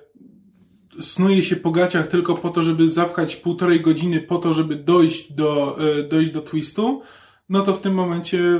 snuje się po gaciach tylko po to, żeby zapchać półtorej godziny po to, żeby dojść do, e, dojść do twistu, no to w tym momencie,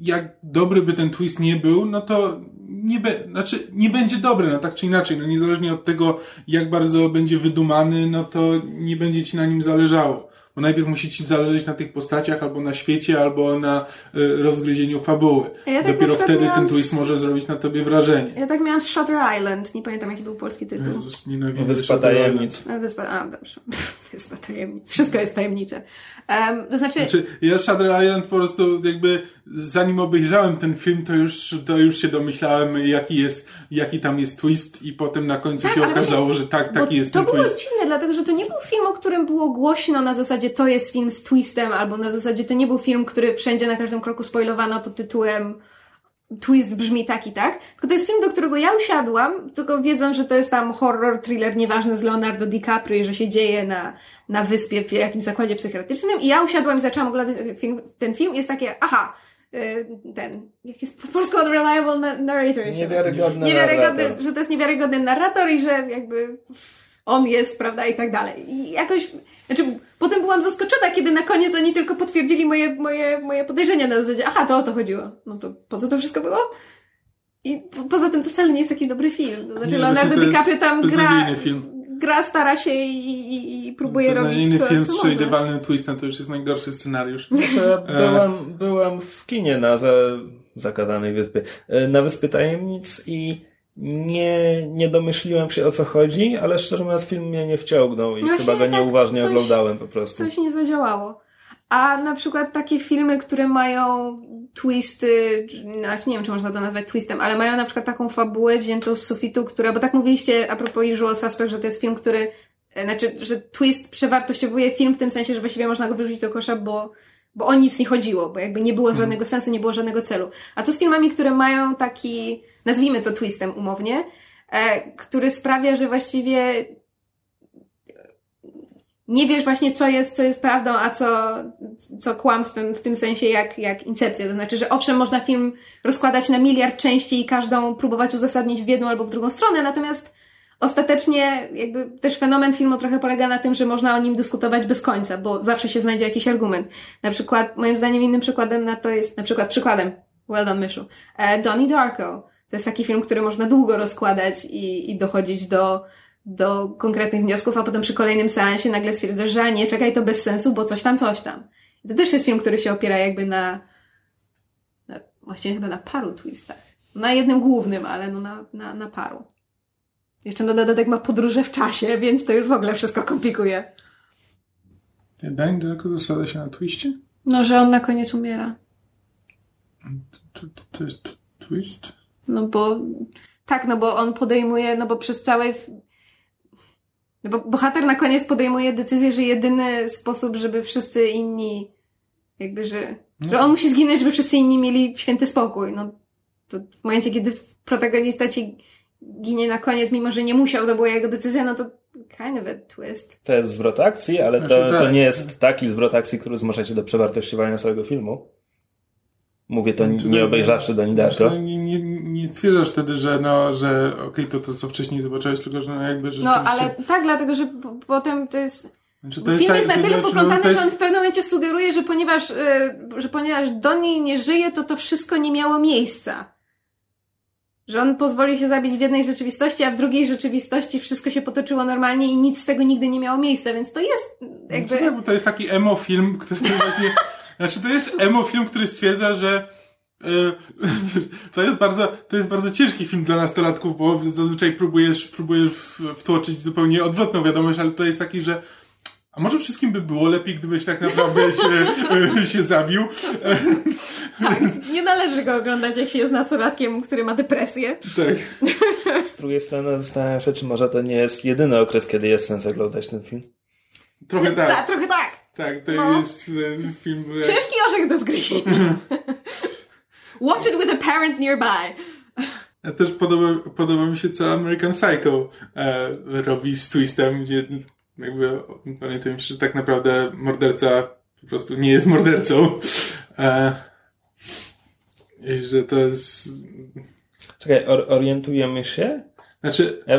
jak dobry by ten twist nie był, no to nie, be, znaczy nie będzie dobry, no tak czy inaczej, no niezależnie od tego, jak bardzo będzie wydumany, no to nie będzie ci na nim zależało. Bo najpierw musi ci zależeć na tych postaciach, albo na świecie, albo na y, rozgryzieniu fabuły. Ja tak Dopiero wtedy ten twist z- może zrobić na tobie wrażenie. Ja tak miałam z Shutter Island, nie pamiętam jaki był polski tytuł. Jezus, nienawidzę Wyspa Tajemnic. Wyspa, a dobrze. Wyspa tajemnic. Wszystko jest tajemnicze. Um, to znaczy, Znaczy, ja Shutter Island po prostu jakby zanim obejrzałem ten film, to już, to już się domyślałem, jaki jest, jaki tam jest twist i potem na końcu Tak, się okazało, właśnie- że tak, taki jest to ten było twist. dziwne, dlatego że to nie był film, o którym było głośno na zasadzie to jest film z twistem, albo na zasadzie to nie był film, który wszędzie na każdym kroku spoilowano pod tytułem twist brzmi tak i tak, tylko to jest film, do którego ja usiadłam, tylko wiedząc, że to jest tam horror, thriller, nieważne z Leonardo DiCaprio i że się dzieje na, na wyspie w jakimś zakładzie psychiatrycznym i ja usiadłam i zaczęłam oglądać ten film, ten film i jest takie, aha, y, ten, jak jest po polsku unreliable na- narrator. Niewiarygodny niewiarygodny, narrator. że to jest niewiarygodny narrator i że jakby on jest, prawda, i tak dalej. I jakoś, znaczy, potem byłam zaskoczona, kiedy na koniec oni tylko potwierdzili moje, moje, moje podejrzenia na zasadzie, aha, to o to chodziło. No to po co to wszystko było? I po, poza tym to wcale nie jest taki dobry film. To znaczy, Nie, Leonardo to jest DiCaprio tam gra, gra, stara się i, i, i próbuje robić Beznadziejny co, film co z może. przewidywalnym twistem, to już jest najgorszy scenariusz. Znaczy, ja byłem, byłem w kinie na za, zakadanej wyspie, e, na Wyspy Tajemnic i nie, nie domyśliłem się o co chodzi, ale szczerze mówiąc film mnie nie wciągnął i właśnie chyba go tak nieuważnie coś- oglądałem po prostu. Coś nie zadziałało. A na przykład takie filmy, które mają twisty, czy- znaczy nie wiem, czy można to nazwać twistem, ale mają na przykład taką fabułę wziętą z sufitu, która, bo tak mówiliście a propos Usual Suspect, że to jest film, który e, znaczy, że twist przewartościowuje film w tym sensie, że właściwie można go wyrzucić do kosza, bo, bo o nic nie chodziło, bo jakby nie było żadnego sensu, nie było żadnego celu. A co z filmami, które mają taki, nazwijmy to twistem umownie, e, który sprawia, że właściwie nie wiesz właśnie, co jest, co jest prawdą, a co, co kłamstwem w tym sensie jak, jak incepcja. To znaczy, że owszem, można film rozkładać na miliard części i każdą próbować uzasadnić w jedną albo w drugą stronę, natomiast ostatecznie jakby też fenomen filmu trochę polega na tym, że można o nim dyskutować bez końca, bo zawsze się znajdzie jakiś argument. Na przykład, moim zdaniem innym przykładem na to jest, na przykład przykładem, well done Myszu, e, Donnie Darko. To jest taki film, który można długo rozkładać i, i dochodzić do, do konkretnych wniosków, a potem przy kolejnym seansie nagle stwierdzasz, że a nie, czekaj, to bez sensu, bo coś tam, coś tam. I to też jest film, który się opiera jakby na, na właściwie chyba na paru twistach. Na jednym głównym, ale no na, na, na paru. Jeszcze na dodatek ma podróże w czasie, więc to już w ogóle wszystko komplikuje. Dań tylko zasada się na twiście? No, że on na koniec umiera. To, to, to jest twist? No bo, tak, no bo on podejmuje, no bo przez całe, no bo bohater na koniec podejmuje decyzję, że jedyny sposób, żeby wszyscy inni, jakby, że, No. że on musi zginąć, żeby wszyscy inni mieli święty spokój. No, to w momencie, kiedy protagonista ci ginie na koniec, mimo że nie musiał, to była jego decyzja, no to kind of a twist. To jest zwrot akcji, ale to, Znaczy, tak. to nie jest taki zwrot akcji, który zmusza cię do przewartościowania całego filmu. Mówię to Znaczy, nie no, obejrzawszy do Znaczy, Darko. no, nie, nie, nie twierdzisz wtedy, że no, że okej, to to co wcześniej zobaczyłeś, tylko że no jakby No, rzeczywiście... ale tak, dlatego, że po, potem to jest, Znaczy, Film jest na to tyle poplątany, to jest- że on w pewnym momencie sugeruje, że ponieważ, y, że ponieważ Donnie nie żyje, to to wszystko nie miało miejsca. Że on pozwolił się zabić w jednej rzeczywistości, a w drugiej rzeczywistości wszystko się potoczyło normalnie i nic z tego nigdy nie miało miejsca, więc to jest jakby... Znaczy, bo to jest taki emo film, który właśnie... znaczy, to jest emo film, który stwierdza, że to jest bardzo, to jest bardzo ciężki film dla nastolatków, bo zazwyczaj próbujesz, próbujesz wtłoczyć zupełnie odwrotną wiadomość, ale to jest taki, że a może wszystkim by było lepiej, gdybyś tak naprawdę się, e, się zabił. E, Tak, nie należy go oglądać, jak się jest nastolatkiem, który ma depresję. tak. Z drugiej strony zastanawiam się, czy może to nie jest jedyny okres, kiedy jest sens oglądać ten film. Trochę Tak, tak. trochę tak. Tak, to No. jest e, film... e, Ciężki orzech do zgryzienia. Watch it with a parent nearby. A też podoba, podoba mi się, co American Psycho e, robi z twistem, gdzie jakby pamiętam, że tak naprawdę morderca po prostu nie jest mordercą. E, I że to jest... Czekaj, or, orientujemy się? Znaczy, Ja,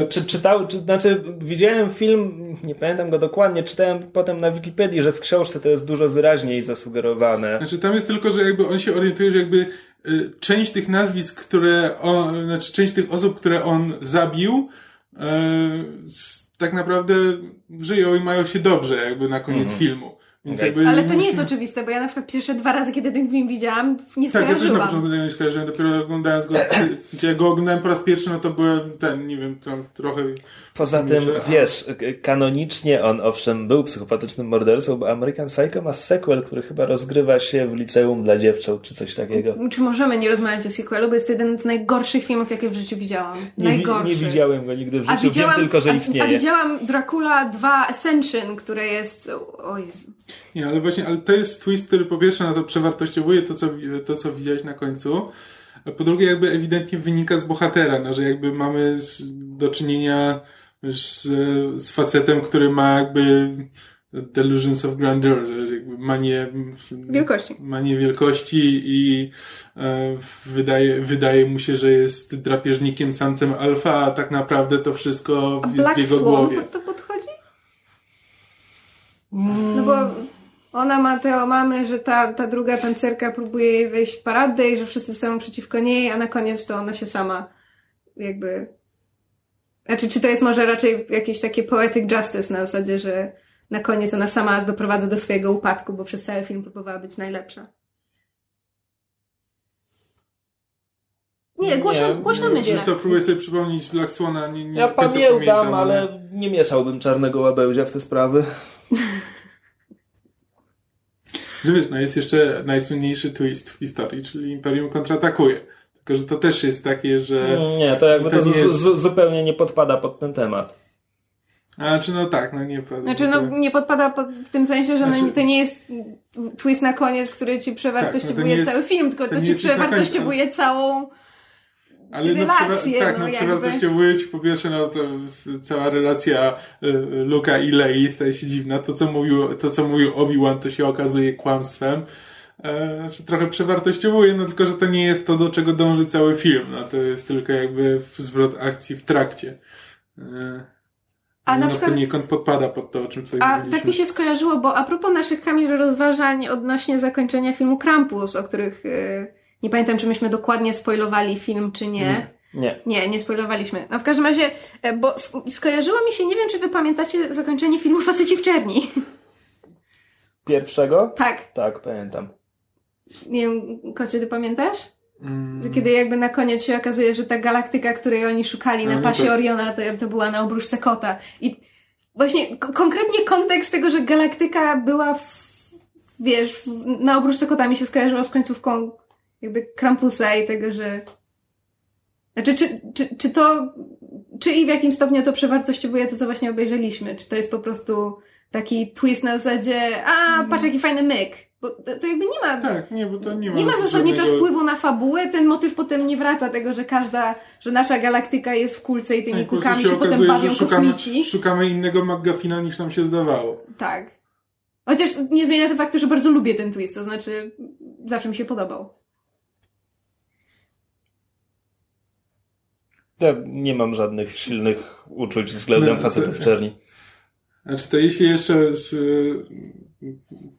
e, czy, czytał, czy, znaczy widziałem film, nie pamiętam go dokładnie, czytałem potem na Wikipedii, że w książce to jest dużo wyraźniej zasugerowane. znaczy tam jest tylko, że jakby on się orientuje, że jakby y, część tych nazwisk, które on, znaczy część tych osób, które on zabił, y, tak naprawdę żyją i mają się dobrze jakby na koniec filmu. Więc jakby Ale to nie jest oczywiste, bo ja na przykład pierwsze dwa razy, kiedy ten film widziałam, nie Tak, ja też na skojarzyłam. początku tego nie skojarzyłem, dopiero oglądając go, gdzie ja go oglądałem po raz pierwszy, no to byłem ten, nie wiem, tam trochę... Poza tym, a- wiesz, kanonicznie on owszem był psychopatycznym mordercą, bo American Psycho ma sequel, który chyba rozgrywa się w liceum dla dziewcząt, czy coś takiego. Czy możemy nie rozmawiać o sequelu, bo jest to jeden z najgorszych filmów, jakie w życiu widziałam. Nie, Najgorszy. nie widziałem go nigdy w A życiu, widziałam, wiem tylko, że a, a istnieje. widziałam Dracula 2 Ascension, które jest... O Jezu. Nie, ale właśnie, ale to jest twist, który po pierwsze na to przewartościowuje to, co, to, co widziałeś na końcu, a po drugie jakby ewidentnie wynika z bohatera, no, że jakby mamy do czynienia z, z facetem, który ma jakby delusions of grandeur, że jakby manię Wielkości. manię wielkości i e, wydaje, wydaje mu się, że jest drapieżnikiem, samcem alfa, a tak naprawdę to wszystko A jest Black w jego Swan głowie. pod to podchodzi? No bo ona ma te omamy, że ta, ta druga tancerka próbuje jej wejść w paradę i że wszyscy są przeciwko niej, a na koniec to ona się sama jakby... Znaczy, czy to jest może raczej jakieś takie poetic justice na zasadzie, że na koniec ona sama doprowadza do swojego upadku, bo przez cały film próbowała być najlepsza. Nie, głośno, Nie, głośno nie, myślę. Co, próbuję sobie przypomnieć Black Swana. Nie, nie Ja pamiętam, pamiętam, ale nie mieszałbym czarnego łabędzia w te sprawy. Że wiesz, no jest jeszcze najsłynniejszy twist w historii, czyli Imperium kontratakuje. Tylko, że to też jest takie, że... Nie, to jakby to, To nie jest- zupełnie nie podpada pod ten temat. Znaczy, no tak, no nie. Znaczy, no nie podpada pod, w tym sensie, że no, Znaczy- to nie jest twist na koniec, który ci przewartościowuje Tak, no jest- cały film, tylko to to, ci przewartościowuje całą Ale relacje, no, tak, no, jakby. przewartościowuje ci po pierwsze, no to cała relacja y, y, Luka i Lei staje się dziwna. To, co mówił, to, co mówił Obi-Wan, to się okazuje kłamstwem. E, znaczy, trochę przewartościowuje, no tylko, że to nie jest to, do czego dąży cały film. No to jest tylko jakby zwrot akcji w trakcie. E, A na no, przykład- poniekąd podpada pod to, o czym tutaj A mówiliśmy. tak mi się skojarzyło, bo a propos naszych Kamil rozważań odnośnie zakończenia filmu Krampus, o których y, nie pamiętam, czy myśmy dokładnie spoilowali film, czy nie. Nie. Nie, nie spoilowaliśmy. No w każdym razie, e, bo skojarzyło mi się, nie wiem, czy wy pamiętacie zakończenie filmu Faceci w czerni. Pierwszego? tak. Tak, pamiętam. Nie wiem, Kocie, ty pamiętasz? Mm, Że kiedy jakby na koniec się okazuje, że ta galaktyka, której oni szukali na no pasie to- Oriona, to, to była na obruszce kota. I właśnie konkretnie kontekst tego, że galaktyka była w, wiesz, w, na obruszce kota mi się skojarzyło z końcówką jakby Krampusa i tego, że znaczy, czy, czy, czy to, czy i w jakim stopniu to przewartościowuje to, co właśnie obejrzeliśmy? Czy to jest po prostu taki twist na zasadzie, a, patrz jaki fajny myk. Bo to, to jakby nie ma Tak, nie, bo to nie ma nie ma zasadniczo żadnego- wpływu na fabułę, ten motyw potem nie wraca tego, że każda, że nasza galaktyka jest w kulce i tymi Tak, kukami się, potem okazuje, bawią że szukamy, kosmici. szukamy innego McGuffina niż nam się zdawało. Tak. Chociaż nie zmienia to faktu, że bardzo lubię ten twist, to znaczy zawsze mi się podobał. Ja nie mam żadnych silnych uczuć względem No, facetów w czerni. Znaczy to jeśli jeszcze z, y,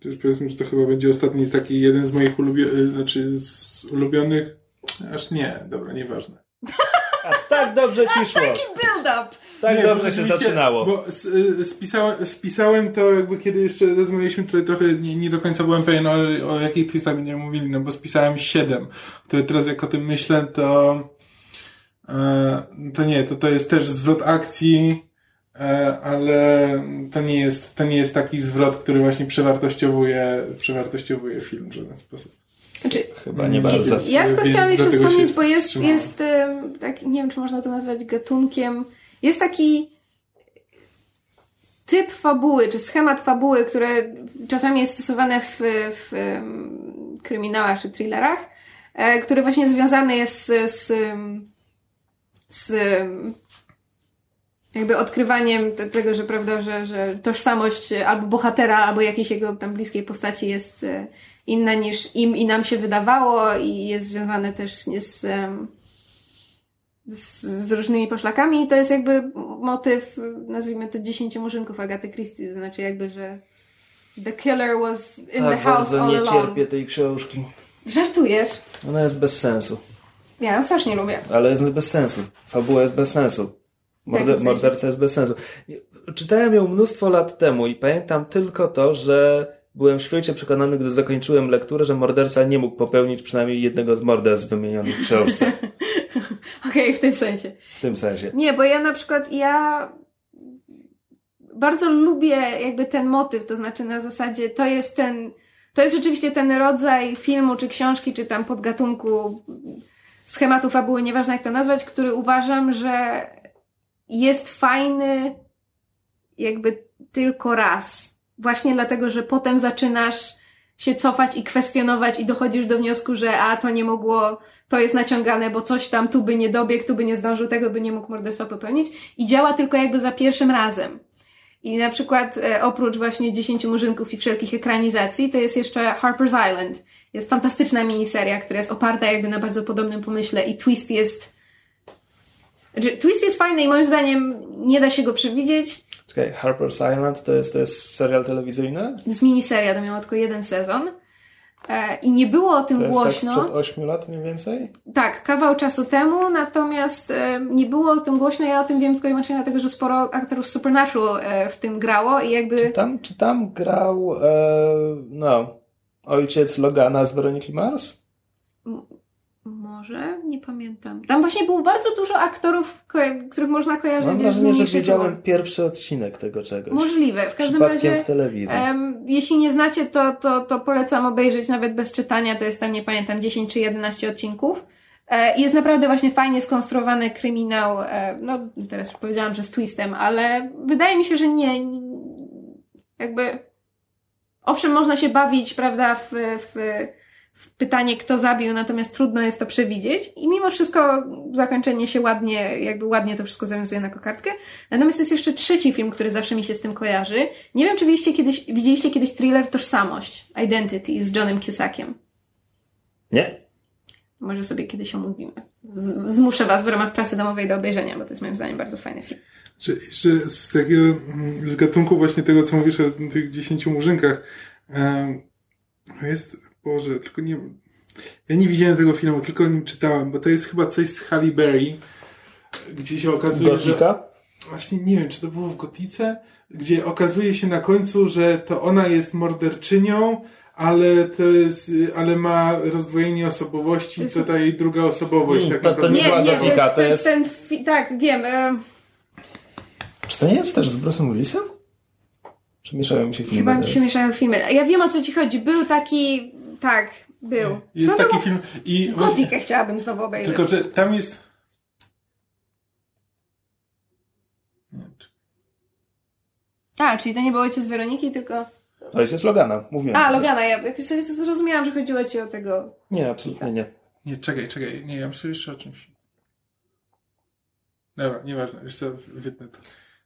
już powiedzmy, że to chyba będzie ostatni taki jeden z moich ulubionych, znaczy z ulubionych, aż nie, dobra, nieważne. A tak dobrze ci szło. Build-up! Tak nie, dobrze się zaczynało. Bo y, spisałem, spisałem to jakby kiedy jeszcze rozmawialiśmy, tutaj trochę nie, nie do końca byłem pewien o, o jakich twistach będziemy mówili, no bo spisałem siedem, które teraz jak o tym myślę, to to nie, to to jest też zwrot akcji, e, ale to nie jest, to nie jest taki zwrot, który właśnie przewartościowuje, przewartościowuje film w żaden sposób. Znaczy, Chyba nie bardzo. Ja tylko chciałam jeszcze wspomnieć, bo jest, wstrzymałem. jest tak, nie wiem, czy można to nazwać gatunkiem, jest taki typ fabuły, czy schemat fabuły, które czasami jest stosowane w, w kryminałach czy thrillerach, e, który właśnie związany jest z, z, z jakby odkrywaniem te- tego, że prawda, że, że tożsamość albo bohatera, albo jakiejś jego tam bliskiej postaci jest e, inna niż im i nam się wydawało i jest związane też z, z, em, z, z różnymi poszlakami i to jest jakby motyw, nazwijmy to dziesięciu murzynków Agaty Christie, to znaczy jakby, że the killer was in the Tak house bardzo all nie along. cierpię tej książki. Żartujesz? Ona jest bez sensu. Ja ją strasznie lubię. Ale jest bez sensu. Fabuła jest bez sensu. Morde- morderca jest bez sensu. Czytałem ją mnóstwo lat temu i pamiętam tylko to, że byłem święcie przekonany, gdy zakończyłem lekturę, że morderca nie mógł popełnić przynajmniej jednego z morderstw wymienionych w książce. Okej, w tym sensie. W tym sensie. Nie, bo ja na przykład ja bardzo lubię jakby ten motyw, to znaczy na zasadzie to jest ten, to jest rzeczywiście ten rodzaj filmu, czy książki, czy tam podgatunku schematu fabuły, nieważne jak to nazwać, który uważam, że jest fajny jakby tylko raz. Właśnie dlatego, że potem zaczynasz się cofać i kwestionować i dochodzisz do wniosku, że a to nie mogło, to jest naciągane, bo coś tam tu by nie dobiegł, tu by nie zdążył, tego by nie mógł morderstwa popełnić i działa tylko jakby za pierwszym razem. I na przykład e, oprócz właśnie Dziesięciu Murzynków i wszelkich ekranizacji, to jest jeszcze Harper's Island. Jest fantastyczna miniseria, która jest oparta jakby na bardzo podobnym pomyśle i twist jest... Znaczy, twist jest fajny i moim zdaniem nie da się go przewidzieć. Czekaj, Harper's Island to jest, to jest serial telewizyjny? To jest miniseria, to miało tylko jeden sezon. E, I nie było o tym To jest głośno. tak sprzed 8 lat mniej więcej? Tak, kawał czasu temu, natomiast e, nie było o tym głośno. Ja o tym wiem tylko i wyłącznie dlatego, że sporo aktorów Supernatural e, w tym grało i jakby. Czy tam, czy tam grał, e, no, ojciec Logana z Weroniki Mars? Może? Nie pamiętam. Tam właśnie było bardzo dużo aktorów, ko- których można kojarzyć Mam wrażenie, że widziałem pierwszy odcinek tego czegoś. Możliwe. W każdym razie. w telewizji. Em, jeśli nie znacie, to, to, to polecam obejrzeć nawet bez czytania. To jest tam, nie pamiętam, 10 czy 11 odcinków. E, Jest naprawdę właśnie fajnie skonstruowany kryminał. e, No, teraz już powiedziałam, że z twistem, ale wydaje mi się, że nie. nie- Jakby. Owszem, można się bawić, prawda, w, w, w pytanie, kto zabił, natomiast trudno jest to przewidzieć. I mimo wszystko zakończenie się ładnie, jakby ładnie to wszystko zawiązuje na kokardkę. Natomiast jest jeszcze trzeci film, który zawsze mi się z tym kojarzy. Nie wiem, czy widzieliście kiedyś, widzieliście kiedyś thriller Tożsamość, Identity z Johnem Cusackiem. Nie? Może sobie kiedyś omówimy. Z, zmuszę was w ramach pracy domowej do obejrzenia, bo to jest moim zdaniem bardzo fajny film. Że, że z takiego, mm, z gatunku właśnie tego, co mówisz o tych dziesięciu murzynkach, em, jest, Boże, tylko nie, ja nie widziałem tego filmu, tylko o nim czytałem, bo to jest chyba coś z Halle Berry, gdzie się okazuje, że... Gotika? Właśnie nie wiem, czy to było w Gotice, gdzie okazuje się na końcu, że to ona jest morderczynią, ale to jest, ale ma rozdwojenie osobowości, To jest- to ta jej druga osobowość. Mm, tak to- to naprawdę. nie była to jest, Gotika, to to jest ten, fi- tak, wiem. E, Czy to nie jest też z Bruce'em Willisem? Czy mieszają mi się filmy? chyba mi się mieszają filmy. Ja wiem o co ci chodzi. Był taki, tak, był. Jest taki film i Gotikę chciałabym znowu obejrzeć. tylko, że tam jest Nie, A, czyli to nie było ojciec Weroniki, tylko... To jest Logana, mówiłem. A. Logana, ja zrozumiałam, że chodziło ci o tego... Nie, absolutnie nie. nie, czekaj, czekaj, nie, ja myślę jeszcze o czymś. Dobra, nieważne, wiesz co, wytnę to.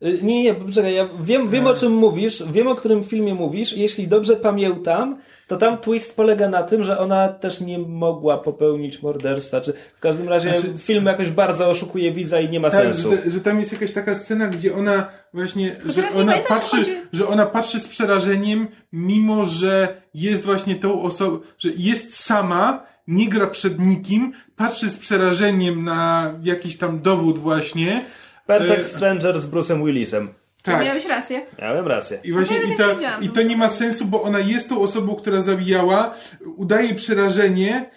Y, Nie, nie, poczekaj, ja wiem, wiem o czym mówisz, wiem o którym filmie mówisz. Jeśli dobrze pamiętam, to tam twist polega na tym, że ona też nie mogła popełnić morderstwa, czy w każdym razie Znaczy- film jakoś bardzo oszukuje widza i nie ma Tak, sensu. że, że tam jest jakaś taka scena, gdzie ona właśnie, że ona pamiętam, patrzy, chodzi. że ona patrzy z przerażeniem, mimo że jest właśnie tą osobą, że jest sama, nie gra przed nikim, patrzy z przerażeniem na jakiś tam dowód właśnie. Perfect E, Stranger z Bruce'em Willisem. Tak. Tak. Miałeś rację. Miałem rację. I właśnie Ja i tego to, nie wiedziałam. i to nie ma sensu, bo ona jest tą osobą, która zabijała, udaje przerażenie,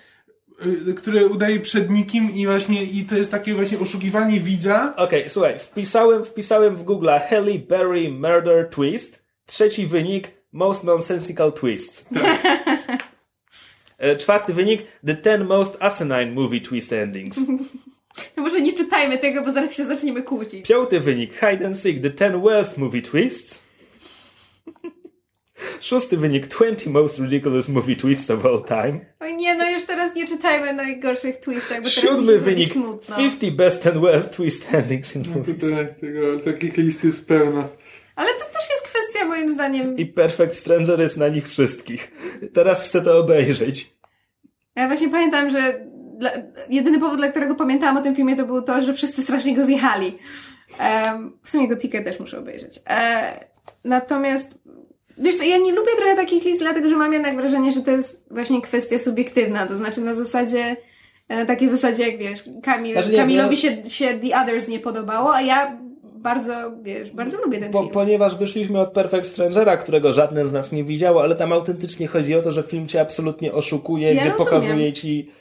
y, które udaje przed nikim i właśnie i to jest takie właśnie oszukiwanie widza. Okej, słuchaj, wpisałem, wpisałem w Google Halle Berry Murder Twist. Trzeci wynik Most Nonsensical Twists. E, Czwarty wynik The 10 Most Asinine Movie Twist Endings. No może nie czytajmy tego, bo zaraz się zaczniemy kłócić. Piąty wynik Hide and Seek The 10 Worst Movie Twists. Szósty wynik 20 Most Ridiculous Movie Twists of All Time. Oj nie, no już teraz nie czytajmy najgorszych twistach, bo teraz Siódmy wynik smutno. 50 Best and Worst Twist Endings in Movies. Tutaj tego, takich list jest pełno. Ale to też jest kwestia moim zdaniem... I Perfect Stranger jest na nich wszystkich. Teraz chcę to obejrzeć. Ja właśnie pamiętam, że dla, jedyny powód, dla którego pamiętałam o tym filmie, to był to, że wszyscy strasznie go zjechali. Um, w sumie go ticket też muszę obejrzeć. E, natomiast, wiesz co, ja nie lubię trochę takich list, dlatego że mam jednak wrażenie, że to jest właśnie kwestia subiektywna. To znaczy na zasadzie, na takiej zasadzie, jak wiesz, Kamil, Znaczy nie, Kamilowi się, się The Others nie podobało, a ja bardzo, wiesz, bardzo lubię ten Po, film. ponieważ wyszliśmy od Perfect Strangera, którego żaden z nas nie widziało, ale tam autentycznie chodzi o to, że film cię absolutnie oszukuje, Ja gdzie rozumiem. pokazuje ci e,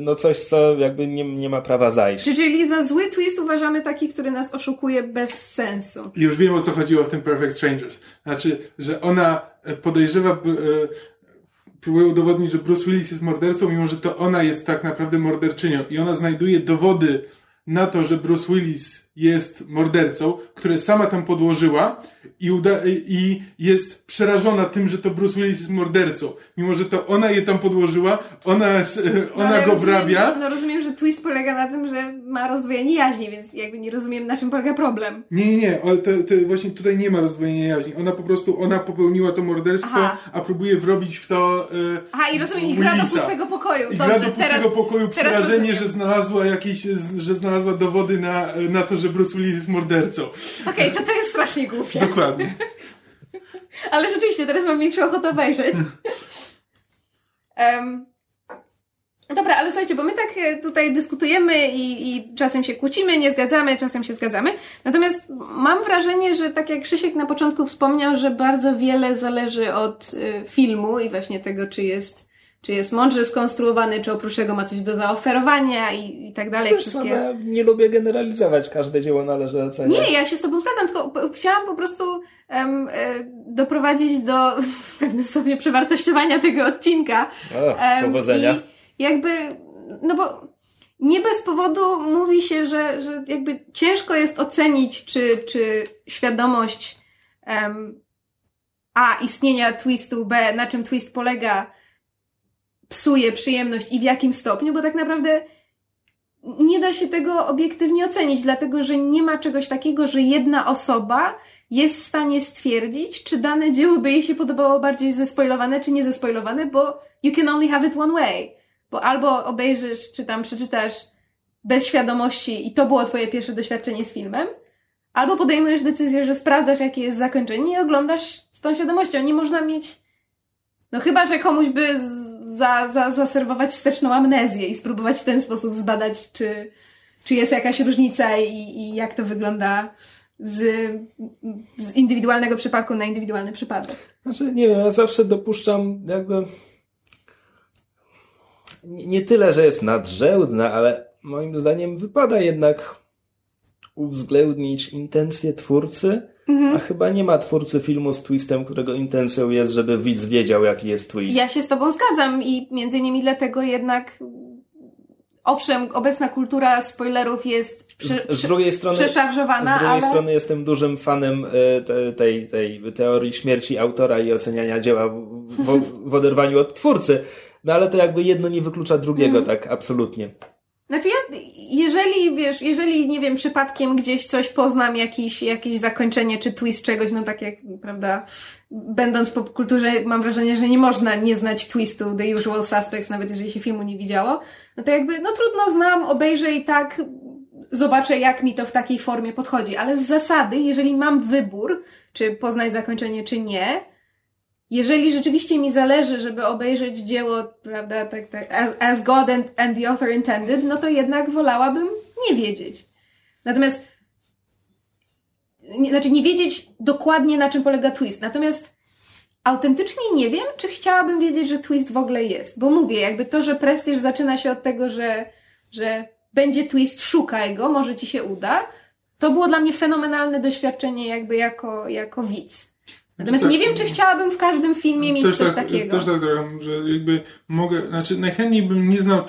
no coś, co jakby nie, nie ma prawa zajść. Czy- Czyli za zły twist uważamy taki, który nas oszukuje bez sensu. I już wiem o co chodziło w tym Perfect Strangers. Znaczy, że ona podejrzewa, e, próbuje udowodnić, że Bruce Willis jest mordercą, mimo że to ona jest tak naprawdę morderczynią. I ona znajduje dowody na to, że Bruce Willis jest mordercą, które sama tam podłożyła i, uda- i jest przerażona tym, że to Bruce Willis jest mordercą. Mimo, że to ona je tam podłożyła, ona, No, ona ale go rozumiem, wrabia. że- No rozumiem, że twist polega na tym, że ma rozdwojenie jaźni, więc jakby nie rozumiem, na czym polega problem. Nie, nie, nie, to, to właśnie tutaj nie ma rozdwojenia jaźni. Ona po prostu, ona popełniła to morderstwo, Aha. a próbuje wrobić w to e, Aha, i rozumiem, i gra do pustego pokoju. I Dobrze, gra do pustego teraz... pokoju przerażenie, że znalazła jakieś, że znalazła dowody na, na to, że Bruce Willis jest mordercą. Okej, to to jest strasznie głupie. Dokładnie. Ale rzeczywiście, teraz mam większą ochotę obejrzeć. Em, dobra, ale słuchajcie, bo my tak e, tutaj dyskutujemy i, i czasem się kłócimy, nie zgadzamy, czasem się zgadzamy. Natomiast mam wrażenie, że tak jak Krzysiek na początku wspomniał, że bardzo wiele zależy od y, filmu i właśnie tego, czy jest, czy jest mądrze skonstruowany, czy oprócz tego ma coś do zaoferowania i, i tak dalej. Wiesz, Wszystkie... ja nie lubię generalizować, każde dzieło należy oceniać. Nie, ja się z Tobą zgadzam, tylko chciałam po prostu em, e, doprowadzić do w pewnym stopniu przewartościowania tego odcinka. O, Em, powodzenia. I jakby no bo nie bez powodu mówi się, że, że jakby ciężko jest ocenić, czy, czy świadomość um, A istnienia twistu, B na czym twist polega, psuje przyjemność i w jakim stopniu, bo tak naprawdę nie da się tego obiektywnie ocenić, dlatego że nie ma czegoś takiego, że jedna osoba jest w stanie stwierdzić, czy dane dzieło by jej się podobało bardziej zespoilowane, czy nie zespoilowane, bo you can only have it one way. Bo albo obejrzysz, czy tam przeczytasz bez świadomości i to było twoje pierwsze doświadczenie z filmem, albo podejmujesz decyzję, że sprawdzasz, jakie jest zakończenie i oglądasz z tą świadomością. Nie można mieć, no chyba, że komuś by za, za, zaserwować wsteczną amnezję i spróbować w ten sposób zbadać, czy, czy jest jakaś różnica i, i jak to wygląda z, z indywidualnego przypadku na indywidualny przypadek. Znaczy, nie wiem, ja zawsze dopuszczam jakby nie, tyle, że jest nadrzędna, ale moim zdaniem wypada jednak uwzględnić intencje twórcy, mhm. a chyba nie ma twórcy filmu z twistem, którego intencją jest, żeby widz wiedział, jaki jest twist. Ja się z tobą zgadzam i między innymi dlatego jednak owszem, obecna kultura spoilerów jest prze, z, z drugiej strony, przeszarżowana, Z drugiej ale... strony jestem dużym fanem e, te, tej, tej teorii śmierci autora i oceniania dzieła w, w oderwaniu od twórcy. No ale to jakby jedno nie wyklucza drugiego, mm. tak absolutnie. Znaczy ja, jeżeli, wiesz, jeżeli, nie wiem, przypadkiem gdzieś coś poznam, jakiś, jakieś zakończenie czy twist czegoś, no tak jak, prawda, będąc w popkulturze, mam wrażenie, że nie można nie znać twistu The Usual Suspects, nawet jeżeli się filmu nie widziało, no to jakby, no trudno znam, obejrzę i tak zobaczę, jak mi to w takiej formie podchodzi, ale z zasady, jeżeli mam wybór, czy poznać zakończenie, czy nie, jeżeli rzeczywiście mi zależy, żeby obejrzeć dzieło, prawda, tak, tak, as, as God and, and the author intended, no to jednak wolałabym nie wiedzieć. Natomiast, nie, znaczy nie wiedzieć dokładnie na czym polega twist. Natomiast autentycznie nie wiem, czy chciałabym wiedzieć, że twist w ogóle jest. Bo mówię, jakby to, że prestiż zaczyna się od tego, że, że będzie twist, szukaj go, może ci się uda. To było dla mnie fenomenalne doświadczenie jakby jako, jako widz. Natomiast tak, nie wiem, czy chciałabym w każdym filmie mieć coś tak, takiego. Też tak gram, że jakby mogę, znaczy najchętniej bym nie znał,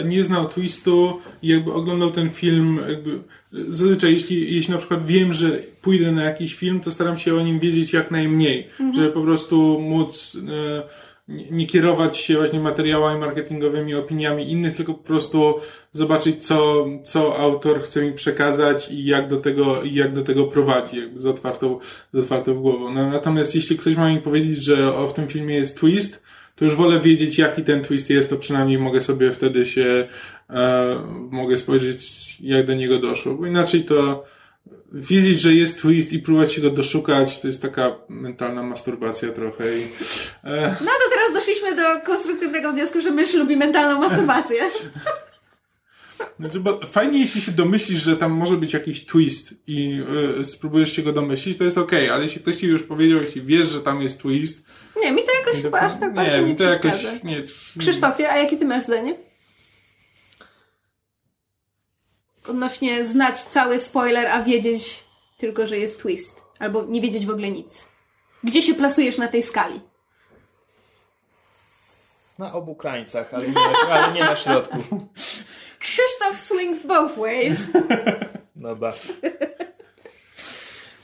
e, nie znał twistu i jakby oglądał ten film, jakby zazwyczaj jeśli, jeśli na przykład wiem, że pójdę na jakiś film, to staram się o nim wiedzieć jak najmniej, mhm. żeby po prostu móc e, nie kierować się właśnie materiałami marketingowymi, opiniami innych, tylko po prostu zobaczyć, co, co autor chce mi przekazać i jak do tego, jak do tego prowadzi, jakby z otwartą, z otwartą głową. No, natomiast jeśli ktoś ma mi powiedzieć, że o, w tym filmie jest twist, to już wolę wiedzieć, jaki ten twist jest, to przynajmniej mogę sobie wtedy się, e, mogę spojrzeć, jak do niego doszło, bo inaczej to, wiedzieć, że jest twist i próbować się go doszukać, to jest taka mentalna masturbacja trochę. I, e... No to teraz doszliśmy do konstruktywnego wniosku, że mysz lubi mentalną masturbację. Znaczy, bo fajnie, jeśli się domyślisz, że tam może być jakiś twist i y, spróbujesz się go domyślić, to jest okej, okay, ale jeśli ktoś ci już powiedział, jeśli wiesz, że tam jest twist... Nie, mi to jakoś chyba aż tak bardzo nie, nie mi to jakoś... Nie. Krzysztofie, a jakie ty masz zdanie? Odnośnie znać cały spoiler, a wiedzieć tylko, że jest twist. Albo nie wiedzieć w ogóle nic. Gdzie się plasujesz na tej skali? Na obu krańcach, ale nie na, ale nie na środku. Krzysztof swings both ways. No ba.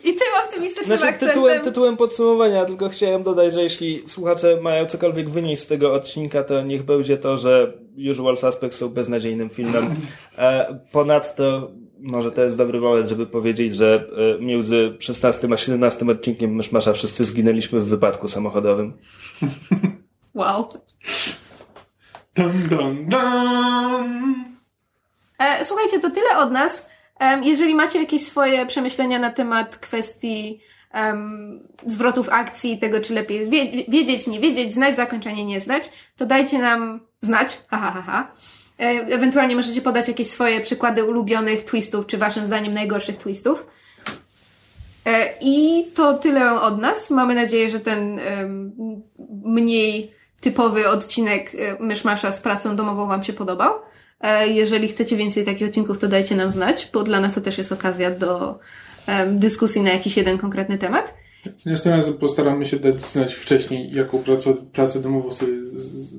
I tym optymistycznym znaczy, akcentem... Tytułem, tytułem podsumowania, tylko chciałem dodać, że jeśli słuchacze mają cokolwiek wynieść z tego odcinka, to niech będzie to, że Usual Suspects są beznadziejnym filmem. E, ponadto może to jest dobry moment, żeby powiedzieć, że e, między 16 a 17 odcinkiem Myszmasza wszyscy zginęliśmy w wypadku samochodowym. Wow. Dun, dun, dun. E, słuchajcie, to tyle od nas. Jeżeli macie jakieś swoje przemyślenia na temat kwestii um, zwrotów akcji, tego czy lepiej wiedzieć, nie wiedzieć, znać zakończenie, nie znać, to dajcie nam znać. Ha, ha, ha, ha. E, ewentualnie możecie podać jakieś swoje przykłady ulubionych twistów, czy waszym zdaniem najgorszych twistów. E, I to tyle od nas. Mamy nadzieję, że ten mniej typowy odcinek e, Myszmasza z pracą domową wam się podobał. E, jeżeli chcecie więcej takich odcinków, to dajcie nam znać, bo dla nas to też jest okazja do dyskusji na jakiś jeden konkretny temat. Następnym razem postaramy się dać znać wcześniej, jaką pracę, pracę domową sobie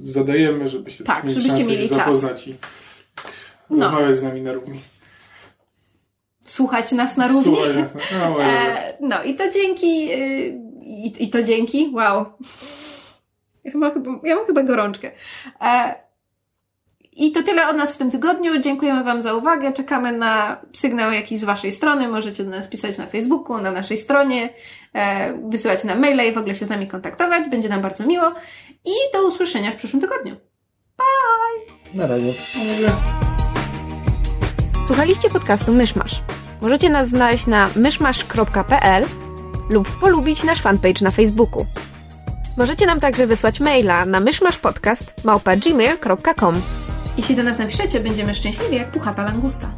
zadajemy, żebyście tak, mieli żebyście mieli się zapoznać i no. rozmawiać z nami na równi. Słuchać nas na równi. Słuchać nas na... No, e, no i to dzięki... Yy, i, I to dzięki... Wow. Ja, chyba, ja mam chyba gorączkę. E, i to tyle od nas w tym tygodniu. Dziękujemy Wam za uwagę. Czekamy na sygnał jakiś z Waszej strony. Możecie do nas pisać na Facebooku, na naszej stronie, e, wysyłać na maile i w ogóle się z nami kontaktować. Będzie nam bardzo miło. I do usłyszenia w przyszłym tygodniu. Bye! Na razie. Słuchaliście podcastu Myszmasz. Możecie nas znaleźć na myszmasz.pl lub polubić nasz fanpage na Facebooku. Możecie nam także wysłać maila na myszmaszpodcast.gmail.com jeśli do nas napiszecie, będziemy szczęśliwi jak puchata langusta.